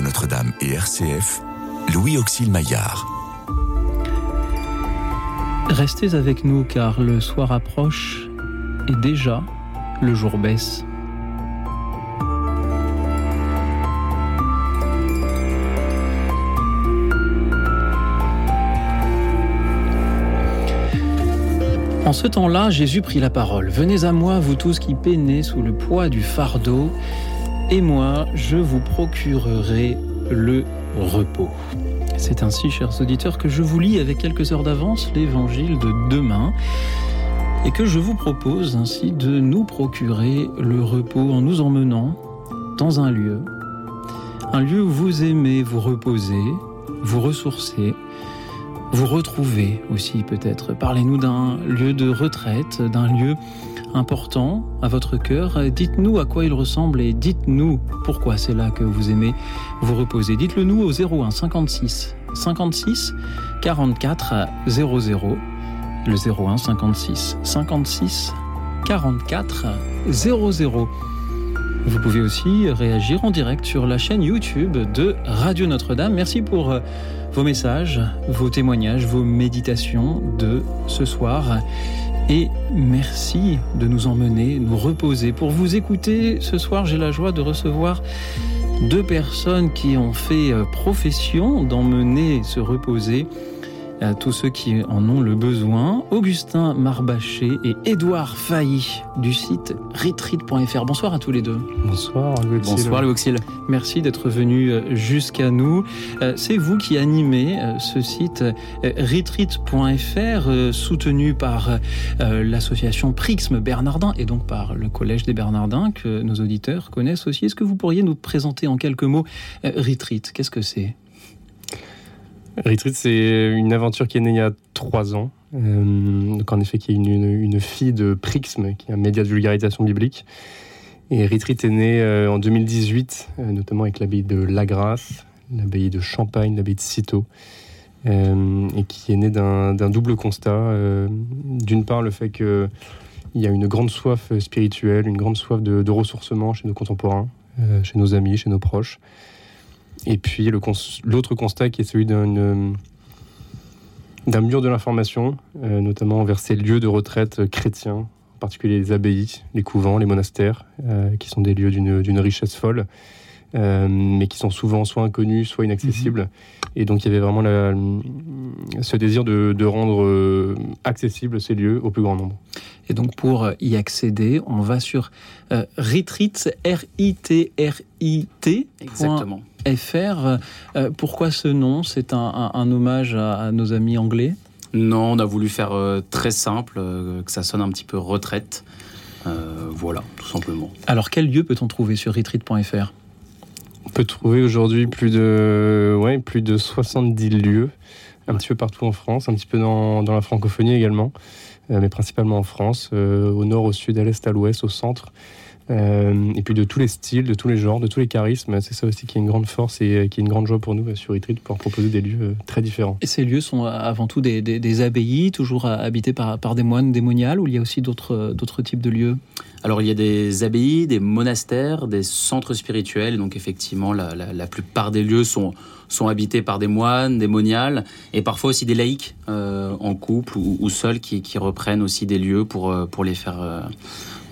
Notre-Dame et RCF, Louis Auxil Maillard. Restez avec nous car le soir approche et déjà le jour baisse. En ce temps-là, Jésus prit la parole. Venez à moi, vous tous qui peinez sous le poids du fardeau, et moi, je vous procurerai le repos. C'est ainsi, chers auditeurs, que je vous lis avec quelques heures d'avance l'évangile de demain et que je vous propose ainsi de nous procurer le repos en nous emmenant dans un lieu, un lieu où vous aimez vous reposer, vous ressourcer, vous retrouver aussi peut-être. Parlez-nous d'un lieu de retraite, d'un lieu important à votre cœur. Dites-nous à quoi il ressemble et dites-nous pourquoi c'est là que vous aimez vous reposer. Dites-le nous au 01 56 56 44 00. Le 01 56 56 44 00. Vous pouvez aussi réagir en direct sur la chaîne YouTube de Radio Notre-Dame. Merci pour euh, vos messages, vos témoignages, vos méditations de ce soir. Et merci de nous emmener, nous reposer. Pour vous écouter, ce soir, j'ai la joie de recevoir deux personnes qui ont fait euh, profession d'emmener se reposer à tous ceux qui en ont le besoin, Augustin Marbaché et Édouard Failly du site retreat.fr. Bonsoir à tous les deux. Bonsoir, Louis Bonsoir, Louis Merci d'être venu euh, jusqu'à nous. Euh, c'est vous qui animez euh, ce site retreat.fr, soutenu par l'association Prixme Bernardin et donc par le Collège des Bernardins que nos auditeurs connaissent aussi. Est-ce que vous pourriez nous présenter en quelques mots Retreat? Qu'est-ce que c'est? Retreat, c'est une aventure qui est née il y a trois ans. Euh, donc en effet, qui est une, fille de Prixme, qui est un média de vulgarisation biblique. Et Retreat est né euh, en 2018, euh, notamment avec l'abbaye de Lagrasse, l'abbaye de Champagne, l'abbaye de Citeaux, et qui est né d'un double constat. D'une part, le fait qu'il y a une grande soif spirituelle, une grande soif de ressourcement chez nos contemporains, chez nos amis, chez nos proches. Et puis l'autre constat qui est celui d'un d'un mur de l'information, euh, notamment vers ces lieux de retraite chrétiens, en particulier les abbayes, les couvents, les monastères, euh, qui sont des lieux d'une richesse folle, euh, mais qui sont souvent soit inconnus, soit inaccessibles. Mhm. Et donc il y avait vraiment ce désir de, de rendre accessibles ces lieux au plus grand nombre. Et donc pour y accéder, on va sur retreat, R-I-T-R-I-T. Exactement. FR. Euh, pourquoi ce nom? C'est un, hommage à, nos amis anglais? Non, on a voulu faire euh, très simple, euh, que ça sonne un petit peu retraite. voilà, tout simplement. Alors, quel lieu peut-on trouver sur retreat.fr On peut trouver aujourd'hui plus de, ouais, plus de 70 lieux, un petit peu partout en France, un petit peu dans, dans la francophonie également, mais principalement en France, au nord, au sud, à l'est, à l'ouest, au centre. Euh, et puis de tous les styles, de tous les genres, de tous les charismes. C'est ça aussi qui est une grande force et euh, qui est une grande joie pour nous bah, sur Retreat de pouvoir proposer des lieux euh, très différents. Et ces lieux sont avant tout des, des, abbayes, toujours habités par, par des moines démoniales, ou il y a aussi d'autres types de lieux? Alors il y a des abbayes, des monastères, des centres spirituels. Donc effectivement, la, la, plupart des lieux sont, sont habités par des moines, des moniales, et parfois aussi des laïcs en couple ou, ou seuls qui, qui, reprennent aussi des lieux pour, pour les faire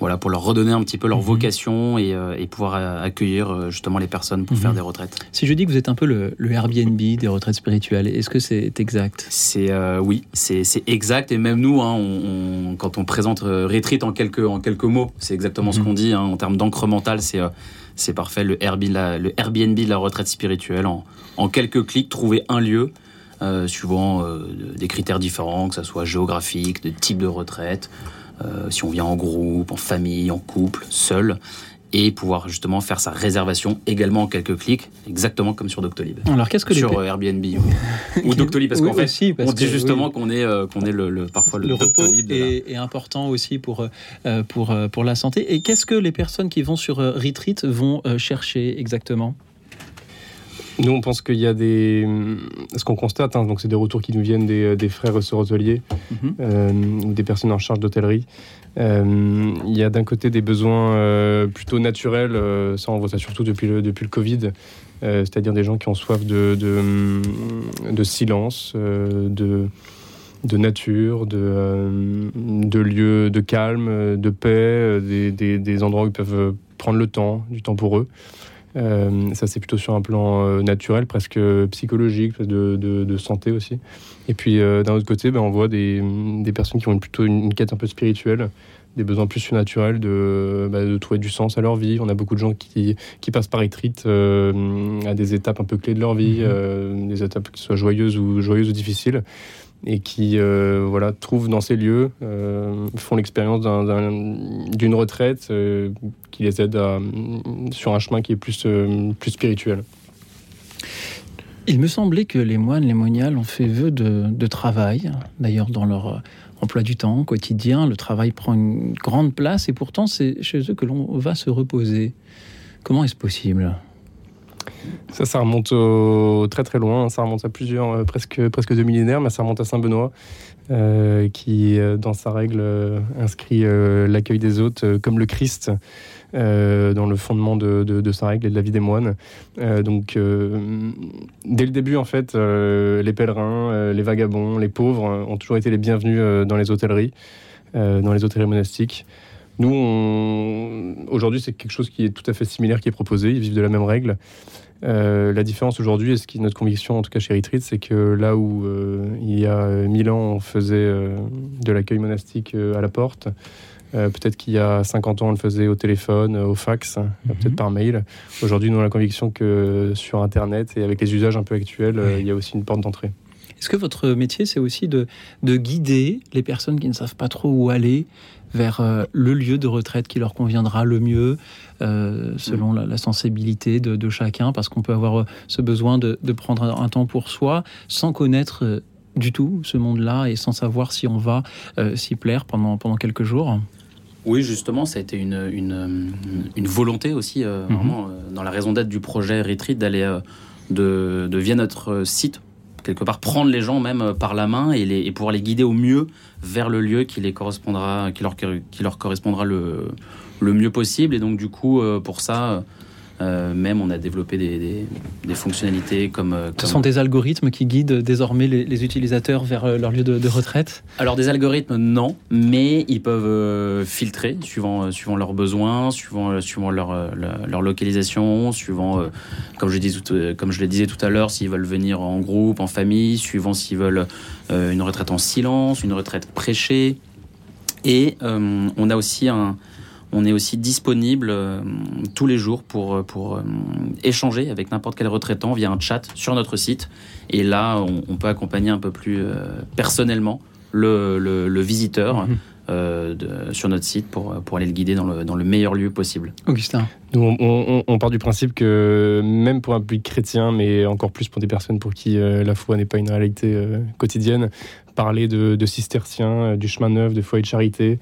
voilà, pour leur redonner un petit peu leur mhm. vocation euh, et, pouvoir euh, accueillir euh, justement les personnes pour faire mhm. des retraites. Si je dis que vous êtes un peu le, Airbnb des retraites spirituelles, est-ce que c'est exact? C'est oui, c'est exact et même nous, hein, on, quand on présente Retreat en quelques en quelques mots, c'est exactement ce mhm. qu'on dit hein, en termes d'encre mentale, c'est c'est parfait le Airbnb, la, le Airbnb de la retraite spirituelle en, en quelques clics, trouver un lieu. suivant des critères différents, que ce soit géographique, de type de retraite, euh, si on vient en groupe, en famille, en couple, seul et pouvoir justement faire sa réservation également en quelques clics, exactement comme sur Doctolib. Alors qu'est-ce que sur Airbnb ou, Doctolib parce qu'en fait, on dit justement qu'on est euh, qu'on est le, parfois le, le Doctolib repos est, important aussi pour euh, pour pour la santé. Et qu'est-ce que les personnes qui vont sur Retreat vont chercher exactement? Nous, on pense qu'il y a des. Ce qu'on constate, hein, donc c'est des retours qui nous viennent des, des frères restaurants hôteliers Mhm. euh, ou des personnes en charge d'hôtellerie. Euh, il y a d'un côté des besoins euh, plutôt naturels, euh, ça on voit ça surtout depuis le, depuis le Covid, euh, c'est-à-dire des gens qui ont soif de, de, de silence, euh, de, de nature, de, euh, de lieux de calme, de paix, euh, des, des- des endroits où ils peuvent prendre le temps, du temps pour eux. Euh, ça, c'est plutôt sur un plan euh, naturel, presque psychologique, de, de- de santé aussi. Et puis, euh, d'un autre côté, ben, on voit des, des personnes qui ont une- plutôt une, une quête un peu spirituelle, des besoins plus surnaturels de, bah, de trouver du sens à leur vie. On a beaucoup de gens qui, qui passent par retreat euh, à des étapes un peu clés de leur vie, euh, des étapes qui soient joyeuses ou, joyeuses ou difficiles, et qui euh, voilà, trouvent dans ces lieux, euh, font l'expérience d'un- d'un- d'une retraite euh, qui les aide sur un chemin qui est plus, plus spirituel. Il me semblait que les moines, les moniales ont fait vœu de, travail. D'ailleurs, dans leur emploi du temps quotidien, le travail prend une grande place et pourtant c'est chez eux que l'on va se reposer. Comment est-ce possible? Ça, ça remonte très très loin. Ça remonte à plusieurs, euh, presque, presque deux millénaires, mais ça remonte à Saint Benoît, euh, qui, euh, dans sa règle, inscrit l'accueil des hôtes comme le Christ dans le fondement de, sa règle et de la vie des moines. Donc, dès le début, en fait, les pèlerins, les vagabonds, les pauvres ont toujours été les bienvenus dans les hôtelleries, dans les hôtelleries monastiques. Nous, aujourd'hui, c'est quelque chose qui est tout à fait similaire qui est proposé. Ils vivent de la même règle. Euh, la différence aujourd'hui, et ce qui est notre conviction, en tout cas chez Retreat, c'est que là où euh, il y a euh, 1000 ans, on faisait euh, de l'accueil monastique euh, à la porte, euh, peut-être qu'il y a 50 ans, on le faisait au téléphone, euh, au fax, euh, Mhm. peut-être par mail. Aujourd'hui, nous, on a la conviction que sur Internet et avec les usages un peu actuels, euh, Oui. il y a aussi une porte d'entrée. Est-ce que votre métier, c'est aussi de, de guider les personnes qui ne savent pas trop où aller vers euh, le lieu de retraite qui leur conviendra le mieux, euh, selon la, la sensibilité de, de chacun, parce qu'on peut avoir euh, ce besoin de, de prendre un, temps pour soi sans connaître du tout ce monde-là et sans savoir si on va euh, s'y plaire pendant, pendant quelques jours Oui, justement, ça a été une, une, une volonté aussi, euh, Mhm. vraiment, dans la raison d'être du projet Retreat, d'aller de, de via notre site, quelque part, prendre les gens même euh, par la main et, les, et pouvoir les guider au mieux vers le lieu qui, les correspondra, qui, leur, qui leur correspondra le, mieux possible. Et donc, du coup, euh, pour ça, euh, même, on a développé des, des, des fonctionnalités comme... euh, Ce sont des algorithmes qui guident désormais les, les utilisateurs vers euh, leur lieu de, de retraite Alors des algorithmes, non, mais ils peuvent euh, filtrer suivant, suivant leurs besoins, suivant, suivant leur, leur, leur localisation, suivant, comme, je dis comme je le disais tout à l'heure, s'ils veulent venir en groupe, en famille, suivant s'ils veulent une retraite en silence, une retraite prêchée. Et on a aussi un... On est aussi disponible euh, tous les jours pour, pour euh, échanger avec n'importe quel retraitant via un chat sur notre site. Et là, on, on peut accompagner un peu plus euh, personnellement le, le- le visiteur Mhm. euh, de- sur notre site pour, pour aller le guider dans le, dans le meilleur lieu possible. Augustin Nous, on, on- on part du principe que même pour un public chrétien, mais encore plus pour des personnes pour qui euh, la foi n'est pas une réalité euh, quotidienne, parler de, de cisterciens, euh, du chemin neuf, de foyer de charité, euh,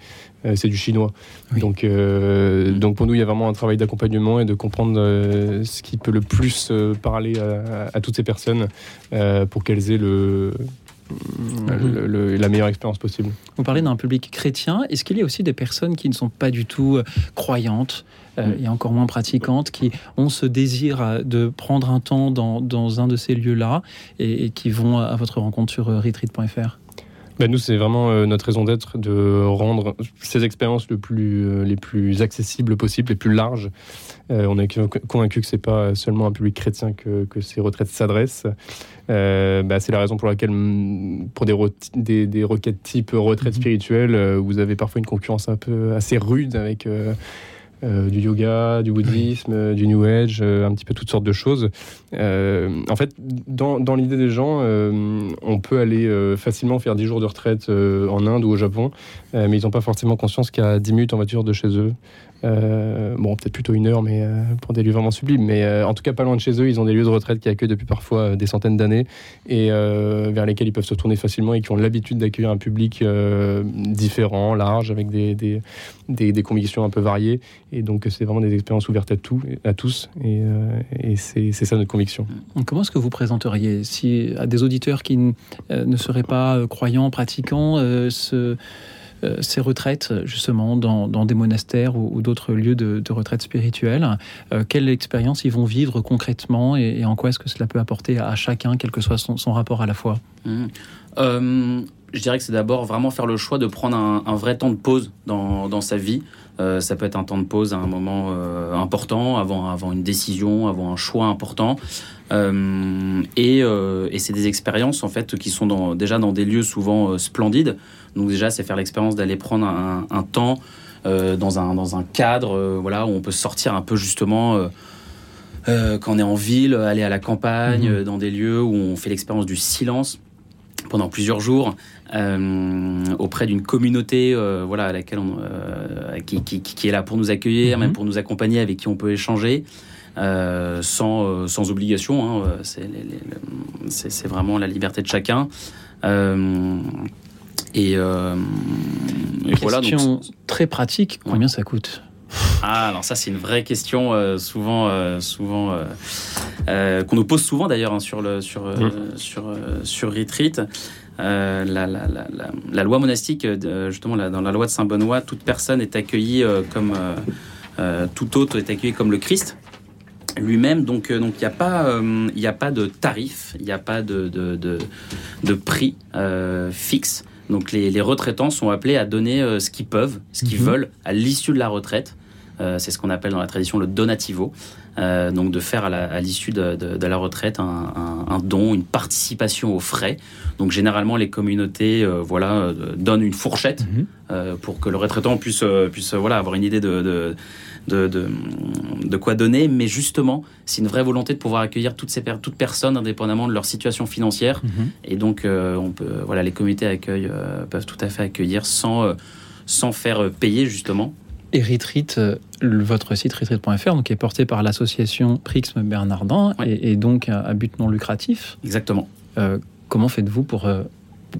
c'est du chinois. Oui. Donc, euh, Mm. donc pour nous, il y a vraiment un travail d'accompagnement et de comprendre euh, ce qui peut le plus euh, parler à, à toutes ces personnes euh, pour qu'elles aient le, le- le- la meilleure expérience possible. Vous parlez d'un public chrétien. Est-ce qu'il y a aussi des personnes qui ne sont pas du tout euh, croyantes euh, Mm. et encore moins pratiquantes, qui ont ce désir euh, de prendre un temps dans, dans un de ces lieux-là et, et qui vont à votre rencontre sur euh, retreat.fr Bah, nous, c'est vraiment euh, notre raison d'être de rendre ces expériences le plus, euh, les plus accessibles possibles, les plus larges. Euh, on est convaincu que c'est pas seulement un public chrétien que, que ces retraites s'adressent. Euh, bah, c'est la raison pour laquelle, mm, pour des, des, des requêtes type retraite Mhm. spirituelle, vous avez parfois une concurrence un peu assez rude avec. Euh, du yoga, du bouddhisme, du new age, euh, un petit peu toutes sortes de choses. Euh, en fait, dans, dans l'idée des gens, on peut aller facilement faire 10 jours de retraite en Inde ou au Japon, mais ils n'ont pas forcément conscience qu'à 10 minutes en voiture de chez eux, euh, bon, peut-être plutôt une heure, mais euh, pour des lieux vraiment sublimes, mais euh, en tout cas pas loin de chez eux, ils ont des lieux de retraite qui accueillent depuis parfois des centaines d'années et vers lesquels ils peuvent se tourner facilement et qui ont l'habitude d'accueillir un public différent, large, avec des, des, des, convictions un peu variées Et donc, c'est vraiment des expériences ouvertes à, tout, à tous. Et, et c'est ça notre conviction. Comment est-ce que vous présenteriez si à des auditeurs qui ne seraient pas croyants, pratiquants, ce ces retraites, justement, dans, des monastères ou, d'autres lieux de, retraite spirituelle. Euh, quelle expérience ils vont vivre concrètement et, en quoi est-ce que cela peut apporter à, chacun, quel que soit son, rapport à la foi? Mmh. euh, Je dirais que c'est d'abord vraiment faire le choix de prendre un, vrai temps de pause dans, sa vie. Ça peut être un temps de pause à un moment important, avant, avant une décision, avant un choix important. et, et c'est des expériences en fait qui sont dans, déjà dans des lieux souvent splendides. Donc déjà, c'est faire l'expérience d'aller prendre un, temps euh, dans, un, dans un cadre euh, voilà, où on peut sortir un peu justement... Euh, quand on est en ville, aller à la campagne, mhm. dans des lieux où on fait l'expérience du silence pendant plusieurs jours auprès d'une communauté voilà à laquelle on, qui, qui, est là pour nous accueillir, mhm. même pour nous accompagner, avec qui on peut échanger. sans, sans obligation, hein, c'est vraiment la liberté de chacun. Et, euh, voilà. Question très pratique, combien ça coûte? Ah, alors ça c'est une vraie question euh, souvent, euh, souvent euh, qu'on nous pose souvent d'ailleurs hein, sur le sur mm. sur sur Retreat. La, la, la, la, loi monastique, justement dans la loi de Saint Benoît, toute personne est accueillie comme tout autre est accueilli comme le Christ lui-même. Donc, donc il n'y a pas, il a pas de tarif, il n'y a pas de, de, de, de prix fixe. Donc les, retraitants sont appelés à donner euh, ce qu'ils peuvent, ce qu'ils mhm. veulent à l'issue de la retraite. Euh, c'est ce qu'on appelle dans la tradition le donativo. Euh, donc de faire à l'issue de, la retraite un, don, une participation aux frais. Donc généralement les communautés voilà donnent une fourchette mhm. pour que le retraitant puisse puisse voilà avoir une idée de de, de, quoi donner, mais justement, c'est une vraie volonté de pouvoir accueillir toutes ces toutes personnes indépendamment de leur situation financière. Mhm. Et donc, euh, on peut, voilà, les comités accueil euh, peuvent tout à fait accueillir sans, euh, sans faire payer justement. Et Retreat, votre site retreat.fr, donc est porté par l'association Prixme Bernardin et, donc à, but non lucratif. Exactement. comment faites-vous pour,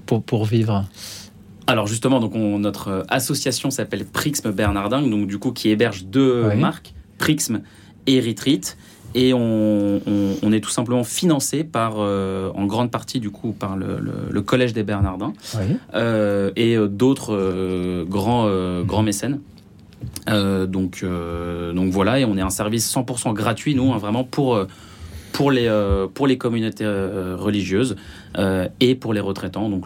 pour, pour vivre? Alors justement, donc notre euh, association s'appelle Prixme Bernardin, donc du coup qui héberge deux marques, Prixme et Retreat. Et on, est tout simplement financé par, euh, en grande partie du coup, par le, Collège des Bernardins euh, et d'autres grands, grands mécènes. Donc, donc voilà, et on est un service 100% gratuit, nous, hein, vraiment pour pour les, euh, pour les communautés euh, religieuses euh, et pour les retraitants. Donc,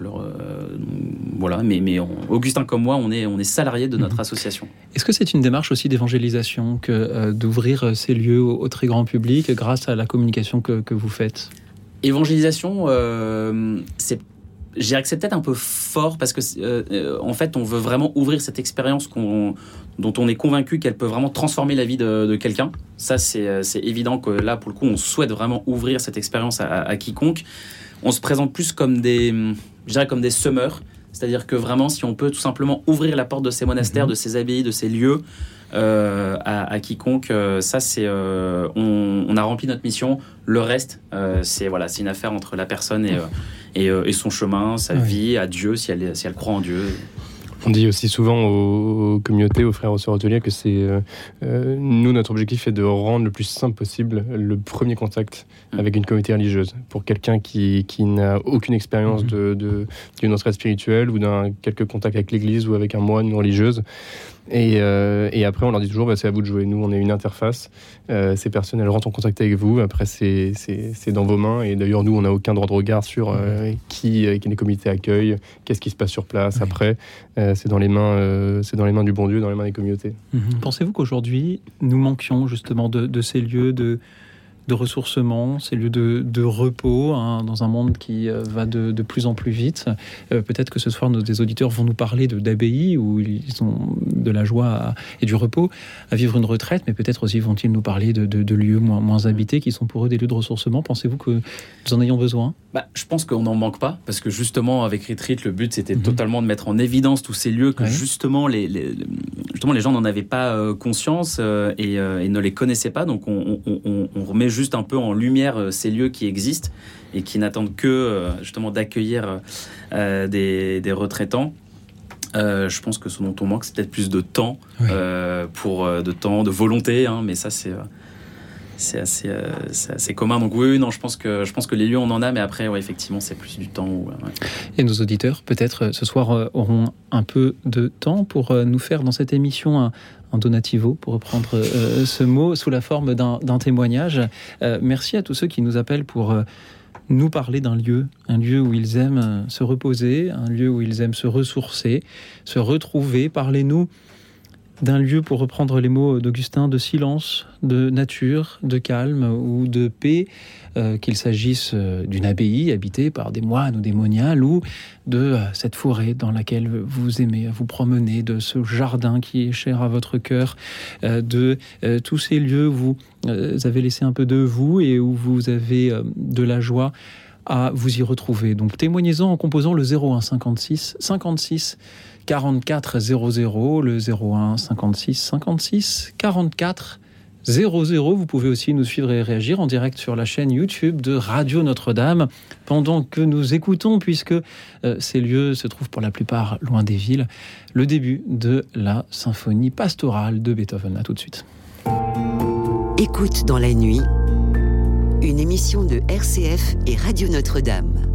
voilà, mais, mais Augustin comme moi, on est, on est salarié de notre mhm. association. Est-ce que c'est une démarche aussi d'évangélisation que d'ouvrir ces lieux au, très grand public grâce à la communication que, que vous faites? Évangélisation, c'est c'est peut-être un peu fort parce que euh, en fait on veut vraiment ouvrir cette expérience dont on est convaincu qu'elle peut vraiment transformer la vie de, quelqu'un. Ça euh, c'est évident que là pour le coup on souhaite vraiment ouvrir cette expérience à, quiconque. On se présente plus comme des, je dirais comme des semeurs, c'est-à-dire que vraiment si on peut tout simplement ouvrir la porte de ces monastères, mhm. de ces abbayes, de ces lieux. Euh, à, quiconque. ça, c'est on, a rempli notre mission. Le reste, c'est voilà, c'est une affaire entre la personne et, euh, et, son chemin, sa vie, à Dieu, si elle, si elle croit en Dieu. On dit aussi souvent aux, communautés, aux frères, aux sœurs hôteliers que c'est euh, euh, nous notre objectif est de rendre le plus simple possible le premier contact mm. avec une communauté religieuse pour quelqu'un qui, qui n'a aucune expérience mm. de d'une retraite spirituelle ou d'un quelques contacts avec l'Église ou avec un moine ou religieuse. Euh, et, après, on leur dit toujours, bah, c'est à vous de jouer. Nous, on est une interface. Euh, ces personnes, elles rentrent en contact avec vous. Après, c'est dans vos mains. Et d'ailleurs, nous, on n'a aucun droit de regard sur euh, qui, qui les comités accueillent, qu'est-ce qui se passe sur place. Après, c'est dans les mains, c'est dans les mains du bon Dieu, dans les mains des communautés. Mhm. Pensez-vous qu'aujourd'hui, nous manquions justement de, de ces lieux de de ressourcement, ces lieux de, repos hein, dans un monde qui euh, va de, plus en plus vite. Euh, peut-être que ce soir, nos des auditeurs vont nous parler d'abbayes où ils ont de la joie et du repos à vivre une retraite, mais peut-être aussi vont-ils nous parler de, lieux moins, moins, habités qui sont pour eux des lieux de ressourcement. Pensez-vous que nous en ayons besoin? Bah, Je pense qu'on n'en manque pas, parce que justement, avec Retreat, le but c'était mhm. totalement de mettre en évidence tous ces lieux que justement, les, justement les gens n'en avaient pas euh, conscience et, ne les connaissaient pas. Donc on, on, on remet juste un peu en lumière euh, ces lieux qui existent et qui n'attendent que euh, justement d'accueillir euh, des, retraitants. Euh, je pense que ce dont on manque, c'est peut-être plus de temps, euh, pour de temps, de volonté, hein, mais ça c'est c'est assez, assez, commun. Donc oui, non, je pense que je pense que les lieux on en a, mais après, ouais, effectivement, c'est plus du temps. Et nos auditeurs, peut-être ce soir, auront un peu de temps pour nous faire dans cette émission un, un donativo, pour reprendre ce mot, sous la forme d'un témoignage. merci à tous ceux qui nous appellent pour nous parler d'un lieu, un lieu où ils aiment euh, se reposer, un lieu où ils aiment se ressourcer, se retrouver. Parlez-nous d'un lieu, pour reprendre les mots d'Augustin, de silence, de nature, de calme ou de paix, euh, qu'il s'agisse euh, d'une abbaye habitée par des moines ou des moniales ou de euh, cette forêt dans laquelle vous aimez vous promener, de ce jardin qui est cher à votre cœur, de tous ces lieux où vous avez laissé un peu de vous et où vous avez de la joie à vous y retrouver. Donc témoignez-en en composant le 01 56 56 44 00, le 01 56 56 44 00. Vous pouvez aussi nous suivre et réagir en direct sur la chaîne YouTube de Radio Notre-Dame pendant que nous écoutons, puisque euh, ces lieux se trouvent pour la plupart loin des villes, le début de la symphonie pastorale de Beethoven. A tout de suite. Écoute dans la nuit, une émission de RCF et Radio Notre-Dame.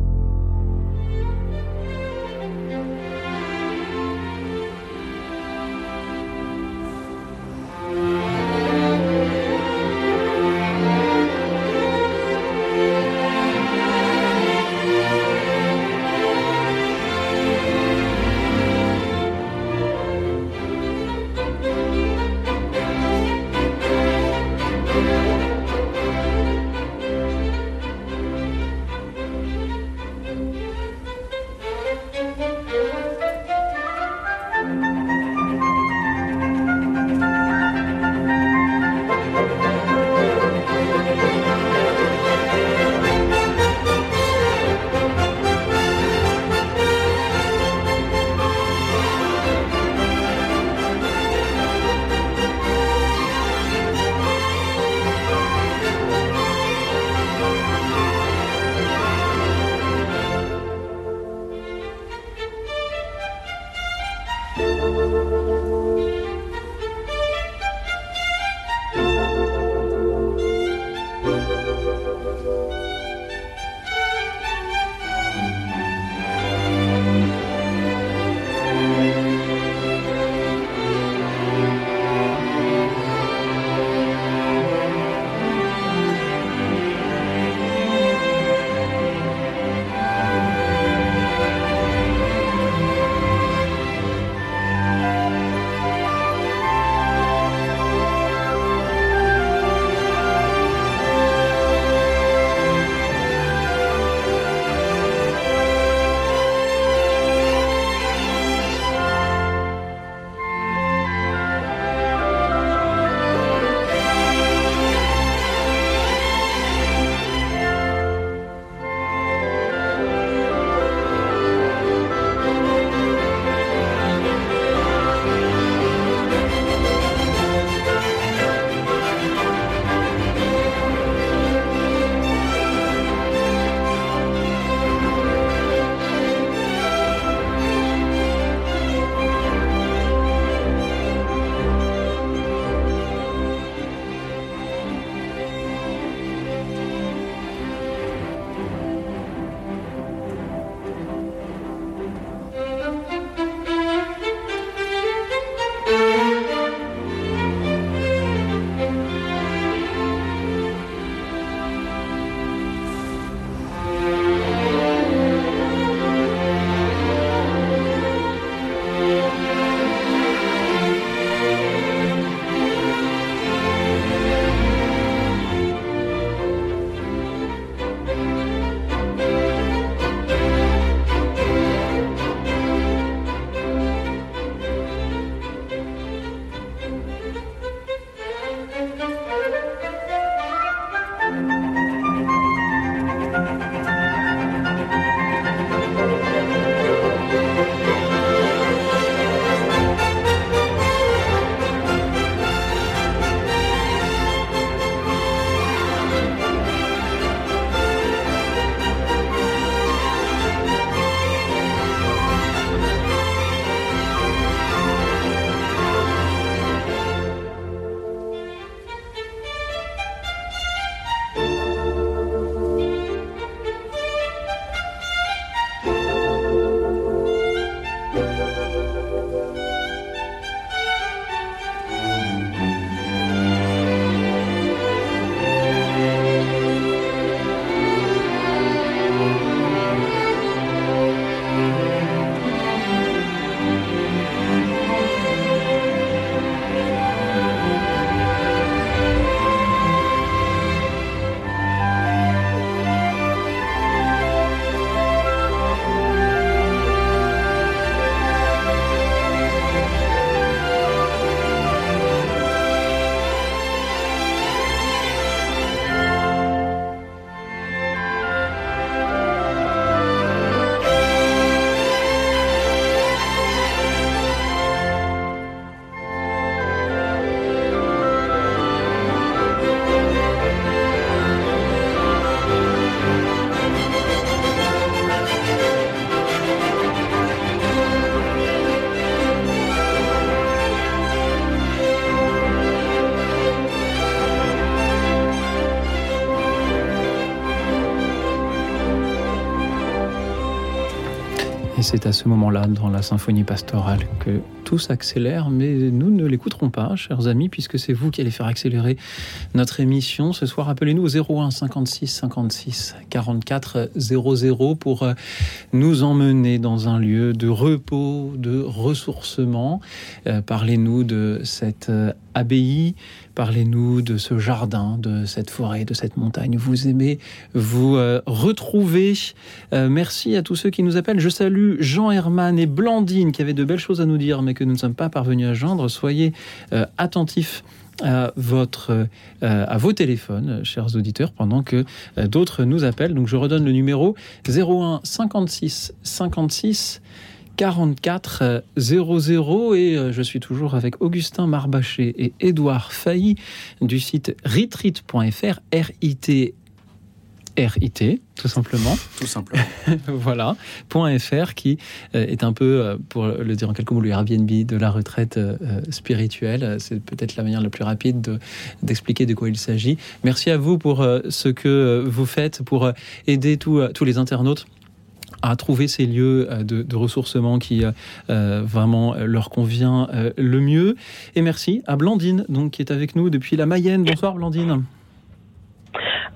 Et c'est à ce moment-là, dans la symphonie pastorale, que tout s'accélère, mais nous ne l'écouterons pas, chers amis, puisque c'est vous qui allez faire accélérer notre émission. Ce soir, appelez-nous au 01 56 56 44 00 pour euh, nous emmener dans un lieu de repos, de ressourcement. Euh, parlez-nous de cette euh, abbaye, parlez-nous de ce jardin, de cette forêt, de cette montagne. Vous aimez vous retrouver. merci à tous ceux qui nous appellent. Je salue Jean Herman et Blandine qui avaient de belles choses à nous dire, mais que nous ne sommes pas parvenus à joindre. Soyez attentifs à, votre, euh, à vos téléphones, chers auditeurs, pendant que euh, d'autres nous appellent. Donc je redonne le numéro 01 56 56 44 00 et euh, je suis toujours avec Augustin Marbaché et Édouard Failly du site retreat.fr R-I-T RIT, tout simplement. Tout simplement. voilà. .fr qui euh, est un peu, euh, pour le dire en quelques mots, le Airbnb de la retraite euh, spirituelle. C'est peut-être la manière la plus rapide d'expliquer de, quoi il s'agit. Merci à vous pour ce que vous faites pour aider tous les internautes à trouver ces lieux de, de ressourcement qui vraiment leur convient le mieux. Et merci à Blandine, donc, qui est avec nous depuis la Mayenne. Bonsoir Blandine.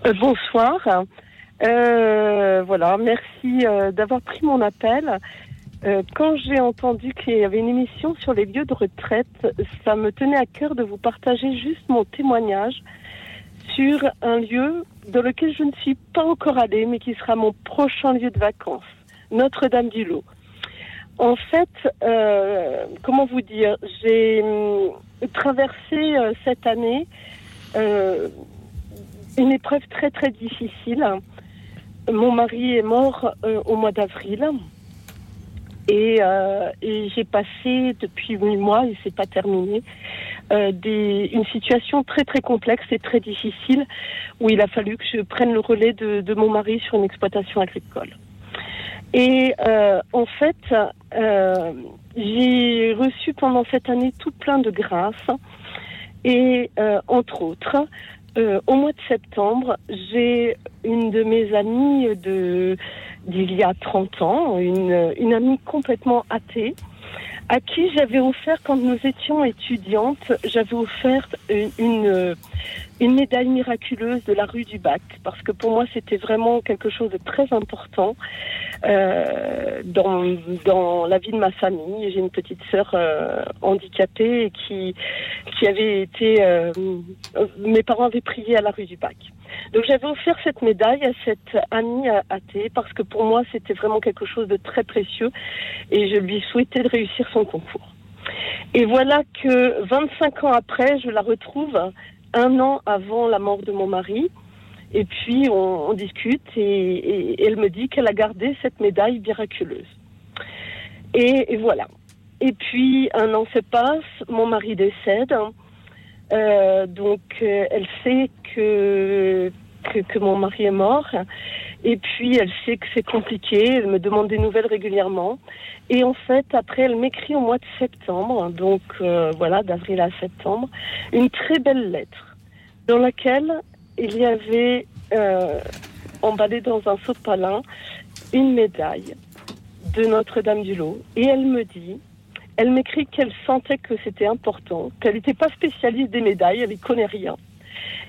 Euh, bonsoir. Euh, voilà, merci euh, d'avoir pris mon appel. quand j'ai entendu qu'il y avait une émission sur les lieux de retraite, ça me tenait à cœur de vous partager juste mon témoignage sur un lieu dans lequel je ne suis pas encore allée, mais qui sera mon prochain lieu de vacances, Notre-Dame-du-Lot. En fait, comment vous dire, j'ai hum, traversé cette année une épreuve très très difficile. Mon mari est mort euh, au mois d'avril. Et, euh, j'ai passé depuis huit mois, et c'est pas terminé, euh, une situation très très complexe et très difficile où il a fallu que je prenne le relais de mon mari sur une exploitation agricole. Et euh, en fait, euh, j'ai reçu pendant cette année tout plein de grâces. Et euh, entre autres euh, au mois de septembre, j'ai une de mes amies de d'il y a 30 ans, une, une amie complètement athée, à qui j'avais offert, quand nous étions étudiantes, j'avais offert une, une, médaille miraculeuse de la rue du Bac, parce que pour moi c'était vraiment quelque chose de très important euh, dans, dans la vie de ma famille. J'ai une petite sœur euh, handicapée qui, qui avait été... Euh, mes parents avaient prié à la rue du Bac. Donc j'avais offert cette médaille à cette amie athée parce que pour moi c'était vraiment quelque chose de très précieux et je lui souhaitais de réussir son concours. Et voilà que 25 ans après, je la retrouve un an avant la mort de mon mari. Et puis on, discute et, elle me dit qu'elle a gardé cette médaille miraculeuse. Et, voilà. Et puis un an se passe, mon mari décède. Euh, donc euh, elle sait que, que, mon mari est mort. Et puis elle sait que c'est compliqué. Elle me demande des nouvelles régulièrement. Et en fait, après, elle m'écrit au mois de septembre, donc euh, voilà, d'avril à septembre, une très belle lettre dans laquelle il y avait emballé dans un sopalin une médaille de Notre-Dame-du-Lot. Et elle me dit elle m'écrit qu'elle sentait que c'était important, qu'elle n'était pas spécialiste des médailles, elle n'y connaît rien.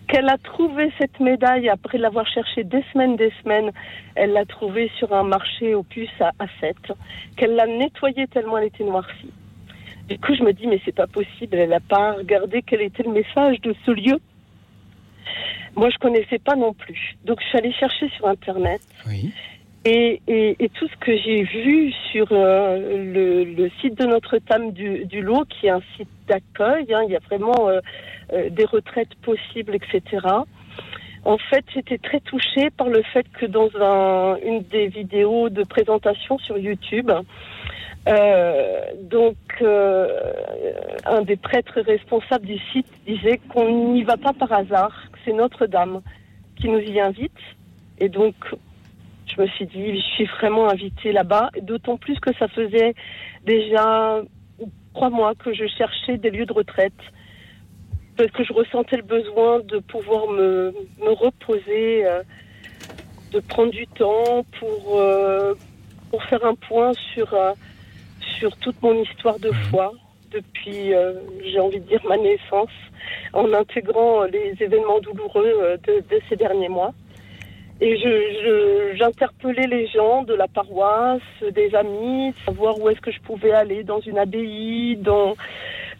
Qu'elle a trouvé cette médaille après l'avoir cherchée des semaines, des semaines. Elle l'a trouvée sur un marché aux puces à, 7. Qu'elle l'a nettoyée tellement elle était noircie. Du coup, je me dis, mais c'est pas possible. Elle n'a pas regardé quel était le message de ce lieu. Moi, je connaissais pas non plus. Donc, je suis allée chercher sur Internet. Et, tout ce que j'ai vu sur euh, le, site de Notre-Dame du, Lot, qui est un site d'accueil, hein, il y a vraiment euh, euh, des retraites possibles, etc. En fait, j'étais très touchée par le fait que dans une des vidéos de présentation sur YouTube, donc un des prêtres responsables du site disait qu'on n'y va pas par hasard, que c'est Notre-Dame qui nous y invite. Et donc, je me suis dit, je suis vraiment invitée là-bas, d'autant plus que ça faisait déjà trois mois que je cherchais des lieux de retraite, parce que je ressentais le besoin de pouvoir me, me reposer, euh, de prendre du temps pour, euh, pour faire un point sur, euh, sur toute mon histoire de foi depuis, j'ai envie de dire, ma naissance, en intégrant les événements douloureux de, de ces derniers mois. Et je, j'interpellais les gens de la paroisse, des amis, savoir où est-ce que je pouvais aller dans une abbaye, dans,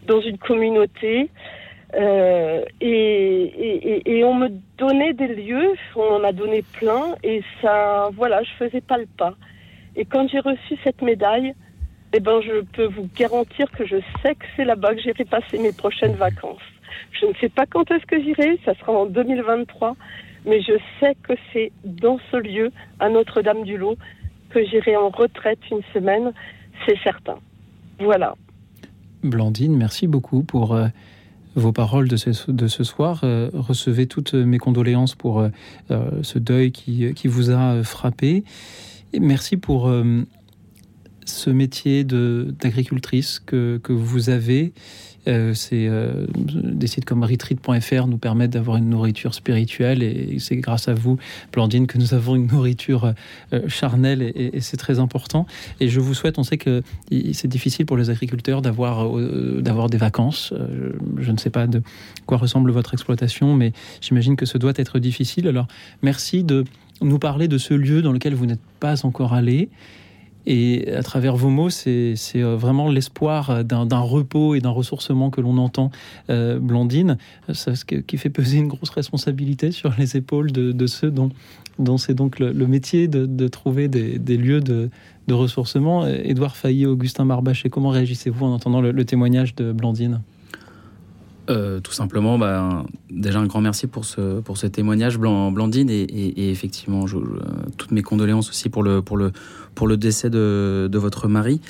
dans une communauté. Euh, et, et, et, on me donnait des lieux, on en a donné plein, et ça, voilà, je faisais pas le pas. Et quand j'ai reçu cette médaille, eh ben, je peux vous garantir que je sais que c'est là-bas que j'irai passer mes prochaines vacances. Je ne sais pas quand est-ce que j'irai, ça sera en 2023, mais je sais que c'est dans ce lieu, à Notre-Dame-du-Lot, que j'irai en retraite une semaine, c'est certain. Voilà. Blandine, merci beaucoup pour euh, vos paroles de ce, soir. Euh, recevez toutes mes condoléances pour euh, ce deuil qui, vous a frappé. Et merci pour ce métier d'agricultrice que, vous avez euh, c'est euh, des sites comme retreat.fr nous permettent d'avoir une nourriture spirituelle et c'est grâce à vous, Blandine, que nous avons une nourriture euh, charnelle et, c'est très important. Et je vous souhaite, on sait que c'est difficile pour les agriculteurs d'avoir d'avoir des vacances. je ne sais pas de quoi ressemble votre exploitation, mais j'imagine que ce doit être difficile. Alors, merci de nous parler de ce lieu dans lequel vous n'êtes pas encore allé. Et à travers vos mots, c'est euh, vraiment l'espoir d'un repos et d'un ressourcement que l'on entend, euh, Blandine, ça, qui fait peser une grosse responsabilité sur les épaules de, ceux dont, c'est donc le, métier de, trouver des, lieux de, ressourcement. Édouard Failly, Augustin Marbaché, comment réagissez-vous en entendant le témoignage de Blandine? Euh, tout simplement, bah, déjà un grand merci pour ce, pour ce témoignage, Blandine, et, effectivement, toutes mes condoléances aussi pour le, pour le, pour le décès de, votre mari.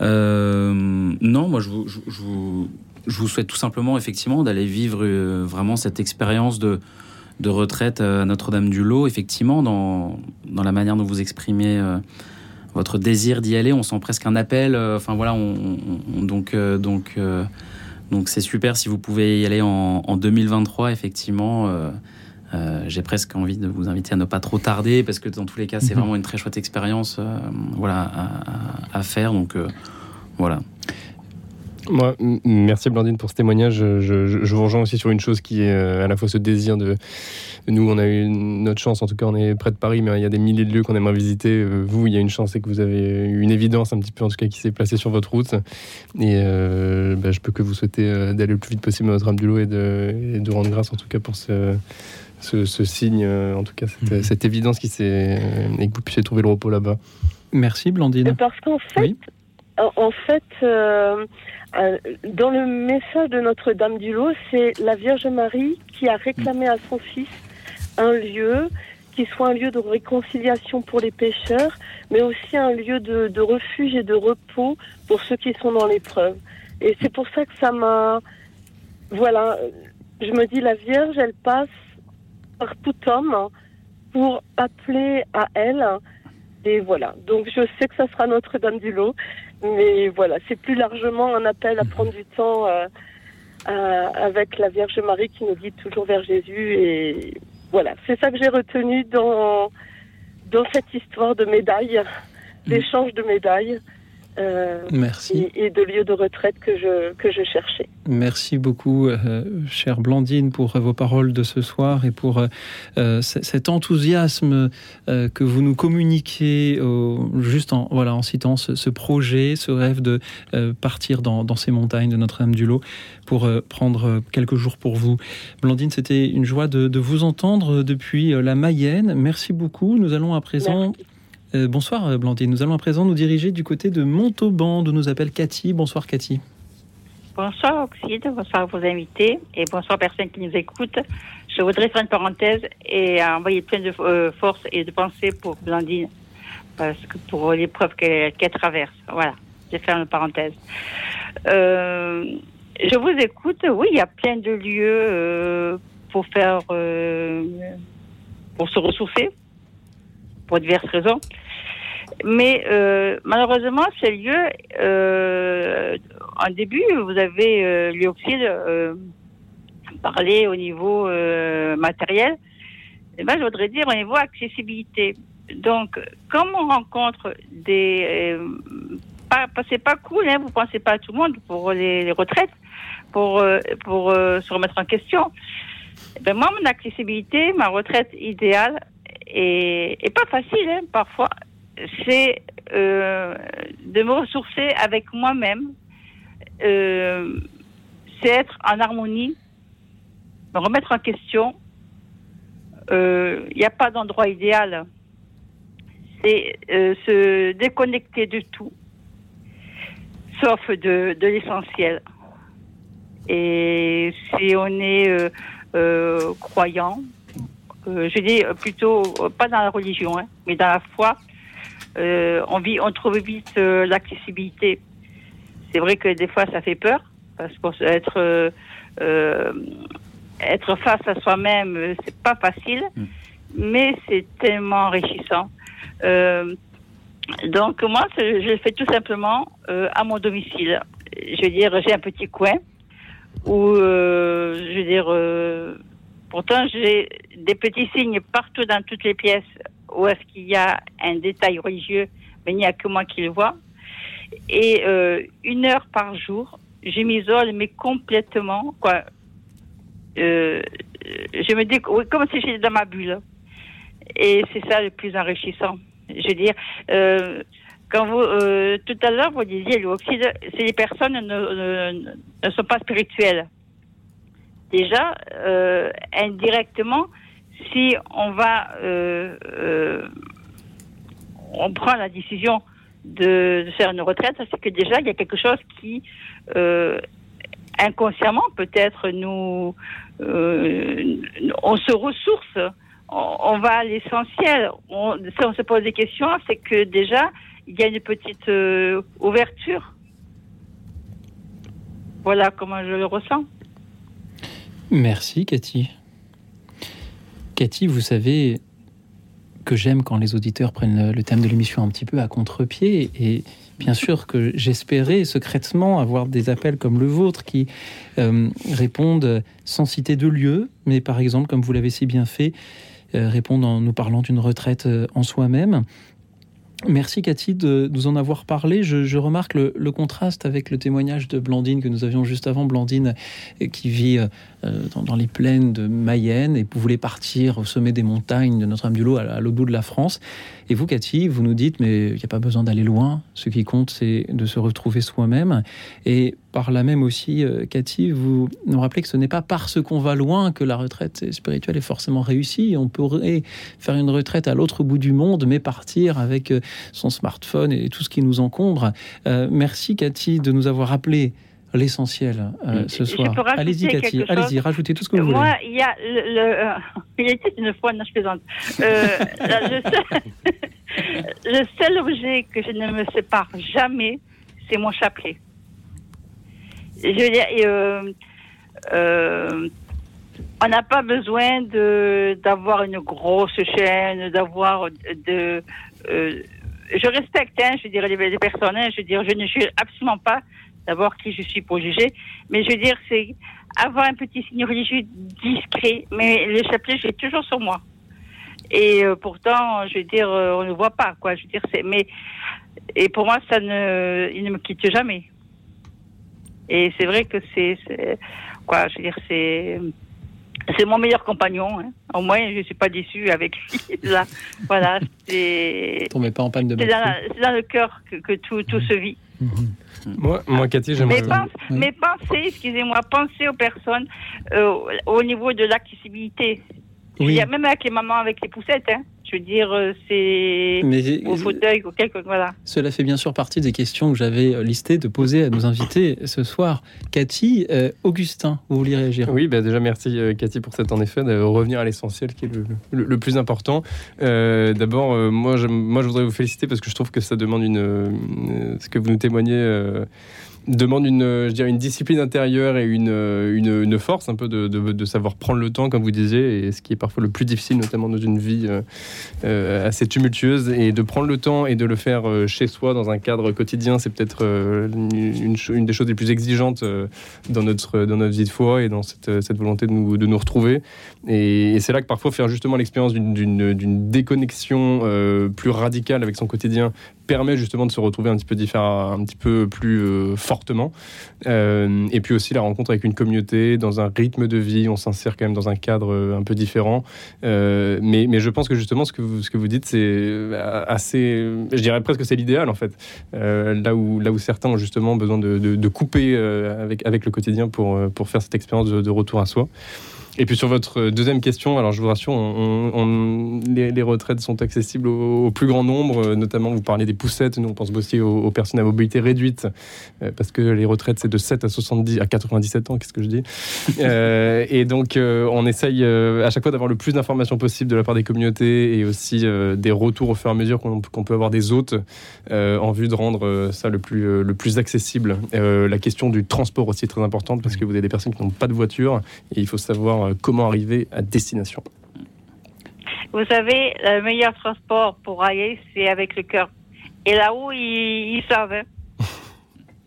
Euh, non, moi, je vous, je, vous, souhaite tout simplement, effectivement, d'aller vivre euh, vraiment cette expérience de, de retraite à Notre-Dame-du-Lot, effectivement, dans, dans la manière dont vous exprimez votre désir d'y aller. On sent presque un appel. Enfin, voilà, on, donc. donc donc c'est super si vous pouvez y aller en, 2023, effectivement. Euh, euh, j'ai presque envie de vous inviter à ne pas trop tarder parce que dans tous les cas, c'est mhm. vraiment une très chouette expérience euh, voilà, à, faire. Donc voilà. Moi, merci Blandine pour ce témoignage. Je, vous rejoins aussi sur une chose qui est à la fois ce désir de. Nous, on a eu notre chance, en tout cas, on est près de Paris, mais il y a des milliers de lieux qu'on aimerait visiter. Vous, il y a une chance, c'est que vous avez une évidence, un petit peu en tout cas, qui s'est placée sur votre route. Et euh, bah, je peux que vous souhaiter euh, d'aller le plus vite possible à notre âme du lot et de, de, rendre grâce, en tout cas, pour ce, ce, signe, euh, en tout cas, cette, mhm. cette évidence qui s'est. et que vous puissiez trouver le repos là-bas. Merci, Blandine. Parce qu'en fait, en fait euh, dans le message de Notre-Dame du Lot, c'est la Vierge Marie qui a réclamé à son fils un lieu qui soit un lieu de réconciliation pour les pécheurs, mais aussi un lieu de, refuge et de repos pour ceux qui sont dans l'épreuve. Et c'est pour ça que ça m'a... Voilà, je me dis, la Vierge, elle passe par tout homme pour appeler à elle. Et voilà, donc je sais que ça sera Notre-Dame du Lot. Mais voilà, c'est plus largement un appel à mhm. prendre du temps euh, avec la Vierge Marie qui nous guide toujours vers Jésus. Et voilà, c'est ça que j'ai retenu dans, dans cette histoire de médailles, mhm. d'échange de médailles. Euh, Merci. Et, de lieux de retraite que je, que je cherchais. Merci beaucoup, euh, chère Blandine, pour vos paroles de ce soir et pour euh, cet enthousiasme que vous nous communiquez juste en, voilà, en citant ce, projet, ce rêve de partir dans, dans, ces montagnes de Notre-Dame-du-Lot pour prendre quelques jours pour vous. Blandine, c'était une joie de, de, vous entendre depuis la Mayenne. Merci beaucoup. Nous allons à présent... Euh, bonsoir euh, Blandine, nous allons à présent nous diriger du côté de Montauban, d'où nous appelle Cathy. Bonsoir Cathy. Bonsoir Oxide, bonsoir vos invités et bonsoir personnes qui nous écoutent. Je voudrais faire une parenthèse et envoyer plein de euh, force et de pensée pour Blandine, parce que pour l'épreuve qu'elle traverse. Voilà, je vais faire une parenthèse. je vous écoute, oui, il y a plein de lieux pour faire, pour se ressourcer, pour diverses raisons. Mais euh, malheureusement, ces lieux, euh, en début, vous avez euh, aussi euh, parlé au niveau euh, matériel. Et ben, je voudrais dire au niveau accessibilité. donc, comme on rencontre des... Euh, pas, c'est pas cool, hein, vous pensez pas à tout le monde pour les, retraites, pour, pour se remettre en question. Eh ben moi, mon accessibilité, ma retraite idéale, est, est pas facile hein, parfois. C'est de me ressourcer avec moi-même, c'est être en harmonie, me remettre en question. Il n'y a pas d'endroit idéal c'est euh, se déconnecter de tout, sauf de, l'essentiel. Et si on est euh, euh, croyant, je dis plutôt pas dans la religion, hein, mais dans la foi, on vit, on trouve vite l'accessibilité. C'est vrai que des fois ça fait peur parce qu'être être face à soi-même, c'est pas facile, mm. mais c'est tellement enrichissant. Euh, donc moi, je le fais tout simplement euh, à mon domicile. Je veux dire, j'ai un petit coin où, euh, je veux dire, pourtant j'ai des petits signes partout dans toutes les pièces où est-ce qu'il y a un détail religieux, mais il n'y a que moi qui le vois. Et une heure par jour, je m'isole, mais complètement, quoi. je me dis, comme si j'étais dans ma bulle. Et c'est ça le plus enrichissant. Je veux dire, euh, quand vous, euh, tout à l'heure, vous disiez, l'oxyde, si les personnes ne, ne, sont pas spirituelles, déjà, euh, indirectement, si on va, on prend la décision de, faire une retraite, c'est que déjà, il y a quelque chose qui, inconsciemment, peut-être, nous, on se ressource on, va à l'essentiel. si on se pose des questions, c'est que déjà, il y a une petite euh, ouverture. Voilà comment je le ressens. Merci, Cathy. Cathy, vous savez que j'aime quand les auditeurs prennent le thème de l'émission un petit peu à contre-pied. Et bien sûr que j'espérais secrètement avoir des appels comme le vôtre qui euh, répondent sans citer de lieu, mais par exemple, comme vous l'avez si bien fait, euh, répondre en nous parlant d'une retraite euh, en soi-même. Merci Cathy de nous en avoir parlé. Je, remarque le, contraste avec le témoignage de Blandine que nous avions juste avant. Blandine qui vit dans, les plaines de Mayenne et voulait partir au sommet des montagnes de Notre-Dame-du-Lot à, l'autre bout de la France. Et vous Cathy, vous nous dites mais il n'y a pas besoin d'aller loin. Ce qui compte c'est de se retrouver soi-même. Et par là même aussi, euh, Cathy, vous nous rappelez que ce n'est pas parce qu'on va loin que la retraite spirituelle est forcément réussie. On pourrait faire une retraite à l'autre bout du monde, mais partir avec euh, son smartphone et tout ce qui nous encombre. Euh, merci, Cathy, de nous avoir rappelé l'essentiel ce soir. Allez-y, Cathy, allez-y, rajoutez tout ce que vous voulez. Moi, il y a le, il y a une fois, non, je plaisante. le seul objet que je ne me sépare jamais, c'est mon chapelet je veux dire, euh, euh, on n'a pas besoin de d'avoir une grosse chaîne, d'avoir de. Euh, je respecte, hein, je veux dire, les, personnes. Hein, je veux dire, je ne suis absolument pas d'abord qui je suis pour juger, mais je veux dire, c'est avoir un petit signe religieux discret. Mais le chapelet, je l'ai toujours sur moi. Et pourtant, je veux dire, on ne voit pas, quoi. Je veux dire, c'est. Mais et pour moi, ça ne, il ne me quitte jamais. Et c'est vrai que c'est, quoi, je veux dire, c'est, c'est mon meilleur compagnon. Hein. Au moins, je ne suis pas déçue avec lui. Là, voilà, c'est. Tombez pas en panne de C'est dans, le cœur que, tout, tout se vit. Mhm. Moi, moi, Cathy, j'aimerais. Mais, mais, pensez, excusez-moi, pensez aux personnes euh, au niveau de l'accessibilité. Il y a même avec les mamans avec les poussettes. Hein. Je veux dire, euh, c'est au fauteuil ou quelque voilà. Cela fait bien sûr partie des questions que j'avais euh, listées de poser à nos invités ce soir. Cathy, euh, Augustin, vous vouliez réagir? Oui, bah déjà merci Cathy pour cette en effet de revenir à l'essentiel qui est le, plus important. D'abord, moi, je, moi je voudrais vous féliciter parce que je trouve que ça demande une, ce que vous nous témoignez demande une, je dirais une discipline intérieure et une, une, une force un peu de, de, savoir prendre le temps, comme vous disiez, et ce qui est parfois le plus difficile, notamment dans une vie euh, assez tumultueuse, et de prendre le temps et de le faire chez soi, dans un cadre quotidien, c'est peut-être une, une, des choses les plus exigeantes dans, notre, dans notre vie de foi et dans cette, cette volonté de nous, de nous retrouver. Et, c'est là que parfois faire justement l'expérience d'une déconnexion plus radicale avec son quotidien permet justement de se retrouver un petit peu différent, un petit peu plus euh, Euh, et puis aussi la rencontre avec une communauté dans un rythme de vie, on s'insère quand même dans un cadre euh, un peu différent. mais, mais je pense que justement ce que vous, que dites, c'est assez, je dirais presque c'est l'idéal en fait. là où certains ont justement besoin de, couper avec le quotidien pour faire cette expérience de retour à soi. Et puis sur votre deuxième question, alors je vous rassure, on, les, retraites sont accessibles au, plus grand nombre, notamment vous parlez des poussettes, nous on pense aussi aux, personnes à mobilité réduite, euh, parce que les retraites c'est de 7 à 70 à 97 ans, qu'est-ce que je dis euh, Et donc euh, on essaye à chaque fois d'avoir le plus d'informations possible de la part des communautés et aussi des retours au fur et à mesure qu'on peut avoir des hôtes en vue de rendre ça le plus, le plus accessible. la question du transport aussi est très importante parce que vous avez des personnes qui n'ont pas de voiture et il faut savoir euh, comment arriver à destination. Vous savez, le meilleur transport pour aller, c'est avec le cœur. Et là-haut, ils, savent. Hein.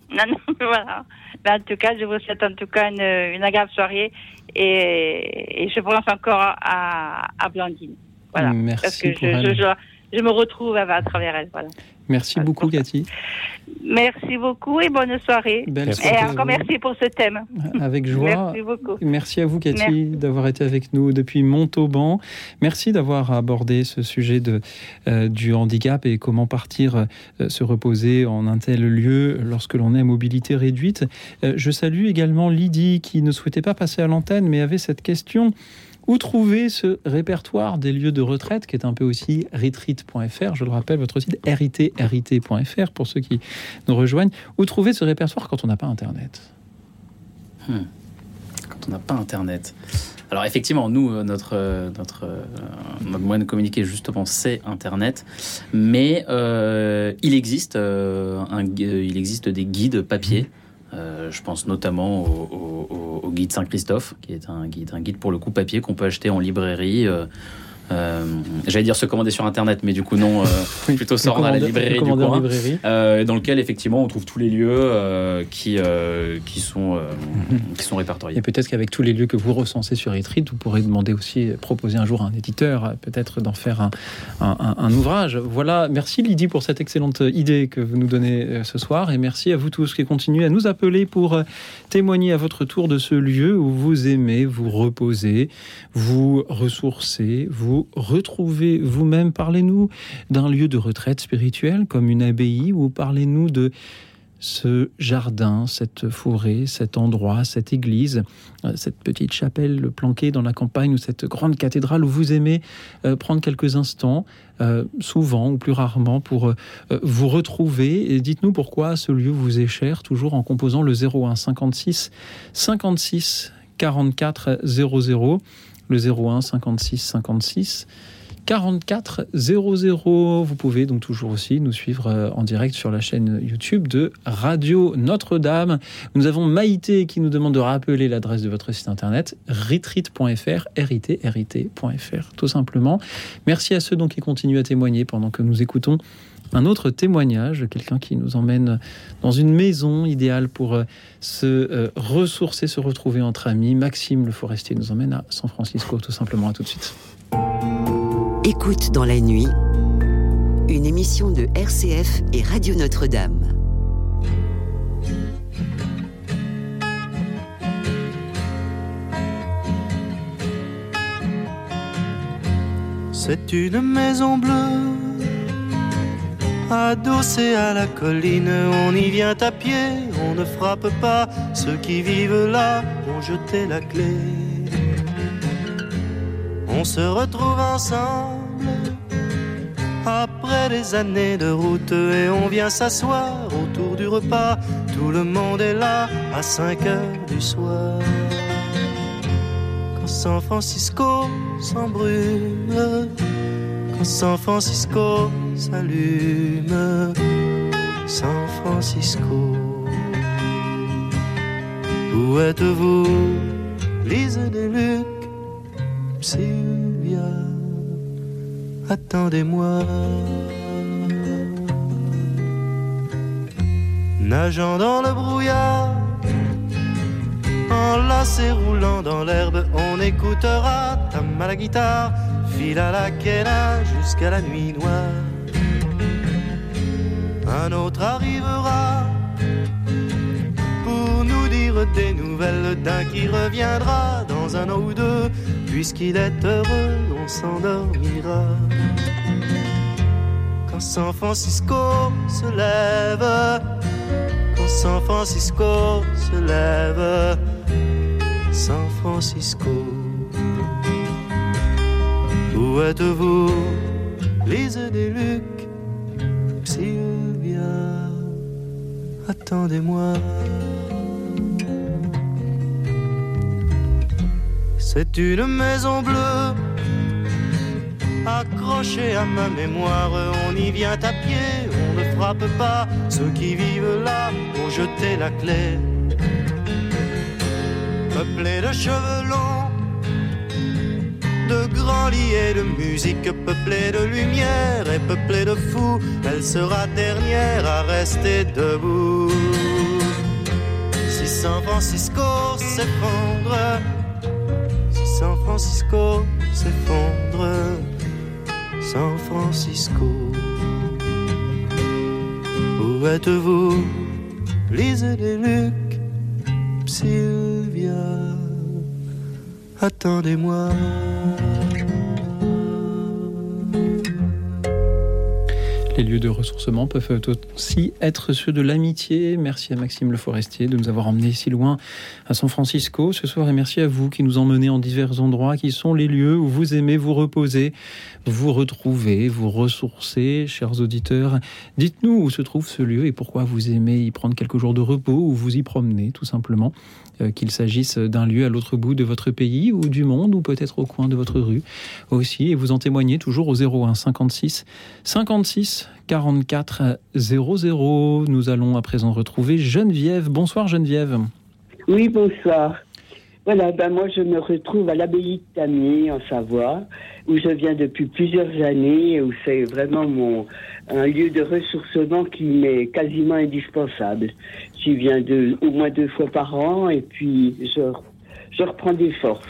non, non, voilà. Mais en tout cas, je vous souhaite en tout cas une, une agréable soirée et, je pense encore à, à Blandine. Voilà. Merci Parce que pour je, je, je, me retrouve à, à travers elle. Voilà. Merci beaucoup, Cathy. Merci beaucoup et bonne soirée. et encore merci pour ce thème. Avec joie. Merci beaucoup. Merci à vous, Cathy, d'avoir été avec nous depuis Montauban. Merci d'avoir abordé ce sujet de, euh, du handicap et comment partir euh, se reposer en un tel lieu lorsque l'on est à mobilité réduite. Euh, je salue également Lydie qui ne souhaitait pas passer à l'antenne mais avait cette question. Où trouver ce répertoire des lieux de retraite qui est un peu aussi retreat.fr Je le rappelle, votre site rit.rit.fr pour ceux qui nous rejoignent. Où trouver ce répertoire quand on n'a pas Internet? Hmm. Quand on n'a pas Internet. Alors effectivement, nous, euh, notre, euh, notre, euh, notre moyen de communiquer justement, c'est Internet. Mais il, existe, il existe des guides papier euh, je pense notamment au, guide Saint-Christophe, qui est un guide, pour le coup papier qu'on peut acheter en librairie. Euh, euh, j'allais dire se commander sur internet, mais du coup non, euh, plutôt se rendre à la librairie du coin, euh, dans lequel effectivement on trouve tous les lieux qui, qui, sont, qui sont répertoriés. Et peut-être qu'avec tous les lieux que vous recensez sur Retreat, vous pourrez demander aussi, proposer un jour à un éditeur, peut-être d'en faire un, un, un, ouvrage. Voilà, merci Lydie pour cette excellente idée que vous nous donnez ce soir, et merci à vous tous qui continuez à nous appeler pour témoigner à votre tour de ce lieu où vous aimez vous reposer, vous ressourcer, vous retrouvez vous-même Parlez-nous d'un lieu de retraite spirituelle comme une abbaye ou parlez-nous de ce jardin, cette forêt, cet endroit, cette église, euh, cette petite chapelle planquée dans la campagne ou cette grande cathédrale où vous aimez euh, prendre quelques instants, euh, souvent ou plus rarement, pour vous retrouver. Et dites-nous pourquoi ce lieu vous est cher, toujours en composant le 01 56 56 44 00 le 01 56 56 44 00. Vous pouvez donc toujours aussi nous suivre euh, en direct sur la chaîne YouTube de Radio Notre-Dame. Nous avons Maïté qui nous demande de rappeler l'adresse de votre site internet retreat.fr, rit.fr, tout simplement. Merci à ceux donc qui continuent à témoigner pendant que nous écoutons un autre témoignage, quelqu'un qui nous emmène dans une maison idéale pour euh, se euh, ressourcer, se retrouver entre amis. Maxime Le Forestier nous emmène à San Francisco, tout simplement. À tout de suite. Écoute dans la nuit, une émission de RCF et Radio Notre-Dame. C'est une maison bleue Adossé à la colline, on y vient à pied, on ne frappe pas. Ceux qui vivent là ont jeté la clé. On se retrouve ensemble après des années de route et on vient s'asseoir autour du repas. Tout le monde est là à 5 heures du soir. Quand San Francisco s'embrume, quand San Francisco s'allume San Francisco. Où êtes-vous Lise des Luc, Sylvia, attendez-moi. Nageant dans le brouillard, enlacé roulant dans l'herbe, on écoutera ta à guitare, file à la quena jusqu'à la nuit noire. Un autre arrivera pour nous dire des nouvelles d'un qui reviendra dans un an ou deux, puisqu'il est heureux, on s'endormira. Quand San Francisco se lève, quand San Francisco se lève, San Francisco. Où êtes-vous, Lise des Luc, Sylvia, attendez-moi. C'est une maison bleue accrochée à ma mémoire. On y vient à pied, on ne frappe pas. Ceux qui vivent là ont jeté la clé. Peuplé de cheveux longs, de grands lits et de musique, peuplée de lumière et peuplée de fous, elle sera dernière à rester debout. Si San Francisco s'effondre, si San Francisco s'effondre, San Francisco, où êtes-vous, Lise des Luc, Sylvia? Attendez-moi. Les lieux de ressourcement peuvent aussi être ceux de l'amitié. Merci à Maxime Le Forestier de nous avoir emmenés si loin à San Francisco ce soir et merci à vous qui nous emmenez en divers endroits qui sont les lieux où vous aimez vous reposer, vous retrouver, vous ressourcer. Chers auditeurs, dites-nous où se trouve ce lieu et pourquoi vous aimez y prendre quelques jours de repos ou vous y promener tout simplement. Euh, qu'il s'agisse d'un lieu à l'autre bout de votre pays ou du monde ou peut-être au coin de votre rue aussi. Et vous en témoignez toujours au 01 56 56 44 00. Nous allons à présent retrouver Geneviève. Bonsoir Geneviève. Oui, bonsoir. Voilà, ben moi je me retrouve à l'abbaye de Tamier en Savoie, où je viens depuis plusieurs années, où c'est vraiment mon, un lieu de ressourcement qui m'est quasiment indispensable. J'y viens de, au moins deux fois par an et puis je, je reprends des forces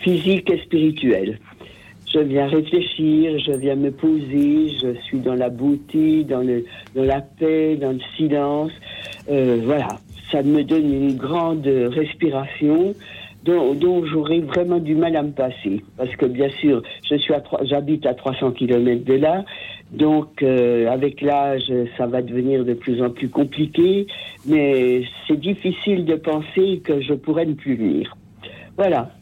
physiques et spirituelles. Je viens réfléchir, je viens me poser, je suis dans la beauté, dans, le, dans la paix, dans le silence. Euh, voilà, ça me donne une grande respiration dont, dont j'aurais vraiment du mal à me passer. Parce que bien sûr, je suis à j'habite à 300 km de là, donc euh, avec l'âge, ça va devenir de plus en plus compliqué, mais c'est difficile de penser que je pourrais ne plus venir. Voilà.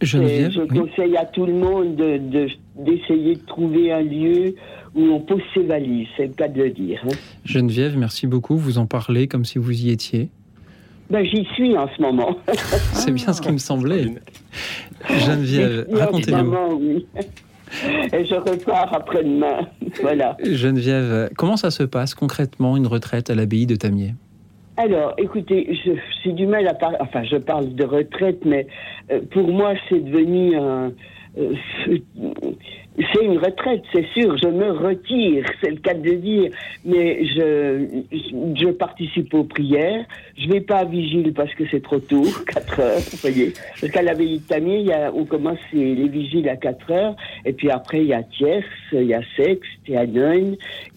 Geneviève, je oui. conseille à tout le monde de- de- d'essayer de, trouver un lieu où on pose ses valises, c'est le cas de le dire. hein. Geneviève, merci beaucoup. Vous en parlez comme si vous y étiez. Ben, J'y suis en ce moment. C'est bien ce qui me semblait. Geneviève, en ce racontez-nous. oui. Et je repars après-demain. Voilà. Geneviève, comment ça se passe concrètement une retraite à l'abbaye de Tamier Alors, écoutez, j'ai du mal à parler. Enfin, je parle de retraite, mais euh, pour moi, c'est devenu un. euh, c'est une retraite, c'est sûr. Je me retire, c'est le cas de dire. Mais je, je participe aux prières. Je vais pas à vigile parce que c'est trop tôt, 4 heures, vous voyez. Parce qu'à l'abbaye de a, on commence les, les vigiles à 4 heures. Et puis après, il y a Tierce, il y a Sexe, il y a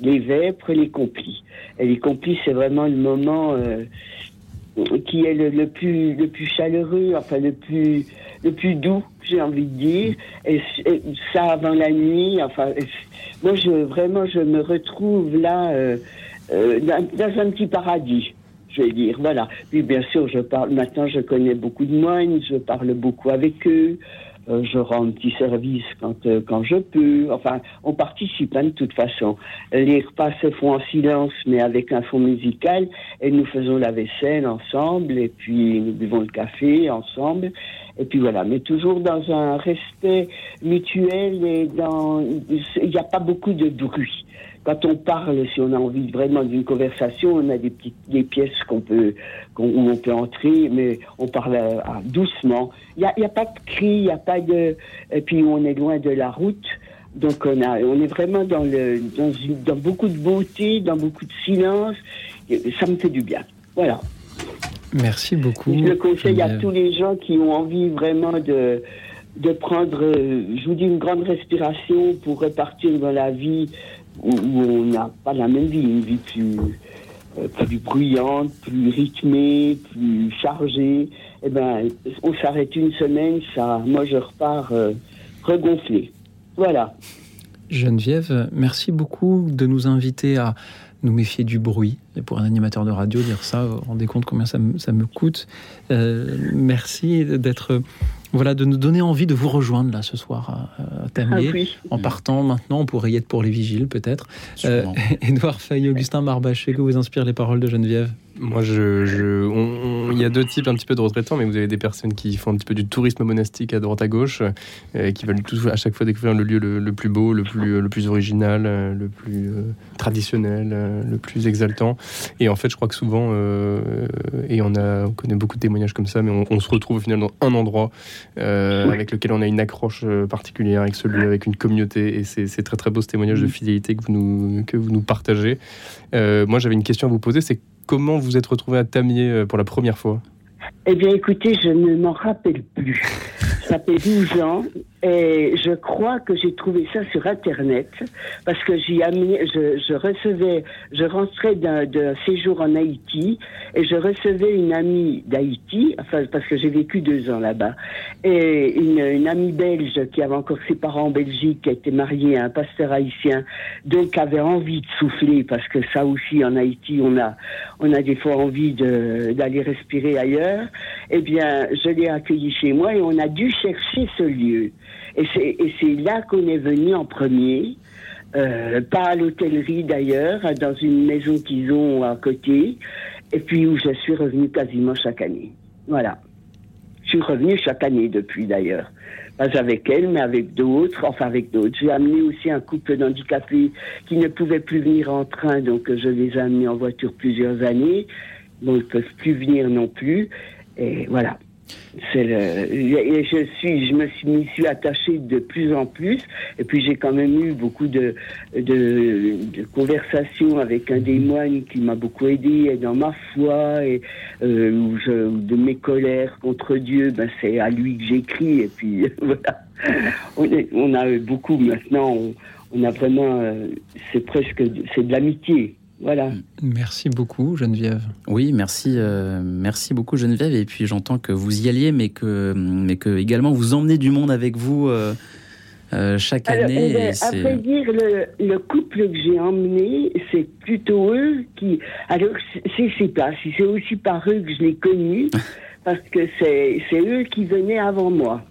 les Vêpres, les Complis. Et les Complis, c'est vraiment le moment euh, qui est le, le plus le plus chaleureux, enfin le plus le plus doux, j'ai envie de dire. Et, ça avant la nuit, enfin, moi je vraiment je me retrouve là euh, euh, dans, dans un petit paradis. Je vais dire, voilà. Puis bien sûr, je parle. Maintenant, je connais beaucoup de moines. Je parle beaucoup avec eux. Euh, je rends un petit service quand euh, quand je peux. Enfin, on participe hein, de toute façon. Les repas se font en silence, mais avec un fond musical, et nous faisons la vaisselle ensemble, et puis nous buvons le café ensemble, et puis voilà. Mais toujours dans un respect mutuel et dans, il n'y a pas beaucoup de bruit. Quand on parle, si on a envie vraiment d'une conversation, on a des petites des pièces qu'on peut où on peut entrer, mais on parle doucement. Il n'y a, y a, pas de cri, il n'y a pas de et puis on est loin de la route. Donc on a on est vraiment dans le dans, dans beaucoup de beauté, dans beaucoup de silence. Ça me fait du bien. Voilà. Merci beaucoup. Je le conseille à tous les gens qui ont envie vraiment de de prendre, je vous dis, une grande respiration pour repartir dans la vie où, on n'a pas la même vie, une vie plus, euh, plus bruyante, plus rythmée, plus chargée. Eh ben, on s'arrête une semaine, ça, moi je repars euh, regonflé. Voilà. Geneviève, merci beaucoup de nous inviter à nous méfier du bruit. Et pour un animateur de radio, dire ça, vous vous rendez compte combien ça me, ça me coûte. Euh, merci d'être voilà, de nous donner envie de vous rejoindre là ce soir à, Tamier. Ah en partant maintenant, on pourrait y être pour les vigiles peut-être. Euh, Édouard Fay, Augustin Marbaché, que vous inspirent les paroles de Geneviève? Moi, je, il y a deux types un petit peu de retraitants, mais vous avez des personnes qui font un petit peu du tourisme monastique à droite à gauche, euh, qui veulent tout, à chaque fois découvrir le lieu le, plus beau, le plus, le plus original, euh, le plus euh, traditionnel, le plus exaltant. Et en fait, je crois que souvent, et on, a, on connaît beaucoup de témoignages comme ça, mais on, se retrouve au final dans un endroit avec lequel on a une accroche particulière avec ce lieu, avec une communauté. Et c'est très très beau ce témoignage de fidélité que vous nous, que vous nous partagez. moi, j'avais une question à vous poser, c'est comment vous êtes retrouvé à Tamier euh, pour la première fois? Eh bien, écoutez, je ne m'en rappelle plus. Ça fait 12 ans et je crois que j'ai trouvé ça sur Internet parce que j'y je, je, recevais, je rentrais d'un séjour en Haïti et je recevais une amie d'Haïti, enfin parce que j'ai vécu deux ans là-bas, et une, une, amie belge qui avait encore ses parents en Belgique, qui était mariée à un pasteur haïtien, donc avait envie de souffler parce que ça aussi en Haïti on a, on a des fois envie d'aller respirer ailleurs. Eh bien, je l'ai accueilli chez moi et on a dû chercher ce lieu. Et c'est là qu'on est venu en premier. Euh, pas à l'hôtellerie d'ailleurs, dans une maison qu'ils ont à côté, et puis où je suis revenue quasiment chaque année. Voilà. Je suis revenue chaque année depuis d'ailleurs. Pas avec elle, mais avec d'autres, enfin avec d'autres. J'ai amené aussi un couple d'handicapés qui ne pouvaient plus venir en train, donc je les ai amenés en voiture plusieurs années. Bon, ils ne peuvent plus venir non plus. Et voilà. C'est le, je suis, je me suis, m'y suis attachée de plus en plus, et puis j'ai quand même eu beaucoup de, de, conversations avec un des moines qui m'a beaucoup aidé dans ma foi et euh, je, de mes colères contre Dieu, ben c'est à lui que j'écris, et puis voilà. On, on, a beaucoup maintenant, on, on a vraiment, euh, c'est presque, c'est de l'amitié. Voilà. Merci beaucoup, Geneviève. Oui, merci, euh, merci beaucoup, Geneviève. Et puis j'entends que vous y alliez, mais que, mais que également vous emmenez du monde avec vous euh, euh, chaque année. Eh ben, à dire, le, couple que j'ai emmené, c'est plutôt eux qui. Alors, c'est pas si c'est aussi par eux que je l'ai connu, parce que c'est eux qui venaient avant moi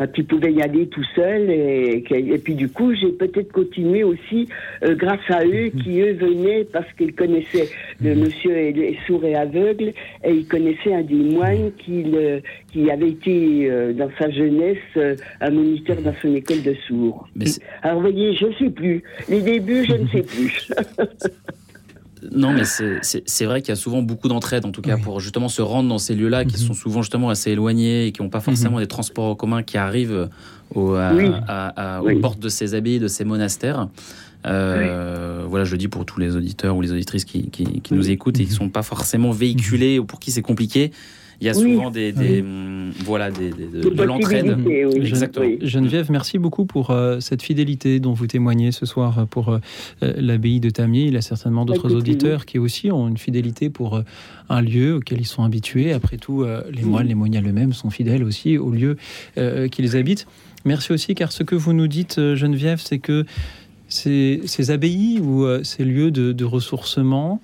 quand il pouvait y aller tout seul. Et, et puis du coup, j'ai peut-être continué aussi euh, grâce à eux mhm. qui, eux, venaient parce qu'ils connaissaient le mhm. monsieur est, sourd et aveugle et ils connaissaient un des moines qui, le, qui avait été euh, dans sa jeunesse euh, un moniteur dans son école de sourds. Alors vous voyez, je ne sais plus. Les débuts, je ne sais plus. Non, mais c'est vrai qu'il y a souvent beaucoup d'entraide, en tout cas, pour justement se rendre dans ces lieux-là qui mhm. sont souvent justement assez éloignés et qui n'ont pas forcément mhm. des transports en commun qui arrivent au, à, aux portes de ces abbayes, de ces monastères. Euh, voilà, je le dis pour tous les auditeurs ou les auditrices qui, qui, nous écoutent et qui ne sont pas forcément véhiculés ou pour qui c'est compliqué il y a souvent des, hum, voilà des, de, l'entraide. Exactement. Geneviève, merci beaucoup pour euh, cette fidélité dont vous témoignez ce soir pour euh, l'abbaye de Tamier. Il y a certainement d'autres auditeurs qui aussi ont une fidélité pour euh, un lieu auquel ils sont habitués. Après tout, les moines, les moniales eux-mêmes sont fidèles aussi au lieu qu'ils habitent. Merci aussi car ce que vous nous dites, Geneviève, c'est que ces, ces abbayes ou ces lieux de, de ressourcement,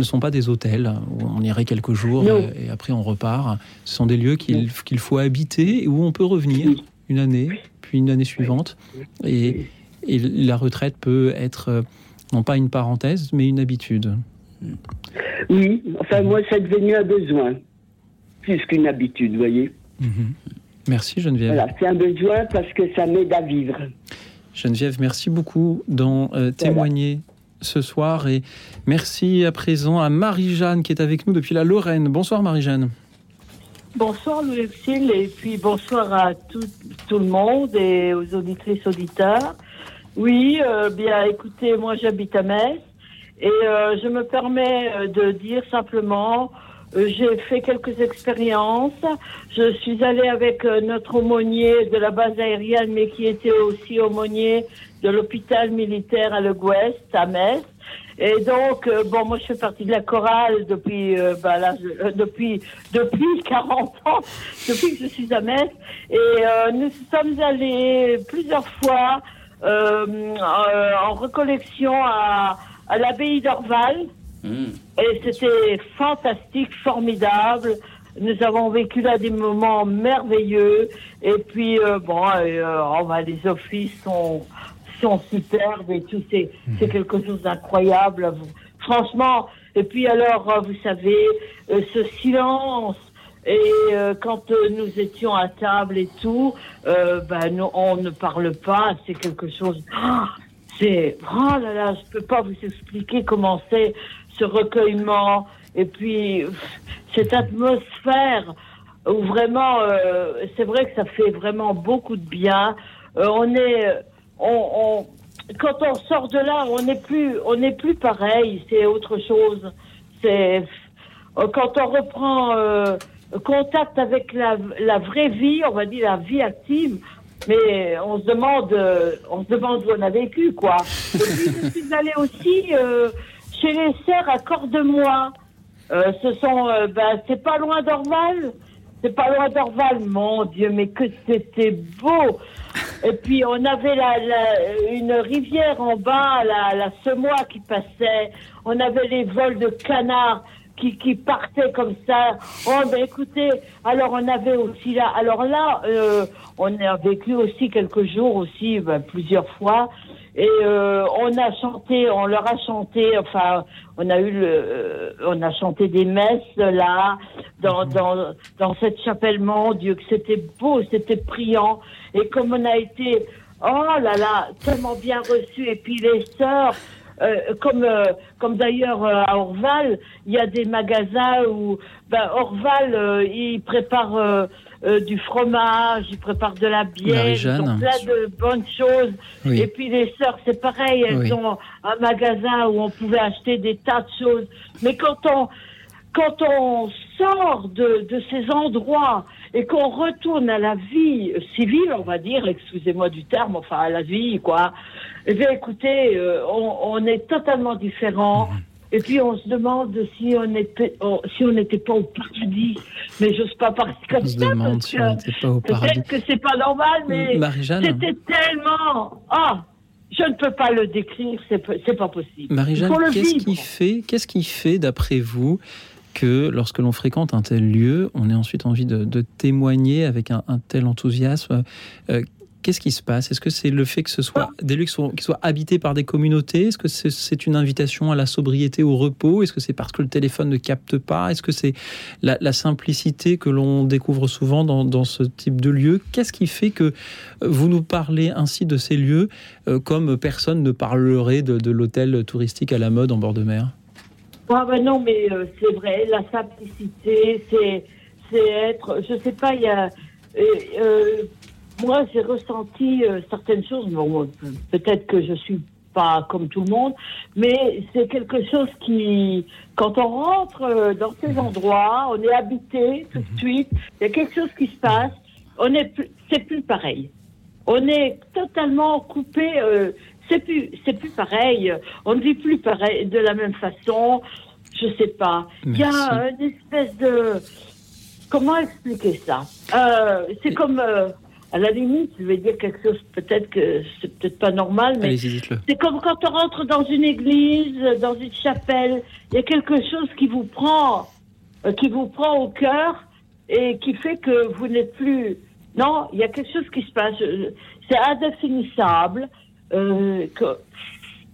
ne sont pas des hôtels où on irait quelques jours et, après on repart. Ce sont des lieux qu'il faut habiter et où on peut revenir une année, puis une année suivante. Et, la retraite peut être euh, non pas une parenthèse, mais une habitude. Oui, enfin moi c'est devenu un besoin, plus qu'une habitude, vous voyez. Mhm. Merci Geneviève. Voilà, c'est un besoin parce que ça m'aide à vivre. Geneviève, merci beaucoup d'en euh, témoigner ce soir et merci à présent à Marie-Jeanne qui est avec nous depuis la Lorraine. Bonsoir Marie-Jeanne. Bonsoir Louis et puis bonsoir à tout, le monde et aux auditrices auditeurs. Oui, euh, bien écoutez, moi j'habite à Metz et euh, je me permets euh, de dire simplement, j'ai fait quelques expériences. Je suis allée avec notre aumônier de la base aérienne, mais qui était aussi aumônier de l'hôpital militaire à Le Gouest, à Metz. Et donc, euh, bon, moi, je fais partie de la chorale depuis, euh, bah, là, euh, depuis, depuis 40 ans, depuis que je suis à Metz. Et nous sommes allés plusieurs fois en recollection à, à l'abbaye d'Orval. Et c'était fantastique, formidable. Nous avons vécu là des moments merveilleux. Et puis, bon, oh, bah, les offices sont sont superbes et tout, c'est mhm. quelque chose d'incroyable. Franchement, et puis alors, euh, vous savez, euh, ce silence, et euh, quand nous étions à table et tout, ben, nous, on ne parle pas, c'est quelque chose... Ah, c'est... Oh là là, je peux pas vous expliquer comment c'est ce recueillement, et puis cette atmosphère où vraiment, c'est vrai que ça fait vraiment beaucoup de bien. on est on, quand on sort de là, on n'est plus, on n'est plus pareil. C'est autre chose. C'est euh, quand on reprend euh, contact avec la, vraie vie, on va dire la vie active. Mais on se demande, euh, on se demande où on a vécu, quoi. Et puis je suis allée aussi chez les serres à Corde-moi. ce sont, ben, c'est pas loin d'Orval. C'est pas loin d'Orval, mon Dieu, mais que c'était beau. Et puis on avait la, une rivière en bas, la, la qui passait. On avait les vols de canards qui, qui partaient comme ça. Oh ben écoutez, alors on avait aussi là, alors là, euh, on a vécu aussi quelques jours aussi, ben, plusieurs fois. Et euh, on a chanté, on leur a chanté, enfin, on a eu le, euh, on a chanté des messes là, dans, mhm. dans, dans cette chapelle, mon Dieu, que c'était beau, c'était priant. Et comme on a été, oh là là, tellement bien reçus. Et puis les sœurs, euh, comme euh, comme d'ailleurs euh, à Orval, il y a des magasins où ben, Orval il prépare du fromage, il prépare de la bière, ils ont plein de bonnes choses. Et puis les sœurs, c'est pareil, elles ont un magasin où on pouvait acheter des tas de choses. Mais quand on quand on sort de, de ces endroits et qu'on retourne à la vie civile, on va dire, excusez-moi du terme, enfin à la vie, quoi, eh bien écoutez, euh, on, on, est totalement différents. Mhm. Et puis on se demande si on était, si on n'était pas au paradis. Mais j'ose pas parler comme on ça. Se demande si on n'était pas au paradis. Peut-être que c'est pas normal, mais c'était tellement. Ah, je ne peux pas le décrire, c'est pas possible. Marie-Jeanne, qu'est-ce qui fait, qu'est-ce qui fait, d'après vous, que lorsque l'on fréquente un tel lieu, on ait ensuite envie de, témoigner avec un, tel enthousiasme. Euh, qu'est-ce qui se passe? Est-ce que c'est le fait que ce soit des lieux qui, soient habités par des communautés? Est-ce que c'est une invitation à la sobriété, au repos? Est-ce que c'est parce que le téléphone ne capte pas? Est-ce que c'est la, simplicité que l'on découvre souvent dans, ce type de lieu? Qu'est-ce qui fait que vous nous parlez ainsi de ces lieux euh, comme personne ne parlerait de l'hôtel touristique à la mode en bord de mer? Ah ben non, mais euh, c'est vrai, la simplicité, c'est, c'est être, je sais pas, il y a, euh, euh moi j'ai ressenti euh, certaines choses. Bon, peut-être que je suis pas comme tout le monde, mais c'est quelque chose qui, quand on rentre dans ces endroits, on est habité tout de mhm. suite. Il y a quelque chose qui se passe. On est, c'est plus pareil. On est totalement coupé c'est plus, c'est plus pareil. On ne vit plus pareil, de la même façon. Je sais pas. Il y a une espèce de. Comment expliquer ça? Euh, C'est comme. Euh, à la limite, je vais dire quelque chose, peut-être que c'est peut-être pas normal, mais c'est comme quand on rentre dans une église, dans une chapelle, il y a quelque chose qui vous prend, euh, qui vous prend au cœur et qui fait que vous n'êtes plus. Non, il y a quelque chose qui se passe. C'est indéfinissable euh, que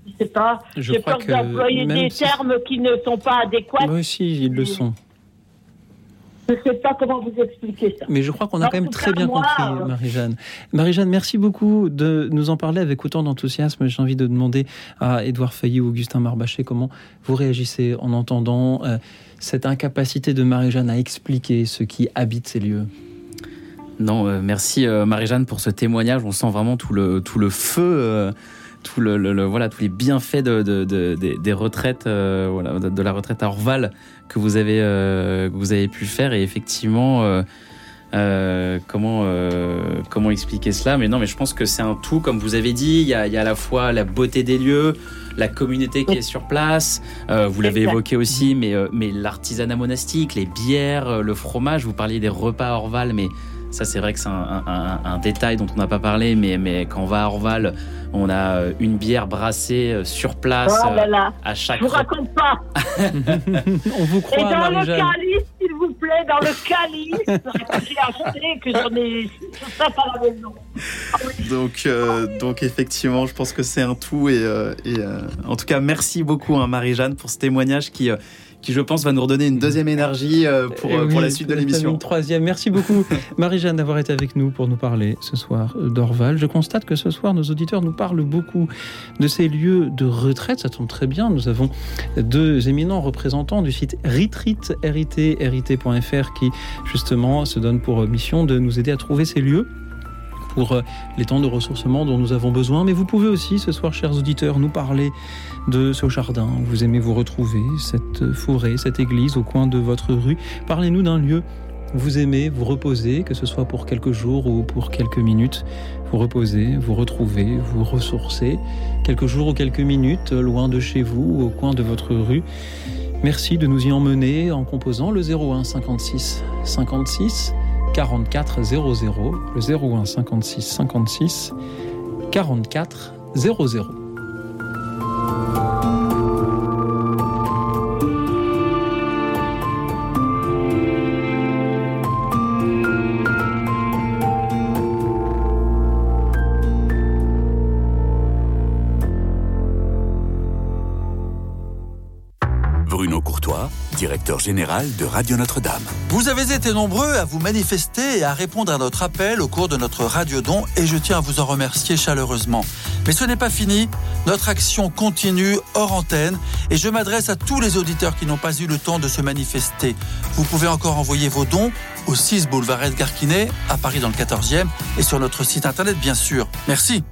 je sais pas, j'ai peur d'employer des termes qui ne sont pas adéquats. Moi aussi, ils le sont. Je ne sais pas comment vous expliquer ça. Mais je crois qu'on a En quand même très cas, bien moi, compris, euh, Marie-Jeanne. Marie-Jeanne, merci beaucoup de nous en parler avec autant d'enthousiasme. J'ai envie de demander à Édouard Fayou ou Augustin Marbaché comment vous réagissez en entendant euh, cette incapacité de Marie-Jeanne à expliquer ce qui habite ces lieux. Non, euh, merci euh, Marie-Jeanne pour ce témoignage. On sent vraiment tout le, tout le feu, euh, tout le, le- le- voilà, tous les bienfaits de, de- de- des, des retraites, euh, voilà, de, la retraite à Orval que vous avez, euh, que vous avez pu faire. Et effectivement, euh, comment, comment expliquer cela? Mais non, mais je pense que c'est un tout, comme vous avez dit. Il y a, il y a à la fois la beauté des lieux, la communauté qui est sur place. Euh, vous l'avez évoqué aussi, mais, mais l'artisanat monastique, les bières, le fromage. Vous parliez des repas à Orval, mais ça, c'est vrai que c'est un, un- un- un détail dont on n'a pas parlé, mais, mais quand on va à Orval, on a euh, une bière brassée euh, sur place Oh là euh, là, à chaque je vous raconte pas. On vous Et croit, dans le calice, s'il vous plaît, dans le calice que j'ai acheté, que j'en ai ça à la maison. Donc, euh, donc effectivement, je pense que c'est un tout. Et, euh, et, euh, en tout cas, merci beaucoup, hein, Marie-Jeanne, pour ce témoignage qui, euh, qui, je pense, va nous redonner une deuxième énergie euh, pour, euh, oui, pour la suite de l'émission. Une troisième. Merci beaucoup, Marie-Jeanne, d'avoir été avec nous pour nous parler ce soir d'Orval. Je constate que ce soir, nos auditeurs nous parlent beaucoup de ces lieux de retraite. Ça tombe très bien. Nous avons deux éminents représentants du site Retreat, RIT, RIT.fr, qui justement se donne pour mission de nous aider à trouver ces lieux pour euh, les temps de ressourcement dont nous avons besoin. Mais vous pouvez aussi, ce soir, chers auditeurs, nous parler de ce jardin où vous aimez vous retrouver, cette forêt, cette église au coin de votre rue. Parlez-nous d'un lieu où vous aimez vous reposer, que ce soit pour quelques jours ou pour quelques minutes. Vous reposer, vous retrouver, vous ressourcer, quelques jours ou quelques minutes, loin de chez vous, au coin de votre rue. Merci de nous y emmener en composant le 01 56 56 44 00, le 01 56 56 44 00. Bruno Courtois, directeur général de Radio Notre-Dame. Vous avez été nombreux à vous manifester et à répondre à notre appel au cours de notre radiodon et je tiens à vous en remercier chaleureusement. Mais ce n'est pas fini, notre action continue hors antenne et je m'adresse à tous les auditeurs qui n'ont pas eu le temps de se manifester. Vous pouvez encore envoyer vos dons au 6 boulevard Edgar Quinet, à Paris dans le 14e et sur notre site internet bien sûr. Merci.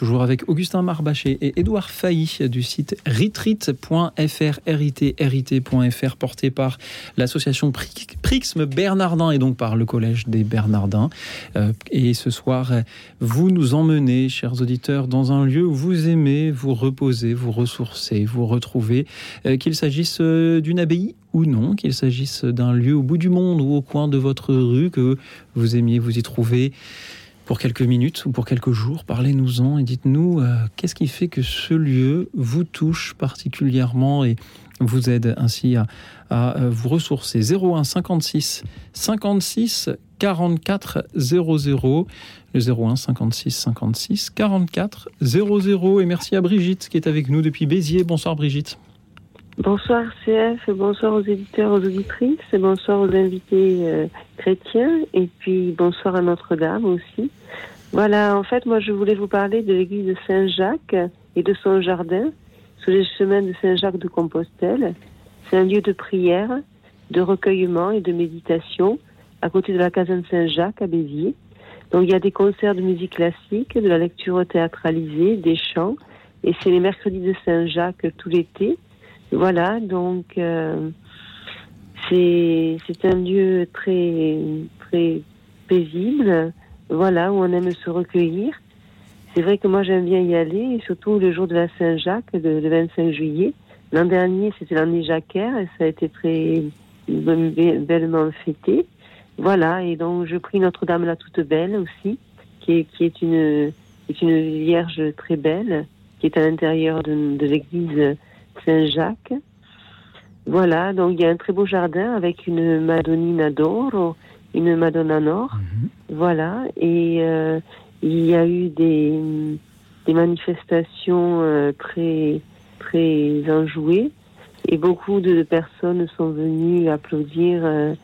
Toujours avec Augustin Marbaché et Édouard Failly du site retreat.fr, rit.fr, porté par l'association Prixme Bernardin et donc par le Collège des Bernardins. Euh, et ce soir, vous nous emmenez, chers auditeurs, dans un lieu où vous aimez vous reposer, vous ressourcer, vous retrouver, euh, qu'il s'agisse euh, d'une abbaye ou non, qu'il s'agisse d'un lieu au bout du monde ou au coin de votre rue, que vous aimiez vous y trouver pour quelques minutes ou pour quelques jours. Parlez-nous-en et dites-nous euh, qu'est-ce qui fait que ce lieu vous touche particulièrement et vous aide ainsi à, euh, vous ressourcer? 01 56 56 44 00. Le 01 56 56 44 00. Et merci à Brigitte qui est avec nous depuis Béziers. Bonsoir Brigitte. Bonsoir CF, bonsoir aux éditeurs, aux auditrices, bonsoir aux invités euh, chrétiens et puis bonsoir à Notre-Dame aussi. Voilà, en fait, moi je voulais vous parler de l'église de Saint-Jacques et de son jardin sur les chemins de Saint-Jacques de Compostelle. C'est un lieu de prière, de recueillement et de méditation à côté de la caserne Saint-Jacques à Béziers. Donc il y a des concerts de musique classique, de la lecture théâtralisée, des chants et c'est les mercredis de Saint-Jacques tout l'été. Voilà, donc euh, c'est un lieu très très paisible, voilà où on aime se recueillir. C'est vrai que moi j'aime bien y aller, surtout le jour de la Saint-Jacques, le, 25 juillet. L'an dernier c'était l'année Jacquère et ça a été très bellement fêté. Voilà, et donc je prie Notre-Dame la toute belle aussi, qui est, qui est une, est une vierge très belle, qui est à l'intérieur de l'église Saint-Jacques. Voilà, donc il y a un très beau jardin avec une Madonnina d'or, une Madonna Nord. Mhm. Voilà, et euh, il y a eu des, des manifestations euh, très, très enjouées et beaucoup de personnes sont venues applaudir euh,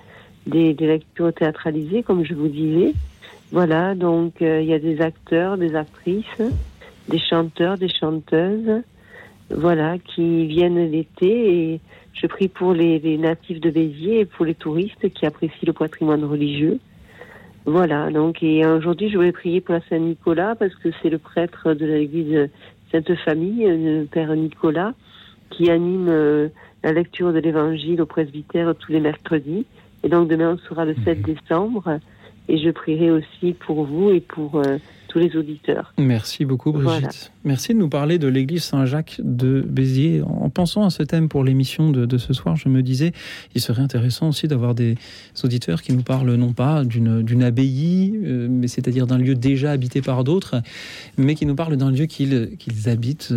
des, des, lectures théâtralisées, comme je vous disais. Voilà, donc il y a des acteurs, des actrices, des chanteurs, des chanteuses voilà, qui viennent l'été et je prie pour les, natifs de Béziers et pour les touristes qui apprécient le patrimoine religieux. Voilà, donc et aujourd'hui je voulais prier pour la Saint-Nicolas parce que c'est le prêtre de l'église Sainte-Famille, le Père Nicolas, qui anime euh, la lecture de l'évangile au presbytère tous les mercredis. Et donc demain on sera le 7 mhm. décembre et je prierai aussi pour vous et pour euh, les auditeurs. Merci beaucoup Brigitte. Merci de nous parler de l'église Saint-Jacques de Béziers. En pensant à ce thème pour l'émission de, ce soir, je me disais, il serait intéressant aussi d'avoir des auditeurs qui nous parlent non pas d'une abbaye, euh, mais c'est-à-dire d'un lieu déjà habité par d'autres, mais qui nous parlent d'un lieu qu'ils habitent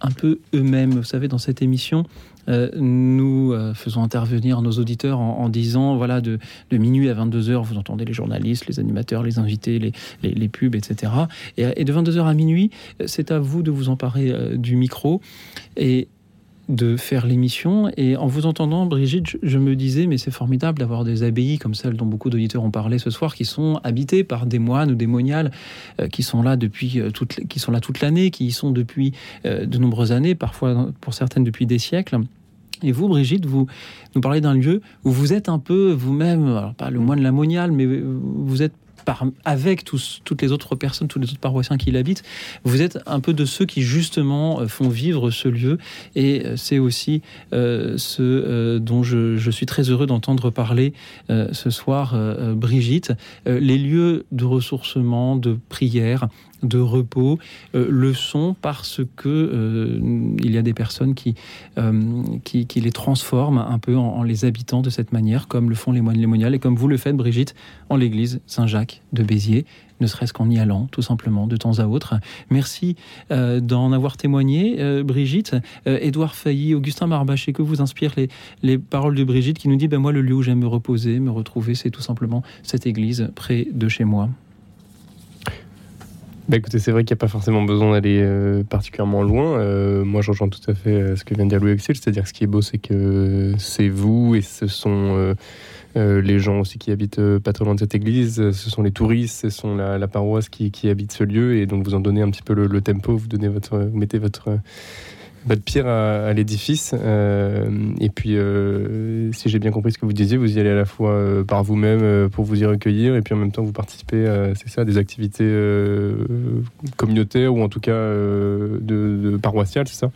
un peu eux-mêmes. Vous savez, dans cette émission, euh, nous euh, faisons intervenir nos auditeurs en, disant, voilà, de, minuit à 22h, vous entendez les journalistes, les animateurs, les invités, les, les, pubs, etc. Et, et, de 22h à minuit, c'est à vous de vous emparer euh, du micro. Et de faire l'émission. Et en vous entendant, Brigitte, je me disais, mais c'est formidable d'avoir des abbayes comme celles dont beaucoup d'auditeurs ont parlé ce soir, qui sont habitées par des moines ou des moniales euh, qui sont là depuis euh, toute, qui sont là toute l'année, qui y sont depuis euh, de nombreuses années, parfois pour certaines depuis des siècles. Et vous, Brigitte, vous nous parlez d'un lieu où vous êtes un peu vous-même, pas le moine la moniale, mais vous êtes avec toutes les autres personnes, tous les autres paroissiens qui l'habitent, vous êtes un peu de ceux qui justement euh, font vivre ce lieu. Et euh, c'est aussi euh, ce dont je, suis très heureux d'entendre parler ce soir, Brigitte. les lieux de ressourcement, de prière, de repos euh, le sont parce que euh, il y a des personnes qui, euh, qui, les transforment un peu en, les habitant de cette manière, comme le font les moines lémoniales et comme vous le faites, Brigitte, en l'église Saint-Jacques de Béziers ne serait-ce qu'en y allant, tout simplement, de temps à autre. Merci d'en avoir témoigné, Brigitte. Édouard Failly, Augustin Marbaché, que vous inspirent les, les paroles de Brigitte qui nous dit ben, Moi, le lieu où j'aime me reposer, me retrouver, c'est tout simplement cette église près de chez moi. Bah écoutez, c'est vrai qu'il n'y a pas forcément besoin d'aller euh, particulièrement loin. Euh, moi, je rejoins tout à fait euh, ce que vient de dire Louis Axel, c'est-à-dire ce qui est beau, c'est que c'est vous et ce sont les gens aussi qui habitent pas très loin de cette église, ce sont les touristes, ce sont la, paroisse qui, qui habite ce lieu. Et donc vous en donnez un petit peu le, tempo, vous, donnez votre, vous mettez votre Pas de pire à, l'édifice. et puis, si j'ai bien compris ce que vous disiez, vous y allez à la fois par vous-même pour vous y recueillir, et puis en même temps vous participez, c'est ça, à des activités communautaires ou en tout cas de, de paroissiales, c'est ça?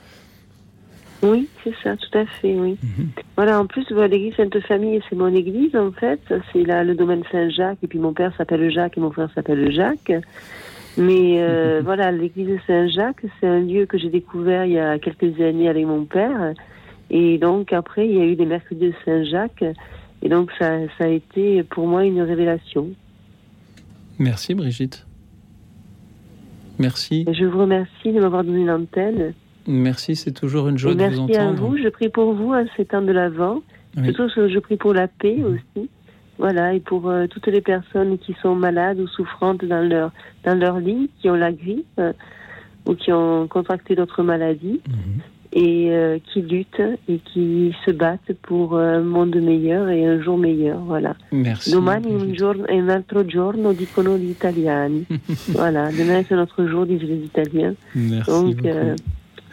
Oui, c'est ça, tout à fait, oui. Mhm. Voilà, en plus, l'église Sainte-Famille, c'est mon église, en fait. C'est là le domaine Saint-Jacques, et puis mon père s'appelle Jacques et mon frère s'appelle Jacques. Mais euh, voilà, l'église Saint-Jacques, c'est un lieu que j'ai découvert il y a quelques années avec mon père. Et donc, après, il y a eu les mercredis de Saint-Jacques. Et donc, ça, ça a été pour moi une révélation. Merci, Brigitte. Merci. je vous remercie de m'avoir donné l'antenne. Merci, c'est toujours une joie de vous entendre. Merci à vous, je prie pour vous à ces temps de l'Avent. Surtout, je prie pour la paix mhm. aussi. Voilà, et pour euh, toutes les personnes qui sont malades ou souffrantes dans leur, dans leur lit, qui ont la grippe euh, ou qui ont contracté d'autres maladies mhm. et euh, qui luttent et qui se battent pour un monde meilleur et un jour meilleur. Voilà. Merci. Domani un, giorno, un altro giorno dicono gli italiani. voilà, demain c'est notre jour, disent les Italiens. Merci Donc, beaucoup.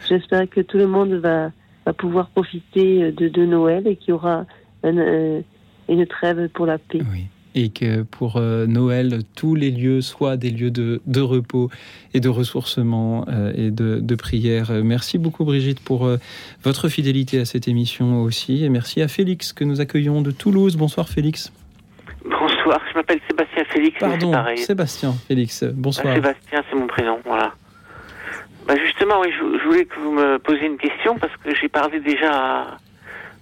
J'espère que tout le monde va, va pouvoir profiter de, de Noël et qu'il y aura euh, une trêve pour la paix. Oui. Et que pour euh, Noël, tous les lieux soient des lieux de, de repos et de ressourcement euh, et de, de, prière. Merci beaucoup Brigitte pour votre fidélité à cette émission aussi. Et merci à Félix que nous accueillons de Toulouse. Bonsoir Félix. Bonsoir, je m'appelle Sébastien Félix. Pardon, Sébastien Félix. Bonsoir. Sébastien, c'est mon prénom, voilà. Bah justement, oui, je, voulais que vous me posiez une question parce que j'ai parlé déjà à,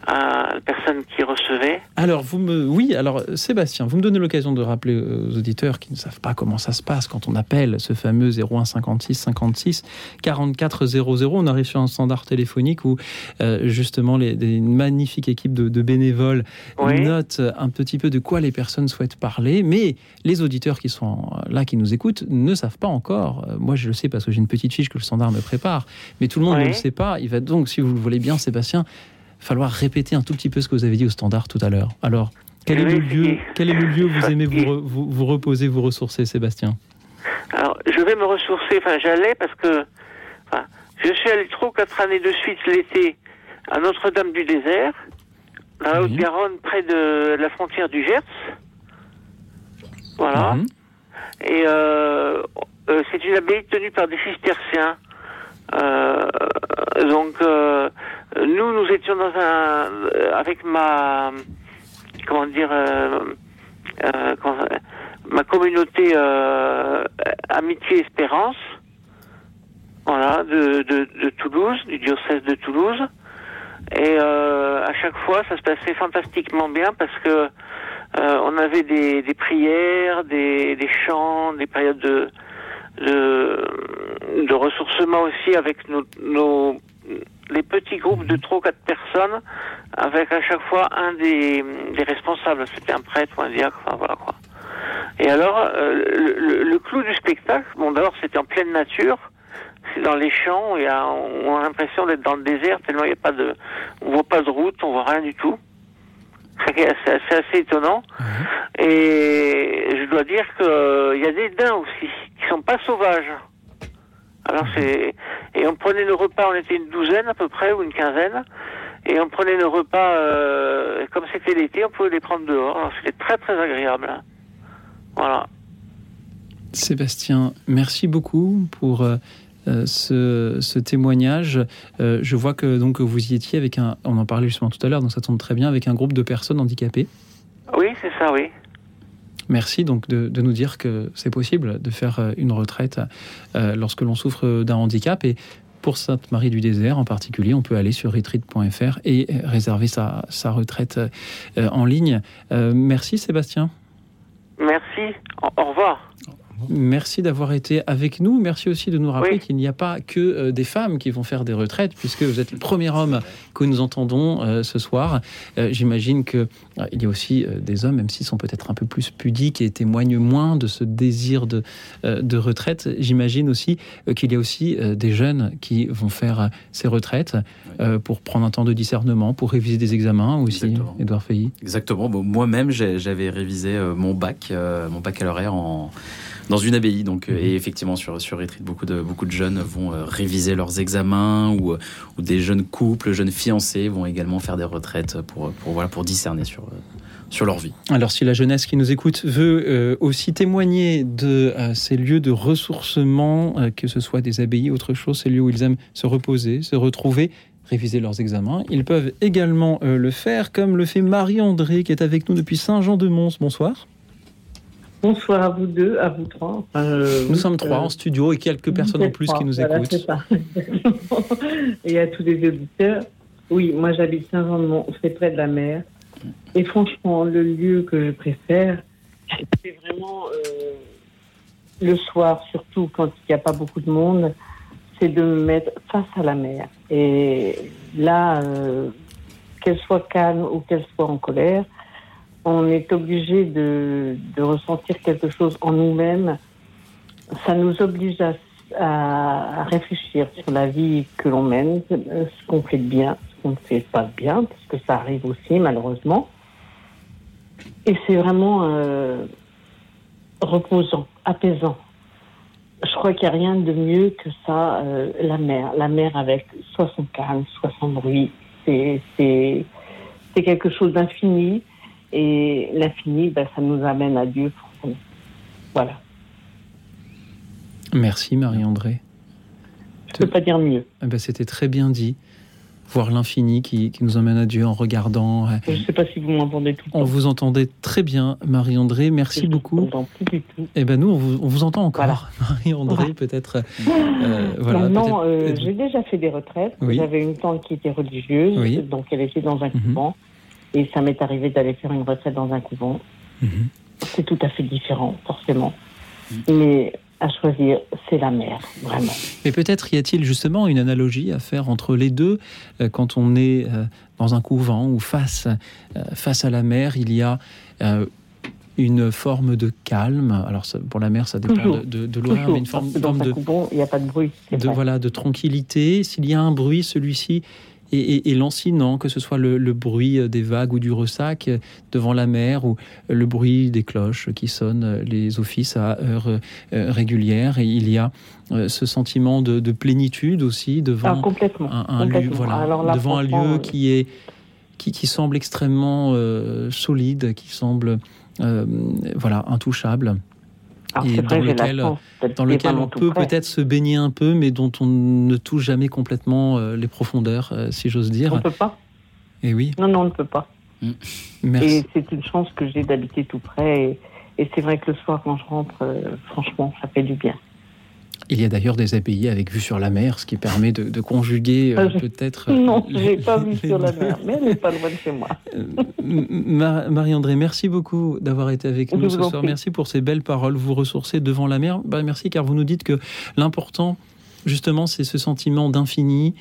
à la personne qui recevait. Alors, vous me, oui, alors Sébastien, vous me donnez l'occasion de rappeler aux auditeurs qui ne savent pas comment ça se passe quand on appelle ce fameux 01 56 56 44 00. On arrive sur un standard téléphonique où euh, justement les, une magnifique équipe de, bénévoles note un petit peu de quoi les personnes souhaitent parler, mais les auditeurs qui sont là, qui nous écoutent, ne savent pas encore. Euh, moi, je le sais parce que j'ai une petite fiche que le standard me prépare, mais tout le monde ne le sait pas. Il va donc, si vous le voulez bien, Sébastien, falloir répéter un tout petit peu ce que vous avez dit au standard tout à l'heure. Alors, quel est, le lieu, quel est le lieu où vous aimez vous, vous, reposer, vous ressourcer, Sébastien? Alors, je vais me ressourcer, enfin j'allais parce que enfin, je suis allé trop quatre années de suite l'été à Notre-Dame-du-Désert, dans la Haute-Garonne, près de la frontière du Gers. Voilà. Mhm. Et euh, euh, c'est une abbaye tenue par des cisterciens. Euh, donc, euh, nous, nous étions dans un, avec ma, comment dire, euh, ma communauté Amitié Espérance, voilà, de, de, de, Toulouse, du diocèse de Toulouse. Et à chaque fois, ça se passait fantastiquement bien parce que on avait des, des prières, des, des chants, des périodes de de, de ressourcement aussi avec nos, nos, les petits groupes de trois quatre personnes, avec à chaque fois un des, des responsables, c'était un prêtre ou un diacre, enfin voilà quoi. Et alors, euh, le, le, clou du spectacle, bon d'abord c'était en pleine nature, c'est dans les champs, et on a l'impression d'être dans le désert tellement il n'y a pas de, on voit pas de route, on voit rien du tout. C'est assez, étonnant. Et je dois dire qu'il euh, y a des daims aussi, qui sont pas sauvages. Alors c'est et on prenait le repas, on était une douzaine à peu près ou une quinzaine, et on prenait le repas euh, comme c'était l'été, on pouvait les prendre dehors. Alors c'était très très agréable. Voilà. Sébastien, merci beaucoup pour euh, ce, témoignage. Euh, je vois que donc vous y étiez avec un, on en parlait justement tout à l'heure, donc ça tombe très bien, avec un groupe de personnes handicapées. Oui, c'est ça, oui. Merci donc de, nous dire que c'est possible de faire euh, une retraite lorsque l'on souffre d'un handicap et pour Sainte-Marie du Désert en particulier, on peut aller sur retreat.fr et réserver sa, sa retraite en ligne. merci Sébastien. Merci. au revoir. Merci d'avoir été avec nous. Merci aussi de nous rappeler qu'il n'y a pas que euh, des femmes qui vont faire des retraites, puisque vous êtes le premier homme que nous entendons euh, ce soir. Euh, j'imagine qu'il il y a aussi des hommes, même s'ils sont peut-être un peu plus pudiques et témoignent moins de ce désir de, de retraite. J'imagine aussi qu'il y a aussi des jeunes qui vont faire ces retraites pour prendre un temps de discernement, pour réviser des examens aussi. Exactement. Edouard Feuilly. Exactement. Moi-même, j'avais révisé mon bac, mon baccalauréat en dans une abbaye. Donc, et effectivement, sur, sur Retreat, beaucoup de, beaucoup de jeunes vont réviser leurs examens ou, ou des jeunes couples, jeunes fiancés vont également faire des retraites pour, pour, voilà, pour discerner sur, sur leur vie. Alors si la jeunesse qui nous écoute veut euh, aussi témoigner de euh, ces lieux de ressourcement, euh, que ce soit des abbayes, autre chose, ces lieux où ils aiment se reposer, se retrouver, réviser leurs examens, ils peuvent également le faire, comme le fait Marie-André, qui est avec nous depuis Saint-Jean-de-Mons. Bonsoir. Bonsoir à vous deux, à vous trois. nous sommes trois en studio et quelques personnes en plus qui nous écoutent. et à tous les auditeurs. Oui, moi j'habite Saint-Jean-de-Mons, c'est près de la mer. Et franchement, le lieu que je préfère, c'est vraiment euh, le soir, surtout quand il n'y a pas beaucoup de monde, c'est de me mettre face à la mer. Et là, euh, qu'elle soit calme ou qu'elle soit en colère, on est obligé de, de, ressentir quelque chose en nous-mêmes. Ça nous oblige à, à, réfléchir sur la vie que l'on mène, ce qu'on fait de bien, ce qu'on ne fait pas de bien, parce que ça arrive aussi malheureusement. Et c'est vraiment euh, reposant, apaisant. Je crois qu'il n'y a rien de mieux que ça, euh, la mer. La mer avec soit son calme, soit son bruit. C'est, quelque chose d'infini. Et l'infini, ben, ça nous amène à Dieu, Voilà. Merci Marie-André. Je ne peux pas dire mieux. Eh ben, c'était très bien dit voir l'infini qui, nous emmène à Dieu en regardant. Euh, Je ne sais pas si vous m'entendez tout. On vous entendait très bien, Marie-André. Merci beaucoup. Plus du tout. Eh ben nous, on vous, entend encore, Marie-André, peut-être. Euh, voilà, non, euh, j'ai déjà fait des retraites. J'avais une tante qui était religieuse, donc elle était dans un mhm. couvent, et ça m'est arrivé d'aller faire une retraite dans un couvent. Mhm. C'est tout à fait différent, forcément. Mais à choisir, c'est la mer, vraiment. Mais peut-être y a-t-il justement une analogie à faire entre les deux euh, quand on est euh, dans un couvent ou face, euh, face à la mer, il y a une forme de calme. Alors pour la mer, ça dépend de, de, l'horaire, mais une forme, de, il n'y a pas de bruit. De voilà, de tranquillité. S'il y a un bruit, celui-ci et, lancinant, que ce soit le, bruit euh, des vagues ou du ressac euh, devant la mer ou le bruit des cloches qui sonnent euh, les offices à heures régulières. Et il y a ce sentiment de, plénitude aussi devant ah, un, lieu, voilà, devant un lieu qui est qui, qui semble extrêmement solide, qui semble voilà intouchable et dans lequel, dans lequel on peut peut-être se baigner un peu, mais dont on ne touche jamais complètement euh, les profondeurs, euh, si j'ose dire. On ne peut pas. Et oui. Non, non, on ne peut pas. Mm. Merci. Et c'est une chance que j'ai d'habiter tout près. Et, et c'est vrai que le soir, quand je rentre, euh, franchement, ça fait du bien. Il y a d'ailleurs des abbayes avec vue sur la mer, ce qui permet de, conjuguer euh, ah, peut-être. Non, je n'ai pas vue sur la mer, mais elle n'est pas loin de chez moi. Euh, Marie-André, merci beaucoup d'avoir été avec nous ce soir. Merci pour ces belles paroles. Vous ressourcez devant la mer. Bah, merci car vous nous dites que l'important, justement, c'est ce sentiment d'infini,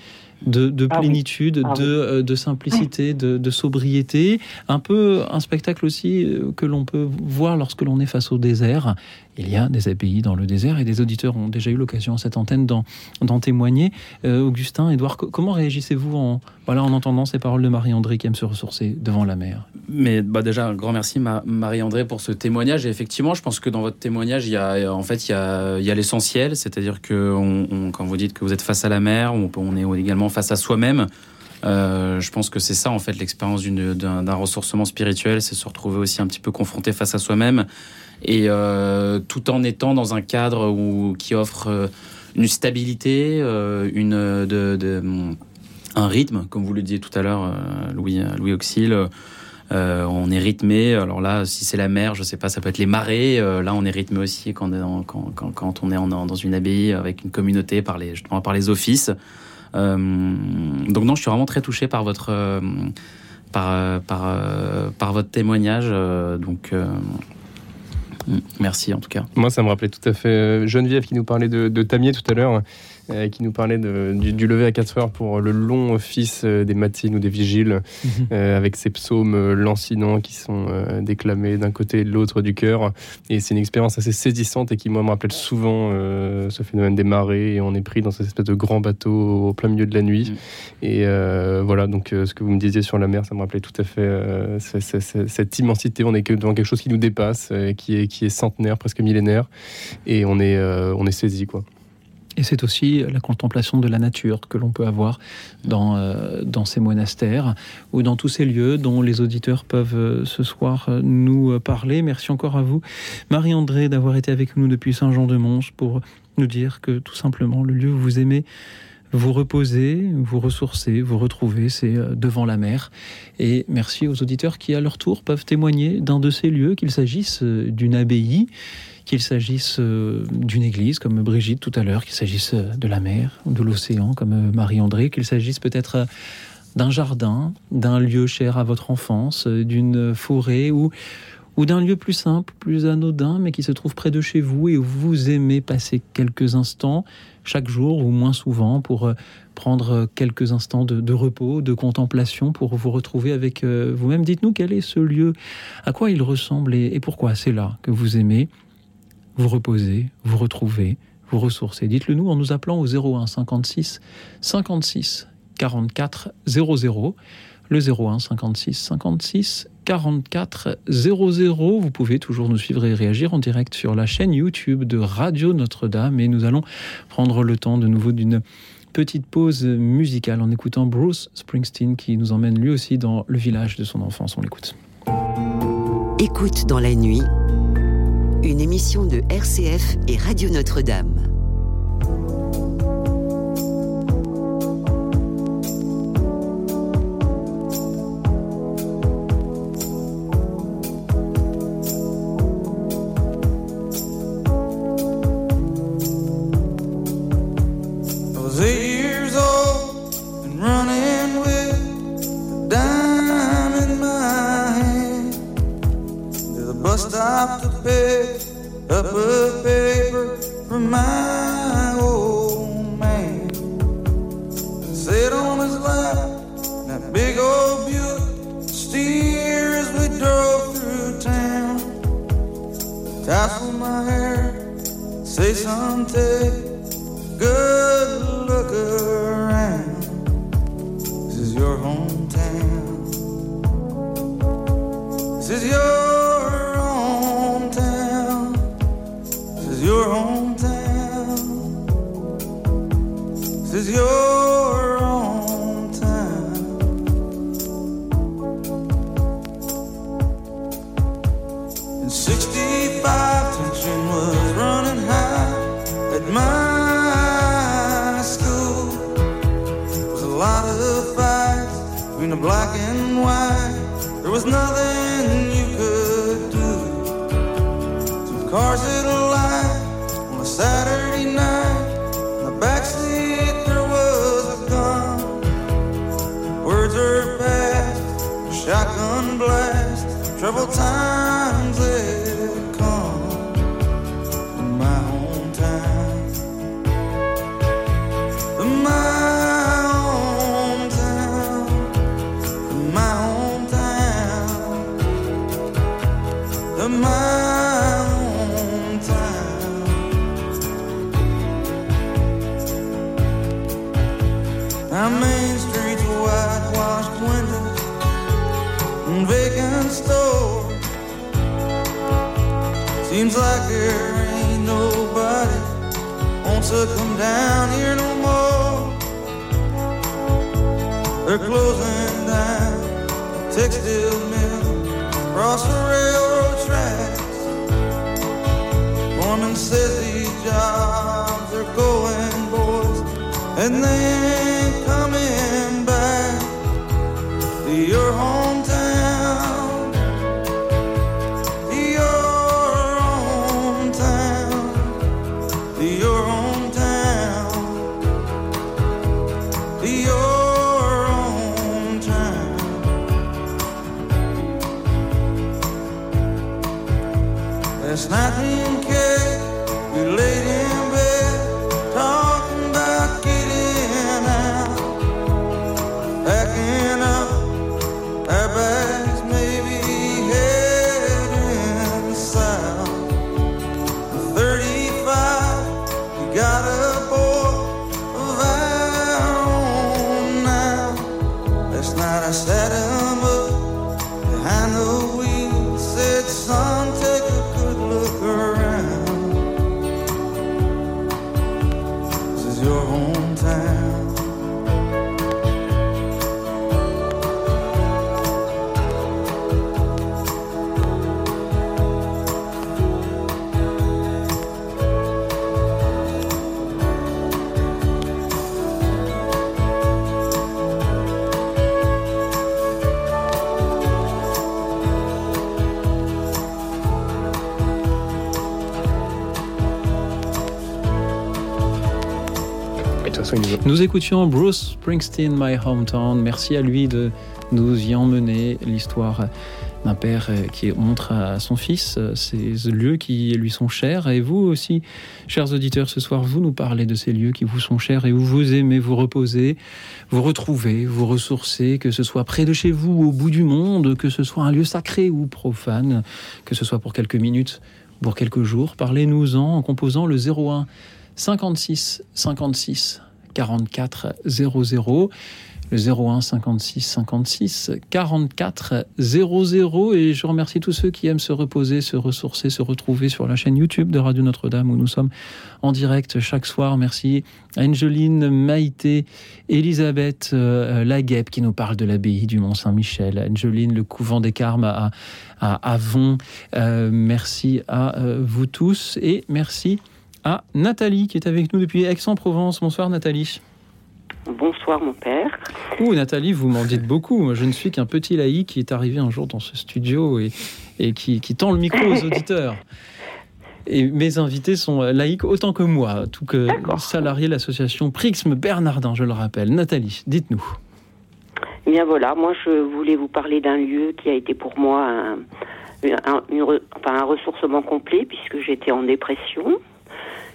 de, ah plénitude, ah euh, de, simplicité, de, sobriété. Un peu un spectacle aussi que l'on peut voir lorsque l'on est face au désert il y a des abbayes dans le désert et des auditeurs ont déjà eu l'occasion à cette antenne d'en témoigner. Euh, Augustin, Edouard, comment réagissez-vous en, en entendant ces paroles de Marie-André qui aime se ressourcer devant la mer? Mais bah déjà, un grand merci Marie-André pour ce témoignage. Et effectivement, je pense que dans votre témoignage, il y a, en fait, il y a, l'essentiel, c'est-à-dire que quand vous dites que vous êtes face à la mer, on, on est également face à soi-même. Euh, je pense que c'est ça en fait l'expérience d'un ressourcement spirituel, c'est se retrouver aussi un petit peu confronté face à soi-même et euh, tout en étant dans un cadre où, qui offre euh, une stabilité, euh, une, de, un rythme, comme vous le disiez tout à l'heure, Louis, Louis Auxil. on est rythmé. Alors là, si c'est la mer, je sais pas, ça peut être les marées. là, on est rythmé aussi quand, quand, quand, quand on est dans une abbaye avec une communauté par les, justement par les offices. donc non, je suis vraiment très touché par votre par par, par votre témoignage. donc Merci en tout cas. Moi, ça me rappelait tout à fait euh, Geneviève qui nous parlait de, Tamier tout à l'heure. Euh, qui nous parlait de, du, du, lever à 4 heures pour le long office euh, des matines ou des vigiles, mhm. euh, avec ces psaumes lancinants qui sont déclamés d'un côté et de l'autre du cœur. Et c'est une expérience assez saisissante et qui, moi, me rappelle souvent ce phénomène des marées. Et on est pris dans cette espèce de grand bateau au plein milieu de la nuit. Mhm. Et voilà, donc ce que vous me disiez sur la mer, ça me rappelait tout à fait cette immensité. On est devant quelque chose qui nous dépasse, qui, est, qui est centenaire, presque millénaire. Et on est, on est saisi, quoi. Et c'est aussi la contemplation de la nature que l'on peut avoir dans, euh, ces monastères ou dans tous ces lieux dont les auditeurs peuvent euh, ce soir euh, nous parler. Merci encore à vous, Marie-André, d'avoir été avec nous depuis Saint-Jean-de-Monge pour nous dire que tout simplement le lieu où vous aimez vous reposer, vous ressourcer, vous retrouver, c'est devant la mer. Et merci aux auditeurs qui, à leur tour, peuvent témoigner d'un de ces lieux, qu'il s'agisse d'une abbaye, qu'il s'agisse euh, d'une église comme Brigitte tout à l'heure, qu'il s'agisse euh, de la mer ou de l'océan comme euh, Marie-André, qu'il s'agisse peut-être d'un jardin, d'un lieu cher à votre enfance, d'une forêt ou, ou d'un lieu plus simple, plus anodin, mais qui se trouve près de chez vous et où vous aimez passer quelques instants chaque jour ou moins souvent pour prendre quelques instants de, repos, de contemplation pour vous retrouver avec vous-même. Dites-nous quel est ce lieu, à quoi il ressemble et pourquoi c'est là que vous aimez vous reposez, vous retrouvez, vous ressourcez. Dites-le nous en nous appelant au 01 56 56 44 00. Le 01 56 56 44 00. Vous pouvez toujours nous suivre et réagir en direct sur la chaîne YouTube de Radio Notre-Dame. Et nous allons prendre le temps de nouveau d'une petite pause musicale en écoutant Bruce Springsteen qui nous emmène lui aussi dans le village de son enfance. On l'écoute. Écoute dans la nuit une émission de RCF et Radio Notre-Dame. Son, take Nous écoutions Bruce Springsteen, My Hometown. Merci à lui de nous y emmener. L'histoire d'un père qui montre à son fils ces lieux qui lui sont chers. Et vous aussi, chers auditeurs, ce soir, vous nous parlez de ces lieux qui vous sont chers et où vous aimez vous reposer, vous retrouver, vous ressourcer, que ce soit près de chez vous ou au bout du monde, que ce soit un lieu sacré ou profane, que ce soit pour quelques minutes, pour quelques jours. Parlez-nous-en en composant le 01 56 56 44 00 le 01 56 56 44 00 et je remercie tous ceux qui aiment se reposer, se ressourcer, se retrouver sur la chaîne YouTube de Radio Notre-Dame où nous sommes en direct chaque soir. Merci à Angeline, Maïté, Elisabeth euh, qui nous parle de l'abbaye du Mont-Saint-Michel, Angeline, le couvent des Carmes à, à Avon. Euh, merci à euh, vous tous et merci à Nathalie qui est avec nous depuis Aix-en-Provence. Bonsoir Nathalie. Bonsoir mon père. Ouh Nathalie, vous m'en dites beaucoup. Moi, je ne suis qu'un petit laïc qui est arrivé un jour dans ce studio et, et qui, qui tend le micro aux auditeurs. Et mes invités sont laïcs autant que moi, tout que salariés de l'association Prixme Bernardin, je le rappelle. Nathalie, dites-nous. Eh bien voilà, moi je voulais vous parler d'un lieu qui a été pour moi un, un, une re- enfin, un ressourcement complet puisque j'étais en dépression.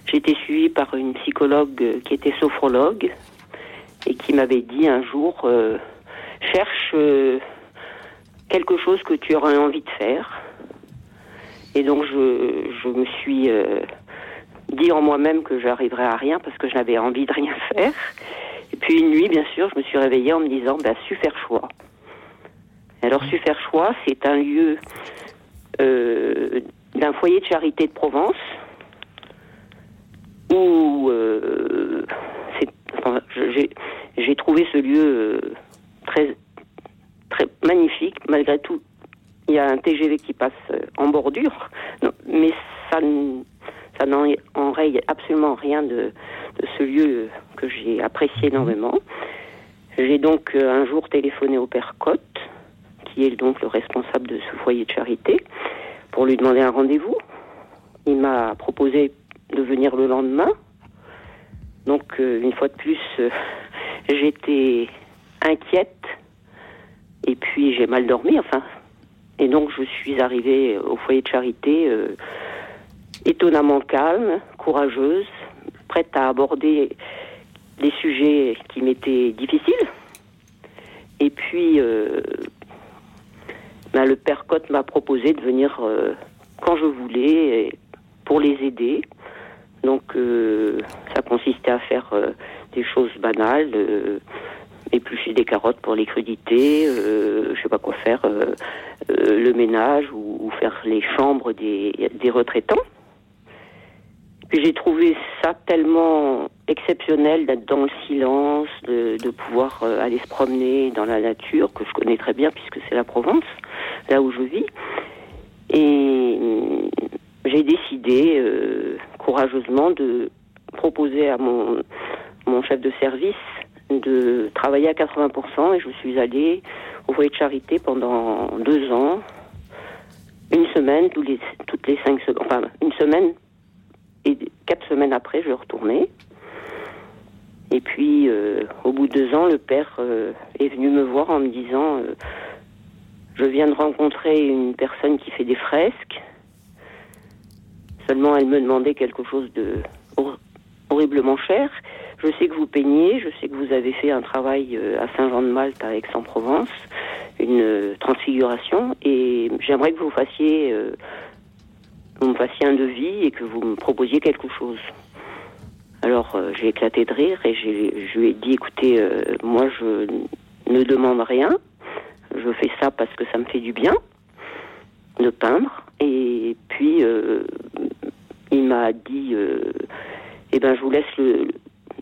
J'ai été suivie par une psychologue qui était sophrologue et qui m'avait dit un jour euh, cherche euh, quelque chose que tu aurais envie de faire. Et donc je, je me suis euh, dit en moi-même que j'arriverais à rien parce que je n'avais envie de rien faire. Et puis une nuit, bien sûr, je me suis réveillée en me disant bah, super choix. Alors super choix, c'est un lieu euh, d'un foyer de charité de Provence où euh, enfin, j'ai trouvé ce lieu euh, très très magnifique malgré tout. Il y a un TGV qui passe euh, en bordure, Non, mais ça ça n'enraye absolument rien de, de ce lieu que j'ai apprécié énormément. J'ai donc un jour téléphoné au père Cotte, qui est donc le responsable de ce foyer de charité, pour lui demander un rendez-vous. Il m'a proposé de venir le lendemain. Donc, euh, une fois de plus, euh, j'étais inquiète et puis j'ai mal dormi, enfin. Et donc, je suis arrivée au foyer de charité euh, étonnamment calme, courageuse, prête à aborder les sujets qui m'étaient difficiles. Et puis, ben, le père Cotte m'a proposé de venir quand je voulais pour les aider. Donc, euh, ça consistait à faire euh, des choses banales, euh, éplucher des carottes pour les crudités, euh, je sais pas quoi faire, euh, euh, le ménage ou, faire les chambres des, retraitants. Puis j'ai trouvé ça tellement exceptionnel d'être dans le silence, de, pouvoir euh, aller se promener dans la nature, que je connais très bien puisque c'est la Provence, là où je vis. Et j'ai décidé euh, courageusement de proposer à mon, mon chef de service de travailler à 80% et je suis allée au foyer de charité pendant deux ans, une semaine, tous les, toutes les cinq semaines, enfin une semaine et quatre semaines après, je retournais. Et puis, euh, au bout de deux ans, le père euh, est venu me voir en me disant euh, Je viens de rencontrer une personne qui fait des fresques. Seulement, elle me demandait quelque chose de hor- horriblement cher. Je sais que vous peignez, je sais que vous avez fait un travail euh, à Saint-Jean-de-Malte à Aix-en-Provence, une euh, transfiguration, et j'aimerais que vous fassiez, euh, vous me fassiez un devis et que vous me proposiez quelque chose. Alors j'ai éclaté de rire et je lui ai dit écoutez, moi je ne demande rien, je fais ça parce que ça me fait du bien de peindre. Et puis, euh, il m'a dit, euh, eh ben, je vous laisse le,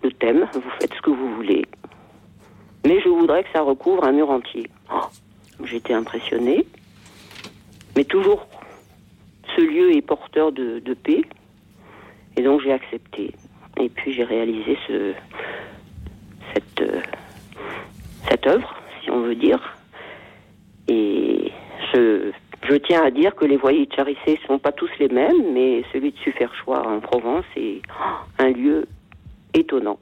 le thème, vous faites ce que vous voulez. Mais je voudrais que ça recouvre un mur entier. Oh, J'étais impressionnée. Mais toujours, ce lieu est porteur de, de paix. Et donc j'ai accepté. Et puis j'ai réalisé ce, cette, euh, cette œuvre, si on veut dire. Et je, je tiens à dire que les voyers de Charissé ne sont pas tous les mêmes, mais celui de Suferchois en Provence est oh, un lieu étonnant.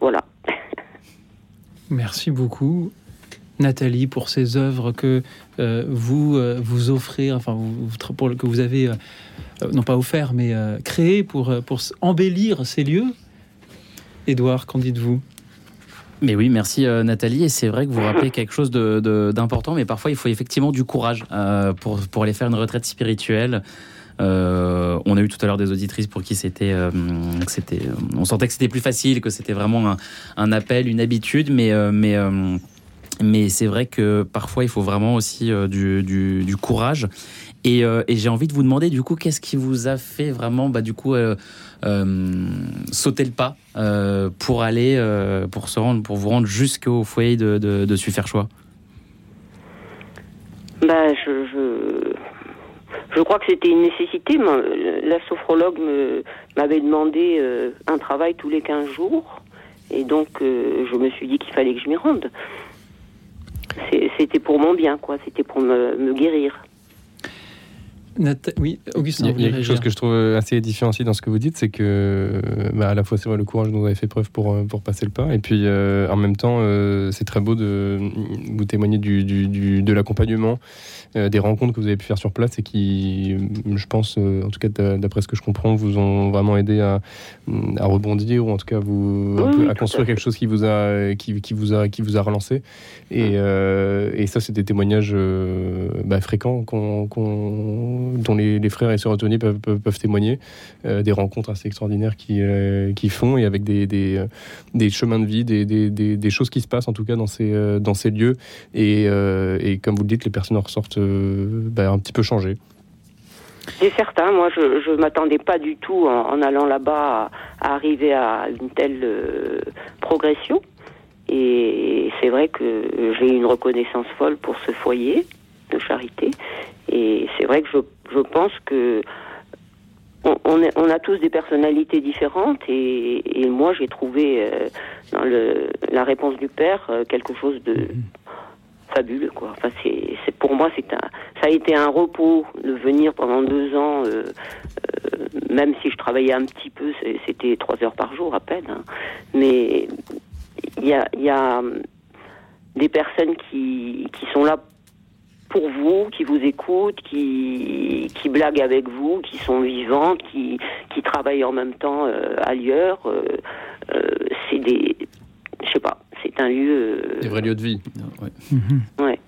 Voilà. Merci beaucoup. Nathalie, pour ces œuvres que euh, vous euh, vous offrez, enfin vous, que vous avez, euh, non pas offert, mais créé pour, pour embellir ces lieux. Édouard, qu'en dites-vous? Mais oui, merci euh, Nathalie. Et c'est vrai que vous rappelez quelque chose d'important, mais parfois il faut effectivement du courage euh, pour, pour aller faire une retraite spirituelle. Euh, on a eu tout à l'heure des auditrices pour qui c'était, c'était, on sentait que c'était plus facile, que c'était vraiment un, un appel, une habitude, mais, mais, mais c'est vrai que parfois il faut vraiment aussi du- du courage. Et, euh, et j'ai envie de vous demander du coup, qu'est-ce qui vous a fait vraiment, bah, du coup, euh, euh, sauter le pas pour aller, pour se rendre, pour vous rendre jusqu'au foyer de, de, de Suferchois? Ben, je, je, crois que c'était une nécessité. La sophrologue m'avait demandé un travail tous les 15 jours. Et donc, je me suis dit qu'il fallait que je m'y rende. C'était pour mon bien, quoi. C'était pour me, me guérir. Oui, Augustin, Il y a, quelque chose que je trouve assez édifiant aussi dans ce que vous dites, c'est que bah, à la fois c'est vrai le courage dont vous avez fait preuve pour, euh, pour passer le pas, et puis euh, en même temps euh, c'est très beau de vous témoigner du, du- du- de l'accompagnement, des rencontres que vous avez pu faire sur place et qui, euh, je pense, euh, en tout cas d'a- d'après ce que je comprends, vous ont vraiment aidé à, à rebondir ou en tout cas vous, Oui, peu à construire quelque chose qui vous a, qui, qui vous a, qui vous a relancé. Et, euh, et ça, c'est des témoignages euh, bah, fréquents dont les, les frères et sœurs Otonier peuvent, peuvent, peuvent témoigner. Euh, des rencontres assez extraordinaires qui, euh, qui font et avec des, des, euh, des chemins de vie, des, des, choses qui se passent en tout cas dans ces, euh, dans ces lieux. Et, euh, et comme vous le dites, les personnes en ressortent euh, bah, un petit peu changées. C'est certain, moi je ne m'attendais pas du tout en, en allant là-bas à, à arriver à une telle euh, progression. Et c'est vrai que j'ai une reconnaissance folle pour ce foyer de charité. Et c'est vrai que je, je pense que on, on est- on a tous des personnalités différentes et, et moi j'ai trouvé euh, dans le, la réponse du père euh, quelque chose de fabuleux quoi. Enfin c'est pour moi c'est un ça a été un repos de venir pendant deux ans euh, euh, même si je travaillais un petit peu c'était trois heures par jour à peine hein. mais il y a hum, des personnes qui qui sont là pour vous, qui vous écoutent, qui, qui blaguent avec vous, qui sont vivantes, qui, qui travaillent en même temps euh, ailleurs. c'est des, je sais pas, c'est un lieu. euh, Des vrais lieux de vie. ouais.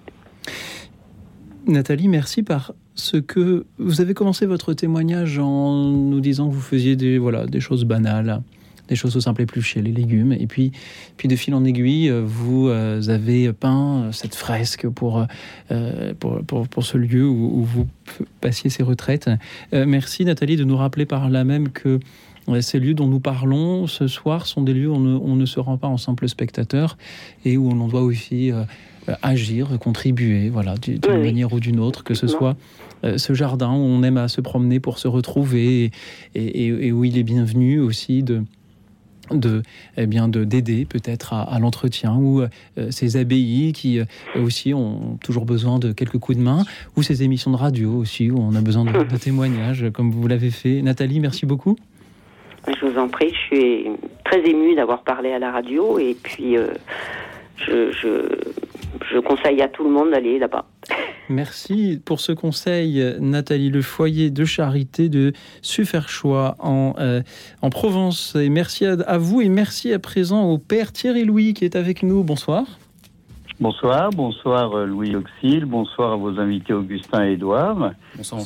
Nathalie, merci par ce que vous avez commencé votre témoignage en nous disant que vous faisiez des, voilà, des choses banales, des choses au simple éplucher, les légumes. Et puis, puis de fil en aiguille, euh, vous euh, avez peint cette fresque pour, euh, pour, pour, pour ce lieu où, où vous passiez ces retraites. Euh, merci Nathalie de nous rappeler par là même que euh, ces lieux dont nous parlons ce soir sont des lieux où on ne, on ne se rend pas en simple spectateur et où on en doit aussi euh, agir, contribuer, voilà, du- d'une Oui, oui. manière ou d'une autre, que ce soit euh, ce jardin où on aime à se promener pour se retrouver et, et- et- et où il est bienvenu aussi de de eh bien de d'aider peut-être à, à l'entretien ou euh, ces abbayes qui euh, aussi ont toujours besoin de quelques coups de main ou ces émissions de radio aussi où on a besoin de, de témoignages comme vous l'avez fait. Nathalie merci beaucoup Je vous en prie, je suis très émue d'avoir parlé à la radio et puis euh, je, je, je conseille à tout le monde d'aller là-bas. Merci pour ce conseil, Nathalie, le foyer de charité de Suferchois en, euh, en Provence. Et merci à, à vous et merci à présent au père Thierry Louis qui est avec nous. Bonsoir. Bonsoir, bonsoir euh, Louis Auxil, bonsoir à vos invités Augustin et Édouard. Bonsoir.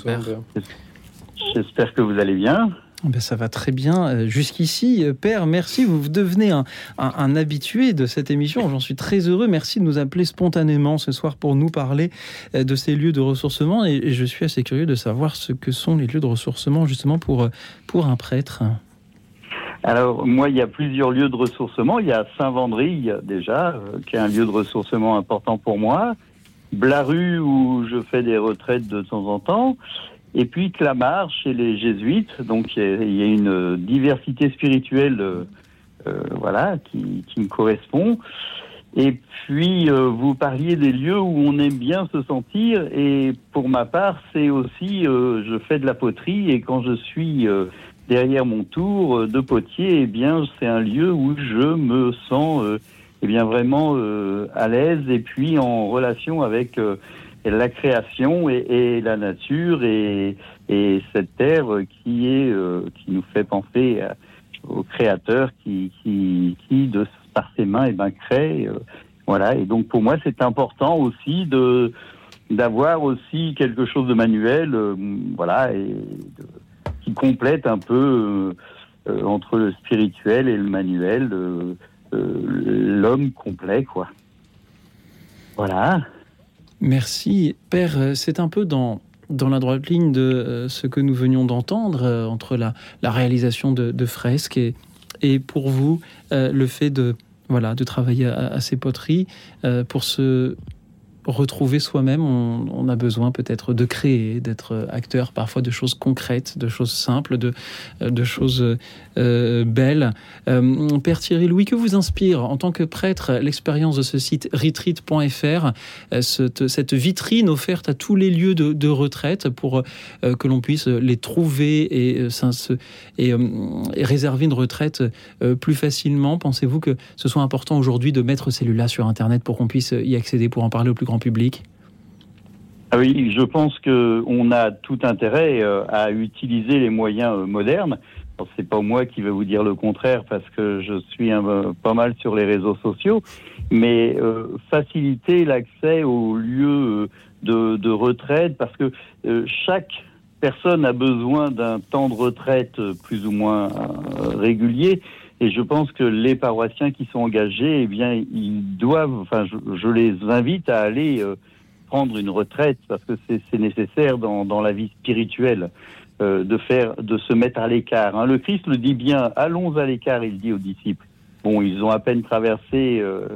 J'espère que vous allez bien. Ben, ça va très bien. Euh, Jusqu'ici, euh, Père, merci. Vous devenez un, un- habitué de cette émission. J'en suis très heureux. Merci de nous appeler spontanément ce soir pour nous parler euh, de ces lieux de ressourcement. Et, je suis assez curieux de savoir ce que sont les lieux de ressourcement justement pour, pour un prêtre. Alors, moi, il y a plusieurs lieux de ressourcement. Il y a Saint-Vendry, déjà, qui est un lieu de ressourcement important pour moi. Blaru, où je fais des retraites de temps en temps. Et puis Clamart, chez les jésuites. Donc, il y a, une diversité spirituelle, euh, euh, voilà, qui, qui me correspond. Et puis, euh, vous parliez des lieux où on aime bien se sentir. Et pour ma part, c'est aussi, euh, je fais de la poterie. Et quand je suis euh, derrière mon tour euh, de potier, eh bien, c'est un lieu où je me sens euh, eh bien, vraiment à l'aise et puis en relation avec la création et, et la nature et, et cette terre qui est euh, qui nous fait penser au créateur qui, qui, qui de par ses mains eh ben, crée. euh, voilà. Et donc pour moi, c'est important aussi de d'avoir aussi quelque chose de manuel, euh, voilà, et de- qui complète un peu euh, euh, entre le spirituel et le manuel, euh, l'homme complet, quoi. Voilà. Merci. Père, euh, c'est un peu dans, dans la droite ligne de euh, ce que nous venions d'entendre euh, entre la, la réalisation de, fresques et, et pour vous, le fait de, voilà, de travailler à, à ces poteries. pour se retrouver soi-même, on, a besoin peut-être de créer, d'être acteur parfois de choses concrètes, de choses simples, de, choses euh, belles. Euh, Père Thierry Louis, que vous inspire en tant que prêtre l'expérience de ce site retreat.fr, euh, cette, vitrine offerte à tous les lieux de, retraite pour que l'on puisse les trouver et, réserver une retraite plus facilement? Pensez-vous que ce soit important aujourd'hui de mettre ces lieux-là sur Internet pour qu'on puisse y accéder, pour en parler au plus grand public Ah oui, je pense que on a tout intérêt euh, à utiliser les moyens euh, modernes. C'est pas moi qui vais vous dire le contraire parce que je suis euh, pas mal sur les réseaux sociaux, mais faciliter l'accès aux lieux de, retraite parce que chaque personne a besoin d'un temps de retraite plus ou moins régulier. Et je pense que les paroissiens qui sont engagés, eh bien, ils doivent, enfin, je, les invite à aller euh, prendre une retraite parce que c'est nécessaire dans, la vie spirituelle euh, de faire, de se mettre à l'écart. hein. Le Christ le dit bien, allons à l'écart, il dit aux disciples. Bon, ils ont à peine traversé euh,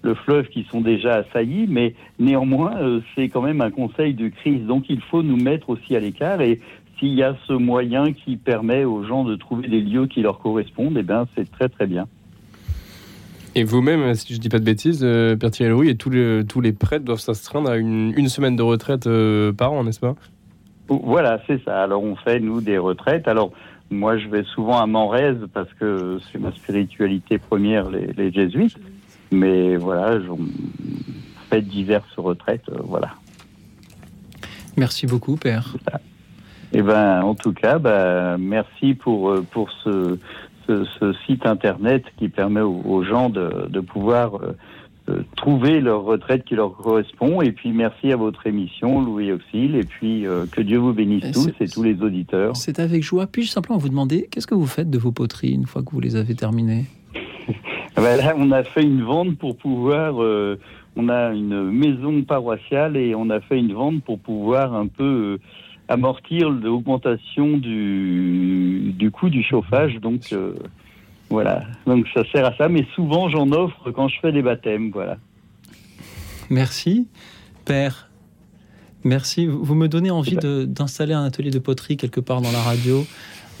le fleuve qui sont déjà assaillis, mais néanmoins, c'est quand même un conseil du Christ. Donc, il faut nous mettre aussi à l'écart. Et s'il y a ce moyen qui permet aux gens de trouver des lieux qui leur correspondent, eh bien, c'est très très bien. Et vous-même, si je dis pas de bêtises, euh, Père Thierry Louis, et tous les, tous les prêtres doivent s'astreindre à une, une semaine de retraite euh, par an, n'est-ce pas? Voilà, c'est ça. Alors on fait nous des retraites. Alors moi je vais souvent à Manrez parce que c'est ma spiritualité première, les, les jésuites. Mais voilà, je fais diverses retraites. euh, voilà. Merci beaucoup, Père. Et ben en tout cas, bah, merci pour euh, pour ce, ce, ce site internet qui permet aux, aux gens de, de pouvoir euh, euh, trouver leur retraite qui leur correspond. Et puis merci à votre émission, Louis Auxil. Et puis euh, que Dieu vous bénisse Et tous et tous les auditeurs. C'est avec joie. Puis-je simplement vous demander, qu'est-ce que vous faites de vos poteries une fois que vous les avez terminées? Ben là, on a fait une vente pour pouvoir. euh, on a une maison paroissiale et on a fait une vente pour pouvoir un peu amortir l'augmentation du, du coût du chauffage. Donc euh, voilà. Donc ça sert à ça. Mais souvent, j'en offre quand je fais des baptêmes. Voilà. Merci, Père. Merci. Vous me donnez envie de- d'installer un atelier de poterie quelque part dans la radio,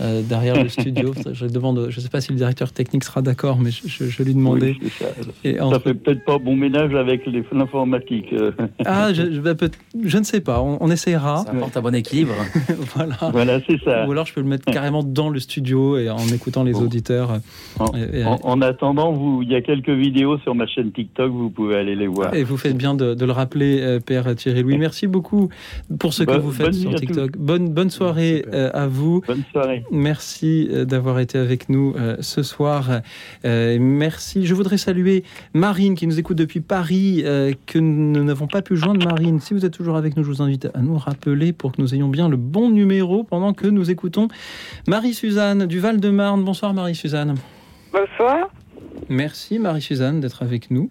euh, derrière le studio. Je demande, je ne sais pas si le directeur technique sera d'accord, mais je, je- je lui demandais. Oui, ça. Et Ça entre- fait peut-être pas bon ménage avec l'informatique. Ah, je, je- bah, peut- je ne sais pas. On, on essayera. Ça apporte un bon équilibre. voilà. Voilà, c'est ça. Ou alors je peux le mettre carrément dans le studio et en écoutant les auditeurs. En, Et- et- en- en attendant, vous, il y a quelques vidéos sur ma chaîne TikTok. Vous pouvez aller les voir. Et vous faites bien de, de le rappeler, euh, Père Thierry Louis. Merci beaucoup pour ce que vous faites sur TikTok. Bonne, bonne soirée euh, à vous. Bonne soirée. Merci euh, d'avoir été avec nous euh, ce soir. Euh, merci. Je voudrais saluer Marine qui nous écoute depuis Paris, que nous n'avons pas pu joindre. Marine, si vous êtes toujours avec nous, je vous invite à nous rappeler pour que nous ayons bien le bon numéro pendant que nous écoutons Marie-Suzanne du Val-de-Marne. Bonsoir Marie-Suzanne. Bonsoir. Merci Marie-Suzanne d'être avec nous.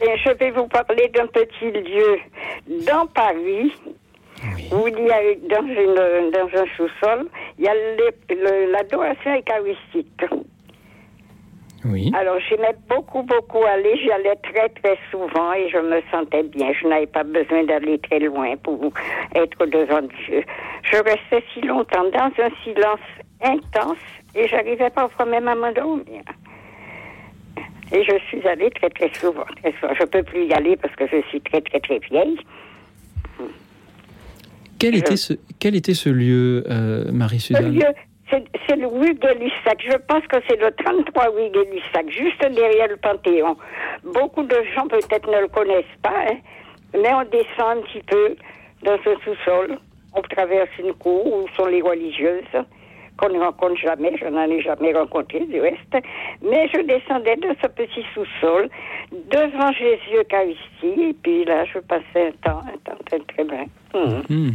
Et je vais vous parler d'un petit lieu dans Paris où il y a dans, une, dans un sous-sol, il y a les- le- l'adoration eucharistique. Oui. Alors j'aimais beaucoup, beaucoup aller. J'y allais très, très souvent et je me sentais bien. Je n'avais pas besoin d'aller très loin pour être devant Dieu. Je restais si longtemps dans un silence intense et j'arrivais parfois même à m'endormir. Et je suis allée très, très souvent, très souvent. Je peux plus y aller parce que je suis très, très, très vieille. Quel était ce, quel était ce lieu, euh, Marie-Suzanne? C'est le rue Gay-Lussac. Je pense que c'est le 33 rue Gay-Lussac, juste derrière le Panthéon. Beaucoup de gens peut-être ne le connaissent pas, hein, mais on descend un petit peu dans ce sous-sol. On traverse une cour où sont les religieuses qu'on ne rencontre jamais. Je n'en ai jamais rencontré du reste. Mais je descendais de ce petit sous-sol devant Jésus Eucharistie. Et puis là, je passais un temps, un temps très, très bien. Mhm. Hmm.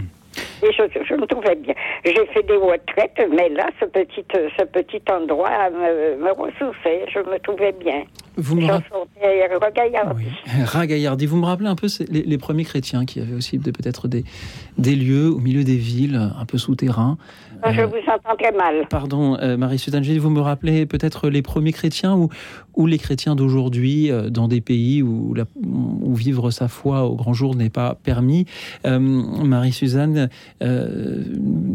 Et je, je me trouvais bien. J'ai fait des retraites, mais là, ce petit, ce petit endroit me, me ressourçait. Je me trouvais bien. Vous me rapp- sortais ragaillardi. Ragaillardi, vous me rappelez un peu les, les premiers chrétiens qui avaient aussi peut-être des, des lieux au milieu des villes, un peu souterrains. Je vous entends très mal. Pardon, euh, Marie-Suzanne, vous me rappelez peut-être les premiers chrétiens ou, ou les chrétiens d'aujourd'hui euh, dans des pays où, la- où vivre sa foi au grand jour n'est pas permis. Euh, Marie-Suzanne, euh,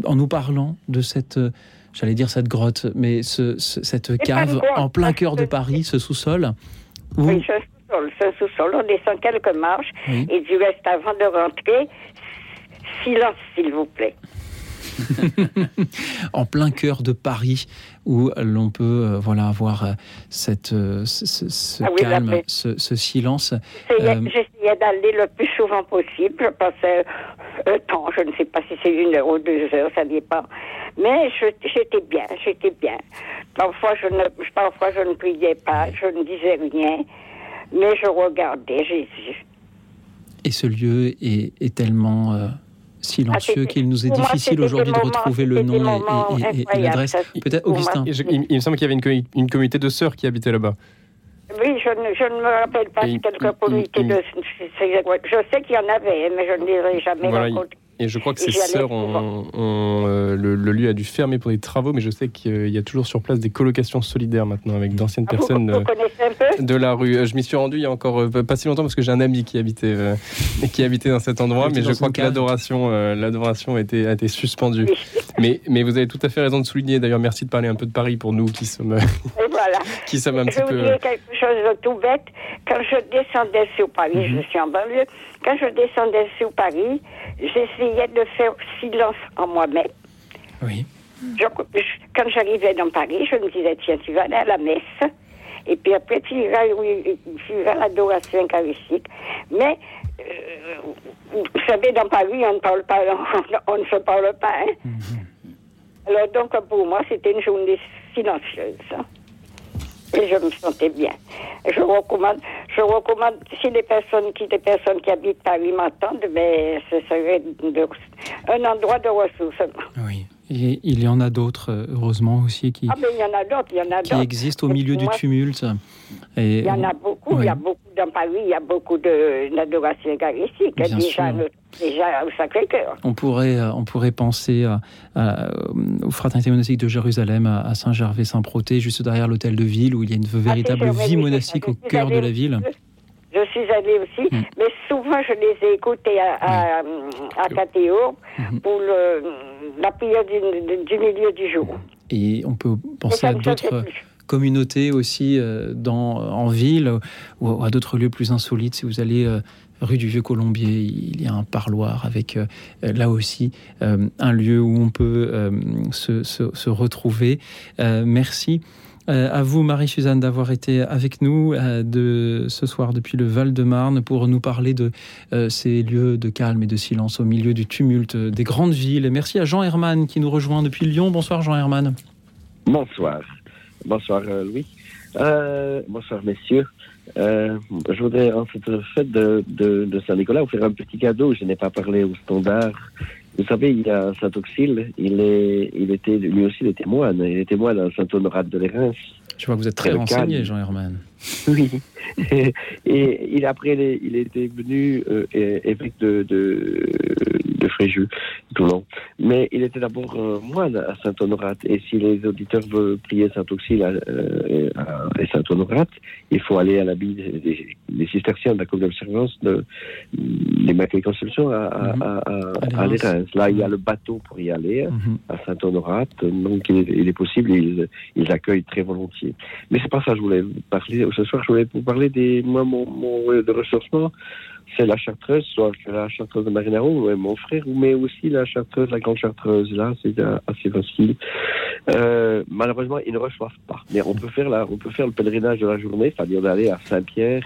en nous parlant de cette, euh, j'allais dire cette grotte, mais ce- ce- cette cave grotte, en plein cœur de Paris, ce sous-sol, vous, Oui, ce sous-sol, on descend quelques marches. Oui. Et du reste, avant de rentrer, silence, s'il vous plaît. en plein cœur de Paris, où l'on peut euh, voilà avoir euh, cette, euh, ce, ce- ce Ah oui, calme, ce, ce silence. J'essayais Euh, j'essayais d'aller le plus souvent possible. Je passais un temps, je ne sais pas si c'est une heure ou deux heures, ça dépend. Mais j'étais bien, j'étais bien. Parfois je, ne, parfois, je ne priais pas, je ne disais rien, mais je regardais Jésus. et ce lieu est, est tellement euh, silencieux Ah, qu'il nous est moi, difficile aujourd'hui de retrouver le nom et- moments et, et- et incroyables, l'adresse. Peut-être. Augustin. Je- il, il me semble qu'il y avait une, une communauté de sœurs qui habitait là-bas. Oui, je ne, je ne me rappelle pas quelques comités de. Je sais qu'il y en avait, mais je ne les ai jamais Voilà, rencontrés. Et je crois que allais sœurs ont, ont, euh, le, le lieu a dû fermer pour des travaux, mais je sais qu'il y a toujours sur place des colocations solidaires maintenant avec d'anciennes Ah, personnes vous euh, de la rue. Euh, Je m'y suis rendu il y a encore euh, pas si longtemps parce que j'ai un ami qui habitait euh, qui habitait dans cet endroit, mais je crois que l'adoration euh, l'adoration a été, a été suspendue. mais mais vous avez tout à fait raison de souligner. D'ailleurs, merci de parler un peu de Paris pour nous qui sommes euh, voilà. qui sommes un je petit vous peu. dire quelque chose de tout bête. Quand je descendais sur Paris, Mhm. je suis en banlieue, quand je descendais sur Paris, j'essayais de faire silence en moi-même. Oui. Je- je- quand j'arrivais dans Paris, je me disais, tiens, tu vas aller à la messe, et puis après, tu iras, oui, tu iras à l'adoration eucharistique. Mais, euh, vous savez, dans Paris, on ne parle pas, on, on ne se parle pas. hein. Alors, donc, pour moi, c'était une journée silencieuse. Et je me sentais bien. Je recommande, je recommande, si les personnes qui, des personnes qui habitent Paris m'entendent, mais ce serait un endroit de ressourcement. Et il y en a d'autres, euh, heureusement aussi, qui, Ah, mais il y en a d'autres, il y en a qui d'autres. existent au milieu du tumulte. Et, Il y en a beaucoup, il y a beaucoup dans Paris, il y a beaucoup de- d'adoration eucharistique, déjà, le- déjà au Sacré-Cœur. On pourrait, euh, on pourrait penser à, à- aux fraternités monastiques de Jérusalem, à, à Saint-Gervais-Saint-Protais, juste derrière l'hôtel de ville, où il y a une véritable Gervais, vie monastique au cœur de la ville. Je suis allée aussi, Hmm. mais souvent je les ai écoutés à, à, à Catéo Hmm. pour le, la prière du, du milieu du jour. Et on peut penser à d'autres communautés aussi euh, dans, en ville ou à d'autres lieux plus insolites. Si vous allez euh, rue du Vieux Colombier, il y a un parloir avec euh, là aussi un lieu où on peut se, se- se retrouver. Merci. Euh, à vous, Marie-Suzanne, d'avoir été avec nous euh, de, ce soir depuis le Val-de-Marne pour nous parler de euh, ces lieux de calme et de silence au milieu du tumulte des grandes villes. Merci à Jean Herman qui nous rejoint depuis Lyon. Bonsoir, Jean Herman. Bonsoir. Bonsoir, euh, Louis. Bonsoir, messieurs. Je voudrais, en cette fête de Saint-Nicolas, vous faire un petit cadeau. Je n'ai pas parlé au standard. Vous savez, il y a Saint-Auxile, il, est, il était, lui aussi, il était moine. Il était moine à Saint-Honorat de Lérins. Je vois que vous êtes très renseigné. Jean Herman. Oui. Et, et il, après, il, est- il était venu euh, évêque de, de, de Fréjus, Toulon. Mais il était d'abord euh, moine à Saint-Honorat. Et si les auditeurs veulent prier Saint-Auxile à- euh, et Saint-Honorat, il faut aller à l'abbaye des, des, des cisterciens de la Cour d'observance de l'Immaculée Conception à, à, à, à. Là, il y a le bateau pour y aller à Saint-Honorat. Donc, il est, il est possible, ils, ils accueillent très volontiers. Mais c'est pas ça que je voulais parler. Ce soir, je voulais vous parler des. Moi, mon, mon de ressourcement, c'est la Chartreuse, soit la Chartreuse de Marinaro, mon frère, mais aussi la Chartreuse, la Grande Chartreuse. Là, c'est euh, assez facile. Euh, malheureusement, ils ne reçoivent pas. Mais on peut faire, la, on peut faire le pèlerinage de la journée, c'est-à-dire d'aller à Saint-Pierre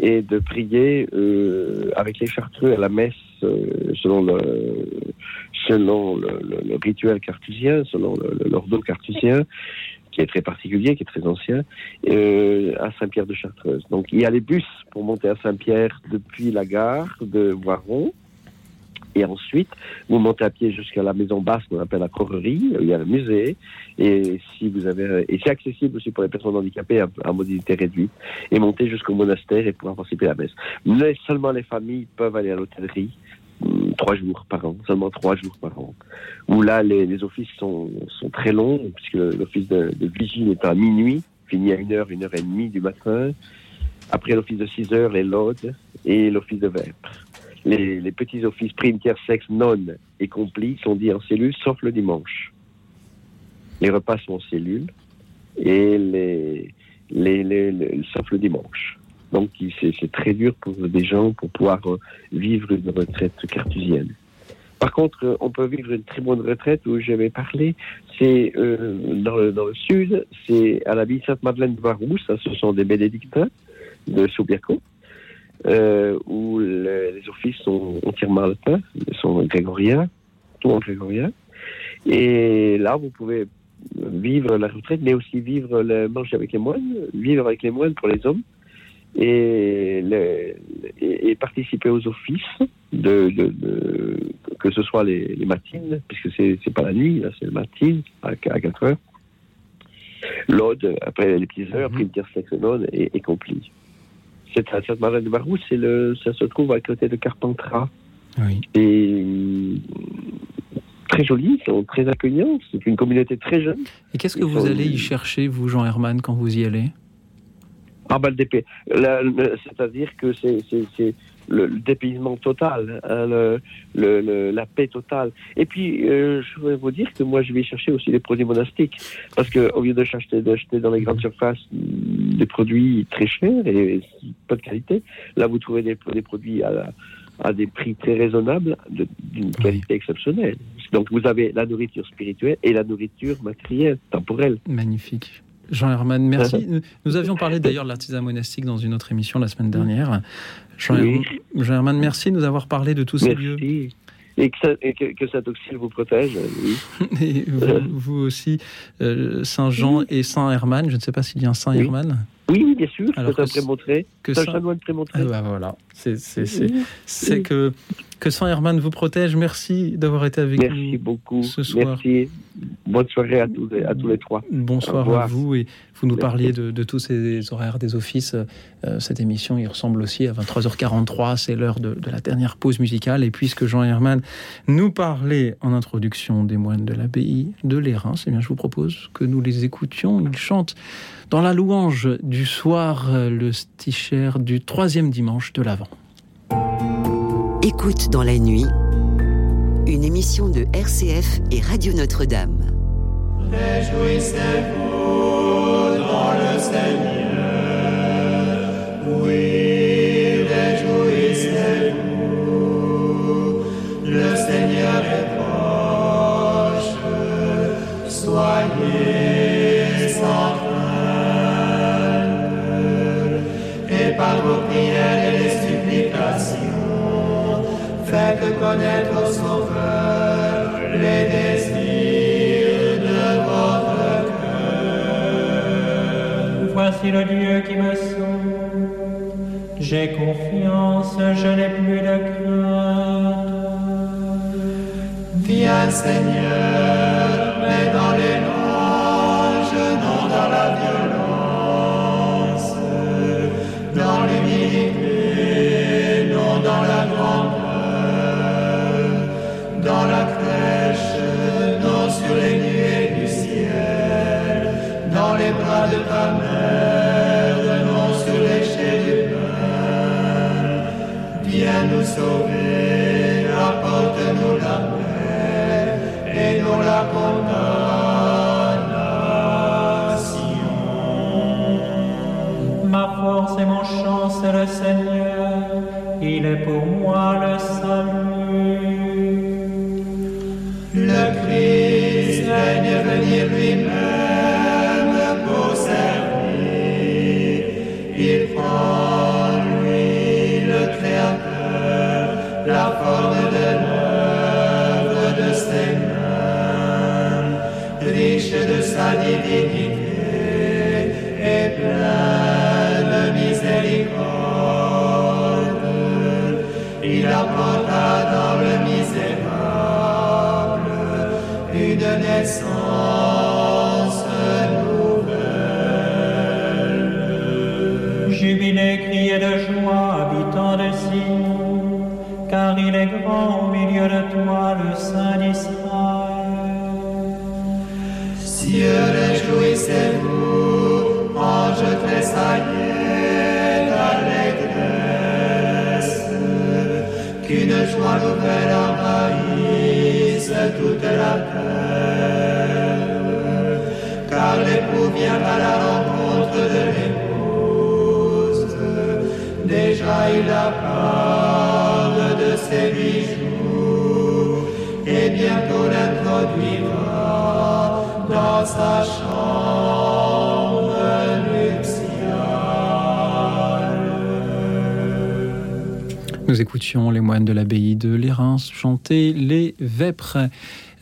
et de prier euh, avec les chartreux à la messe euh, selon le selon le, le- le rituel cartésien, selon l'ordo cartésien, qui est très particulier, qui est très ancien, euh, à Saint-Pierre de Chartreuse. Donc il y a les bus pour monter à Saint-Pierre depuis la gare de Voiron. Et ensuite, vous montez à pied jusqu'à la maison basse qu'on appelle la Correrie, où il y a le musée. Et si vous avez, et c'est accessible aussi pour les personnes handicapées à, mobilité réduite. Et monter jusqu'au monastère et pouvoir participer à la messe. Mais seulement les familles peuvent aller à l'hôtellerie trois jours par an, seulement trois jours par an. Où là, les, offices sont, sont très longs, puisque l'office de, vigile est à minuit, fini à une heure, une heure et demie du matin. Après l'office de 6 heures, les laudes et l'office de vêpres. Les, petits offices prime, sexe, non et complis sont dits en cellule, sauf le dimanche. Les repas sont en cellule et les, les- les- sauf le dimanche. Donc c'est très dur pour des gens pour pouvoir euh, vivre une retraite cartésienne. Par contre, euh, on peut vivre une très bonne retraite où je vais parler. C'est euh, dans, le, sud, c'est à l'abbaye Sainte-Madeleine de Varoux, ça ce sont des bénédictins de Sobiaco, euh, où le- les offices sont entièrement latins, sont grégoriens, tout en grégorien. Et là, vous pouvez vivre la retraite, mais aussi vivre le manger avec les moines, vivre avec les moines pour les hommes, et, le- et, et participer aux offices, de, de- de- que ce soit les, les matines, puisque c'est c'est pas la nuit, c'est le matin à, à 4 heures. L'ode, après les petites heures, après une tierce section et, et compli. Cette, cette marine de Barou, c'est le, ça se trouve à côté de Carpentras. Et très joli, ils sont très accueillants. C'est une communauté très jeune. Et qu'est-ce que vous allez y chercher, vous, Jean Herman, quand vous y allez? Ah le- C'est-à-dire que c'est c'est- c'est le, le dépaysement total, hein, le- le- le- la paix totale. Et puis, euh, je voudrais vous dire que moi, je vais chercher aussi des produits monastiques. Parce que au lieu de chercher- d'acheter dans les grandes surfaces des produits très chers et pas de qualité, là, vous trouvez des, des produits à, la- à des prix très raisonnables, d'une qualité exceptionnelle. Donc, vous avez la nourriture spirituelle et la nourriture matérielle, temporelle. Magnifique. Jean Herman, merci. Nous- Nous avions parlé d'ailleurs de l'artisan monastique dans une autre émission la semaine dernière. Jean, Oui. Herman, Jean Herman, merci de nous avoir parlé de tous ces lieux. Et que, ça- et que, que vous protège, oui. Et vous, vous aussi, euh, Saint-Jean et Saint-Herman. Je ne sais pas s'il y a un Saint-Herman. Oui, oui, bien sûr, Alors c'est un prémontré. que C'est un ça- chanoine prémontré. Ah bah voilà, c'est c'est- c'est- c'est que, que Saint Herman vous protège. Merci d'avoir été avec nous. Merci beaucoup. ce soir. Merci. Bonne soirée à tous les, à tous les trois. Bonsoir à vous et vous nous parliez de, de tous ces horaires des offices. Euh, cette émission, il ressemble aussi à 23h43, c'est l'heure de, de la dernière pause musicale. Et puisque Jean Herman nous parlait en introduction des moines de l'abbaye de Lérins, eh bien je vous propose que nous les écoutions. Ils chantent dans la louange du soir euh, le sticher du troisième dimanche de l'Avent. Écoute dans la nuit, une émission de RCF et Radio Notre-Dame. Réjouissez-vous dans le Seigneur. Oui, Faites connaître au Sauveur les désirs de votre cœur. Voici le Dieu qui me sauve. J'ai confiance, je n'ai plus de crainte. Viens Seigneur. Christ règne venir lui-même car il est grand au milieu de toi, joie nouvelle envahisse toute la terre, car l'époux vient à la rencontre de l'épouse, déjà il parle de ses bijoux, et bientôt l'introduira dans sa chambre Écoutions les moines de l'abbaye de Lérins chanter les vêpres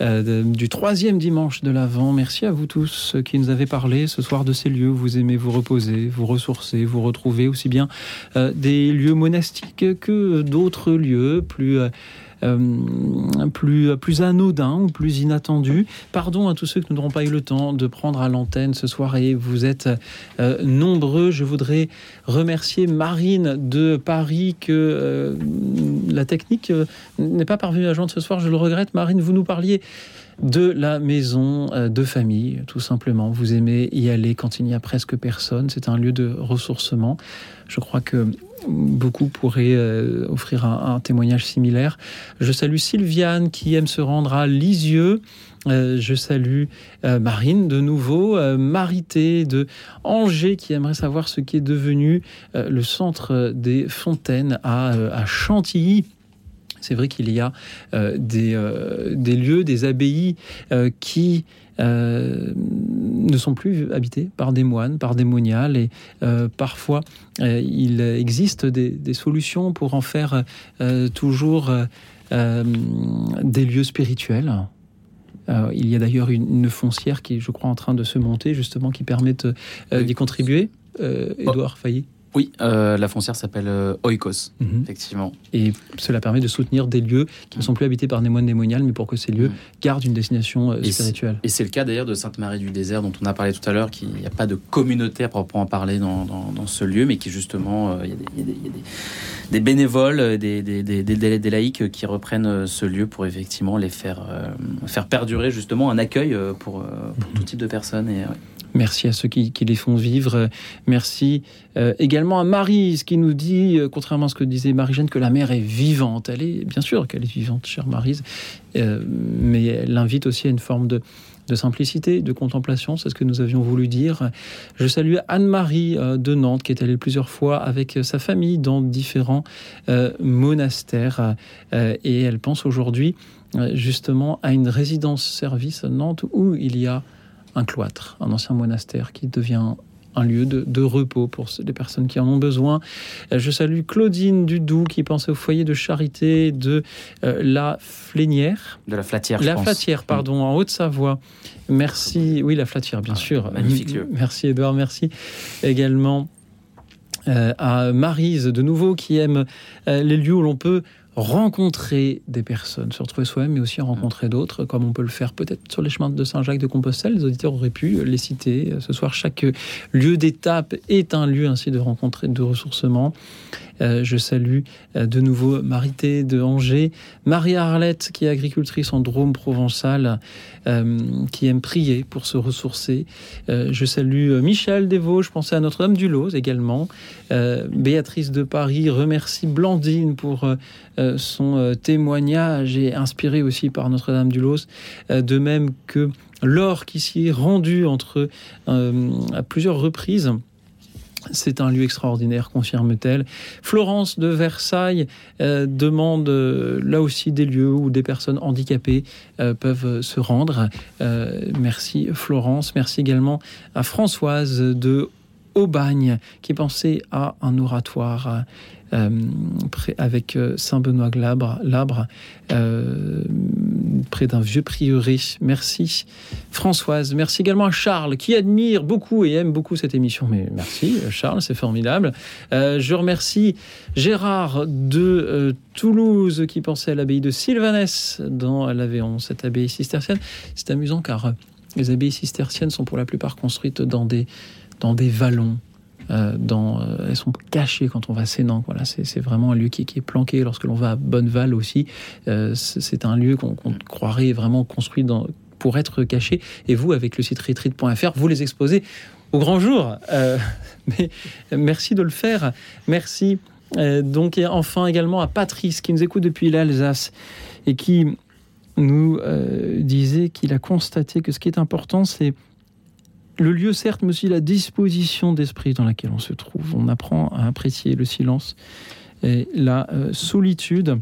euh, du troisième dimanche de l'Avent. Merci à vous tous qui nous avez parlé ce soir de ces lieux vous aimez vous reposer, vous ressourcer, vous retrouver, aussi bien euh, des lieux monastiques que d'autres lieux plus... euh, plus, plus anodins ou plus inattendus. Pardon à tous ceux que nous n'aurons pas eu le temps de prendre à l'antenne ce soir et vous êtes euh, nombreux. Je voudrais remercier Marine de Paris que euh, la technique euh, n'est pas parvenue à joindre ce soir. Je le regrette. Marine, vous nous parliez de la maison euh, de famille, tout simplement. Vous aimez y aller quand il n'y a presque personne. C'est un lieu de ressourcement. Je crois que beaucoup pourraient euh, offrir un, témoignage similaire. Je salue Sylviane qui aime se rendre à Lisieux. Euh, je salue euh, Marine de nouveau, Marité de Angers qui aimerait savoir ce qui est devenu le centre des fontaines à, Chantilly. C'est vrai qu'il y a des, des lieux, des abbayes qui euh, ne sont plus habités par des moines, par des moniales, et euh, parfois euh, il existe des, des solutions pour en faire euh, toujours euh, euh, des lieux spirituels. Euh, il y a d'ailleurs une, une foncière qui est, je crois, en train de se monter, justement, qui permet euh, d'y contribuer. Euh, Édouard Failly Oui, euh, la foncière s'appelle euh, Oikos, Mhm. effectivement. Et cela permet de soutenir des lieux qui ne sont plus habités par des moines démoniales, mais pour que ces lieux gardent une destination euh, spirituelle. Et c'est le cas d'ailleurs de Sainte-Marie-du-Désert dont on a parlé tout à l'heure, qu'il n'y a pas de communauté à proprement parler dans, dans- dans ce lieu, mais qui justement, il y a des, y des- il y a des- des bénévoles, des, laïcs qui reprennent ce lieu pour effectivement les faire, faire perdurer justement un accueil pour, pour tout type de personnes. Et, ouais. Merci à ceux qui, les font vivre. Merci euh, également à Marise qui nous dit, euh, contrairement à ce que disait Marie-Jeanne, que la mère est vivante. Elle est bien sûr qu'elle est vivante, chère Marise, euh, mais elle invite aussi à une forme de, simplicité, de contemplation. C'est ce que nous avions voulu dire. Je salue Anne-Marie euh, de Nantes qui est allée plusieurs fois avec sa famille dans différents monastères et elle pense aujourd'hui justement à une résidence-service à Nantes où il y a un cloître, un ancien monastère qui devient un lieu de, de repos pour les personnes qui en ont besoin. Euh, Je salue Claudine Dudou qui pensait au foyer de charité de euh, la Flénière. De la Flatière, je La pense. Flatière, pardon, en Haute-Savoie. Merci. Oui, la Flatière, bien sûr. magnifique lieu. Merci Edouard, merci également euh, à Marise, de nouveau, qui aime euh, les lieux où l'on peut rencontrer des personnes, se retrouver soi-même, mais aussi rencontrer d'autres, comme on peut le faire peut-être sur les chemins de Saint-Jacques de Compostelle. Les auditeurs auraient pu les citer. Ce soir, chaque lieu d'étape est un lieu ainsi de rencontre et de ressourcement. Euh, je salue euh, de nouveau Marité de Angers, Marie Arlette, qui est agricultrice en Drôme provençal, euh, qui aime prier pour se ressourcer. Je salue Michel Desvaux, je pensais à Notre-Dame du Lot également. Béatrice de Paris remercie Blandine pour son témoignage et inspiré aussi par Notre-Dame du Lot. De même que Laure qui s'y est rendue entre, à plusieurs reprises. C'est un lieu extraordinaire, confirme-t-elle. Florence de Versailles euh, demande euh, là aussi des lieux où des personnes handicapées euh, peuvent se rendre. Merci Florence. Merci également à Françoise de Aubagne qui pensait à un oratoire avec euh, Saint-Benoît Glabre, Labre, euh, près d'un vieux prieuré. Merci Françoise. Merci également à Charles qui admire beaucoup et aime beaucoup cette émission. Mais merci Charles, c'est formidable. Euh, je remercie Gérard de euh, Toulouse qui pensait à l'abbaye de Sylvanès dans l'Aveyron, cette abbaye cistercienne. C'est amusant car euh, les abbayes cisterciennes sont pour la plupart construites dans des, dans des vallons. Euh, euh, elles sont cachées quand on va à Sénan. C'est vraiment un lieu qui, est planqué. Lorsque l'on va à Bonneval aussi, euh, c'est un lieu qu'on croirait vraiment construit pour être caché. Et vous, avec le site retreat.fr, vous les exposez au grand jour. Merci de le faire. Merci. Donc, et enfin également à Patrice qui nous écoute depuis l'Alsace et qui nous disait qu'il a constaté que ce qui est important, c'est le lieu, certes, mais aussi la disposition d'esprit dans laquelle on se trouve. On apprend à apprécier le silence et la euh, solitude.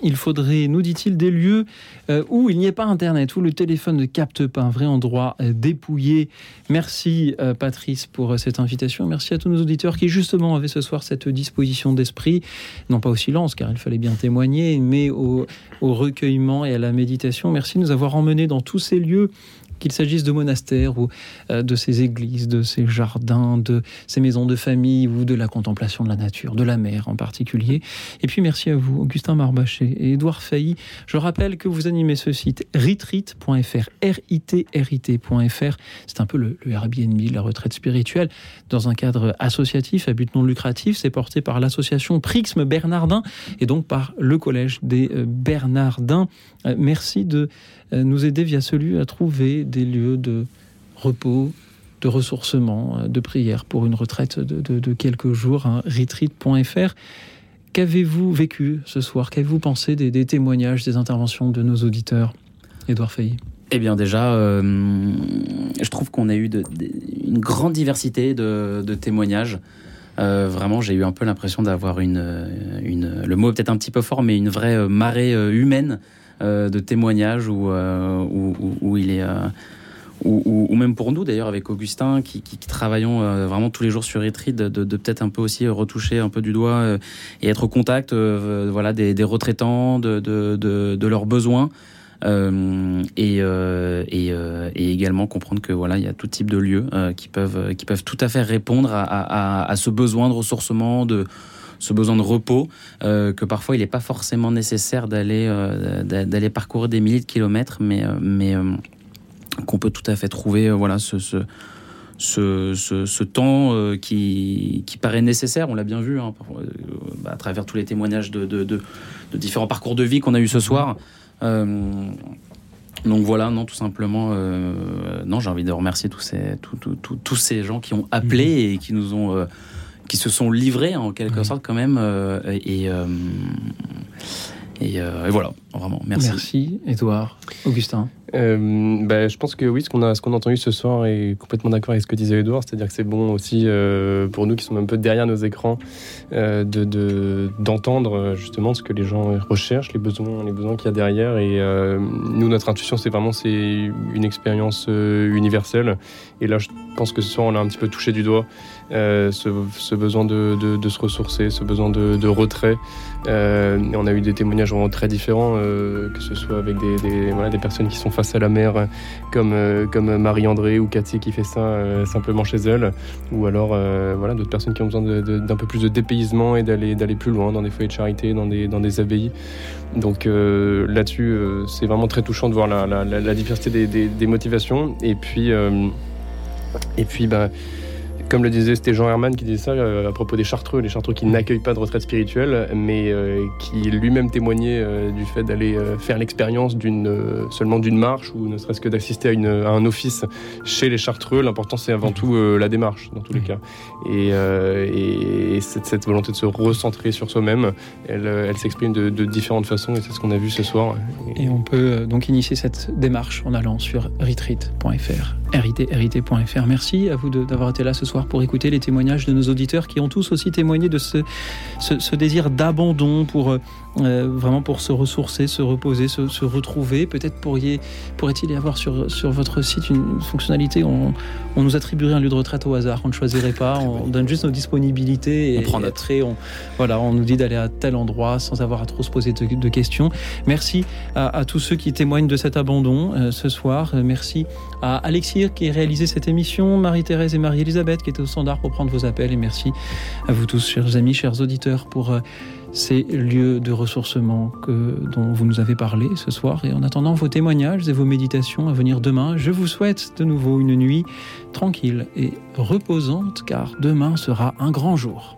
Il faudrait, nous dit-il, des lieux euh, où il n'y ait pas Internet, où le téléphone ne capte pas un vrai endroit euh, dépouillé. Merci Patrice pour cette invitation. Merci à tous nos auditeurs qui justement avaient ce soir cette disposition d'esprit, non pas au silence, car il fallait bien témoigner, mais au recueillement et à la méditation. Merci de nous avoir emmenés dans tous ces lieux qu'il s'agisse de monastères ou euh, de ces églises, de ces jardins, de ces maisons de famille ou de la contemplation de la nature, de la mer en particulier. Et puis merci à vous, Augustin Marbaché et Édouard Failly. Je rappelle que vous animez ce site retreat.fr, R-I-T-R-I-T.fr. C'est un peu le, le Airbnb, la retraite spirituelle, dans un cadre associatif à but non lucratif. C'est porté par l'association Prixme Bernardin et donc par le Collège des euh, Bernardins. Euh, Merci de nous aider via ce lieu à trouver des lieux de repos, de ressourcement, euh, de prière pour une retraite de, quelques jours, hein, retreat.fr. Qu'avez-vous vécu ce soir? Qu'avez-vous pensé des, témoignages, des interventions de nos auditeurs? Édouard Failly. Eh bien déjà, euh, je trouve qu'on a eu une grande diversité de, témoignages. Euh, vraiment, j'ai eu un peu l'impression d'avoir une, euh, une, le mot est peut-être un petit peu fort, mais une vraie euh, marée euh, humaine euh, de témoignages où, euh, où, où- il est... euh, ou, même pour nous d'ailleurs avec Augustin qui, travaillons euh, vraiment tous les jours sur Retreat de, peut-être un peu aussi euh, retoucher un peu du doigt euh, et être au contact euh, voilà des, retraitants de, de, leurs besoins euh, et, euh, et, euh, également comprendre que voilà il y a tout type de lieux euh, qui peuvent qui peuvent tout à fait répondre à, à- à ce besoin de ressourcement de ce besoin de repos euh, que parfois il n'est pas forcément nécessaire d'aller euh, d'a- d'aller parcourir des milliers de kilomètres mais euh, mais qu'on peut tout à fait trouver voilà ce, ce ce, ce, ce temps euh, qui, qui paraît nécessaire, on l'a bien vu hein, à travers tous les témoignages de, de, de- de différents parcours de vie qu'on a eu ce soir. Euh, donc voilà, non, tout simplement, euh, non, j'ai envie de remercier tous ces, tous- tous- tous- tous ces gens qui ont appelé et qui nous ont, qui se sont livrés en quelque sorte quand même. euh, et, euh, et, euh, et voilà, vraiment, merci. Merci, Édouard. Augustin. Euh, bah, je pense que oui, ce qu'on a, ce qu'on a entendu ce soir est complètement d'accord avec ce que disait Edouard, c'est-à-dire que c'est bon aussi euh, pour nous qui sommes un peu derrière nos écrans euh, de, de- d'entendre justement ce que les gens recherchent, les besoins, les besoins qu'il y a derrière. Et euh, nous, notre intuition, c'est vraiment c'est une expérience euh, universelle. Et là, je pense que ce soir, on a un petit peu touché du doigt euh, ce, besoin de, se ressourcer, ce besoin de, retrait. Euh, on a eu des témoignages vraiment très différents, euh, que ce soit avec des, personnes qui sont face à la mer, comme, Marie-André ou Cathy qui fait ça simplement chez elle, ou alors d'autres personnes qui ont besoin d'un peu plus de dépaysement et d'aller plus loin dans des foyers de charité, dans des, dans abbayes. Donc là-dessus, c'est vraiment très touchant de voir la, diversité des, motivations. Et puis, et puis bah, comme le disait, c'était Jean Herman qui disait ça euh, à propos des Chartreux, les Chartreux qui n'accueillent pas de retraite spirituelle, mais euh, qui lui-même témoignait euh, du fait d'aller faire l'expérience d'une seulement d'une marche ou ne serait-ce que d'assister à, une, à un office chez les Chartreux. L'important, c'est avant tout la démarche, dans tous les cas. Et, et cette, cette, volonté de se recentrer sur soi-même, elle, elle s'exprime de, de, différentes façons, et c'est ce qu'on a vu ce soir. Et on peut donc initier cette démarche en allant sur retreat.fr, rit.fr. Merci à vous d'avoir été là ce soir pour écouter les témoignages de nos auditeurs qui ont tous aussi témoigné de ce, désir d'abandon pour euh, vraiment pour se ressourcer, se reposer, se, se retrouver. Peut-être pourriez, pourrait-il y avoir sur, sur votre site une fonctionnalité on, on nous attribuerait un lieu de retraite au hasard, on ne choisirait pas, on donne juste nos disponibilités et, on prend et après on, voilà, on nous dit d'aller à tel endroit sans avoir à trop se poser de, de questions. Merci à, à, tous ceux qui témoignent de cet abandon euh, ce soir. Euh, merci à Alexir qui a réalisé cette émission, Marie-Thérèse et Marie-Elisabeth qui étaient au standard pour prendre vos appels et merci à vous tous, chers amis, chers auditeurs, pour euh, ces lieux de ressourcement que, dont vous nous avez parlé ce soir. Et en attendant vos témoignages et vos méditations à venir demain, je vous souhaite de nouveau une nuit tranquille et reposante, car demain sera un grand jour.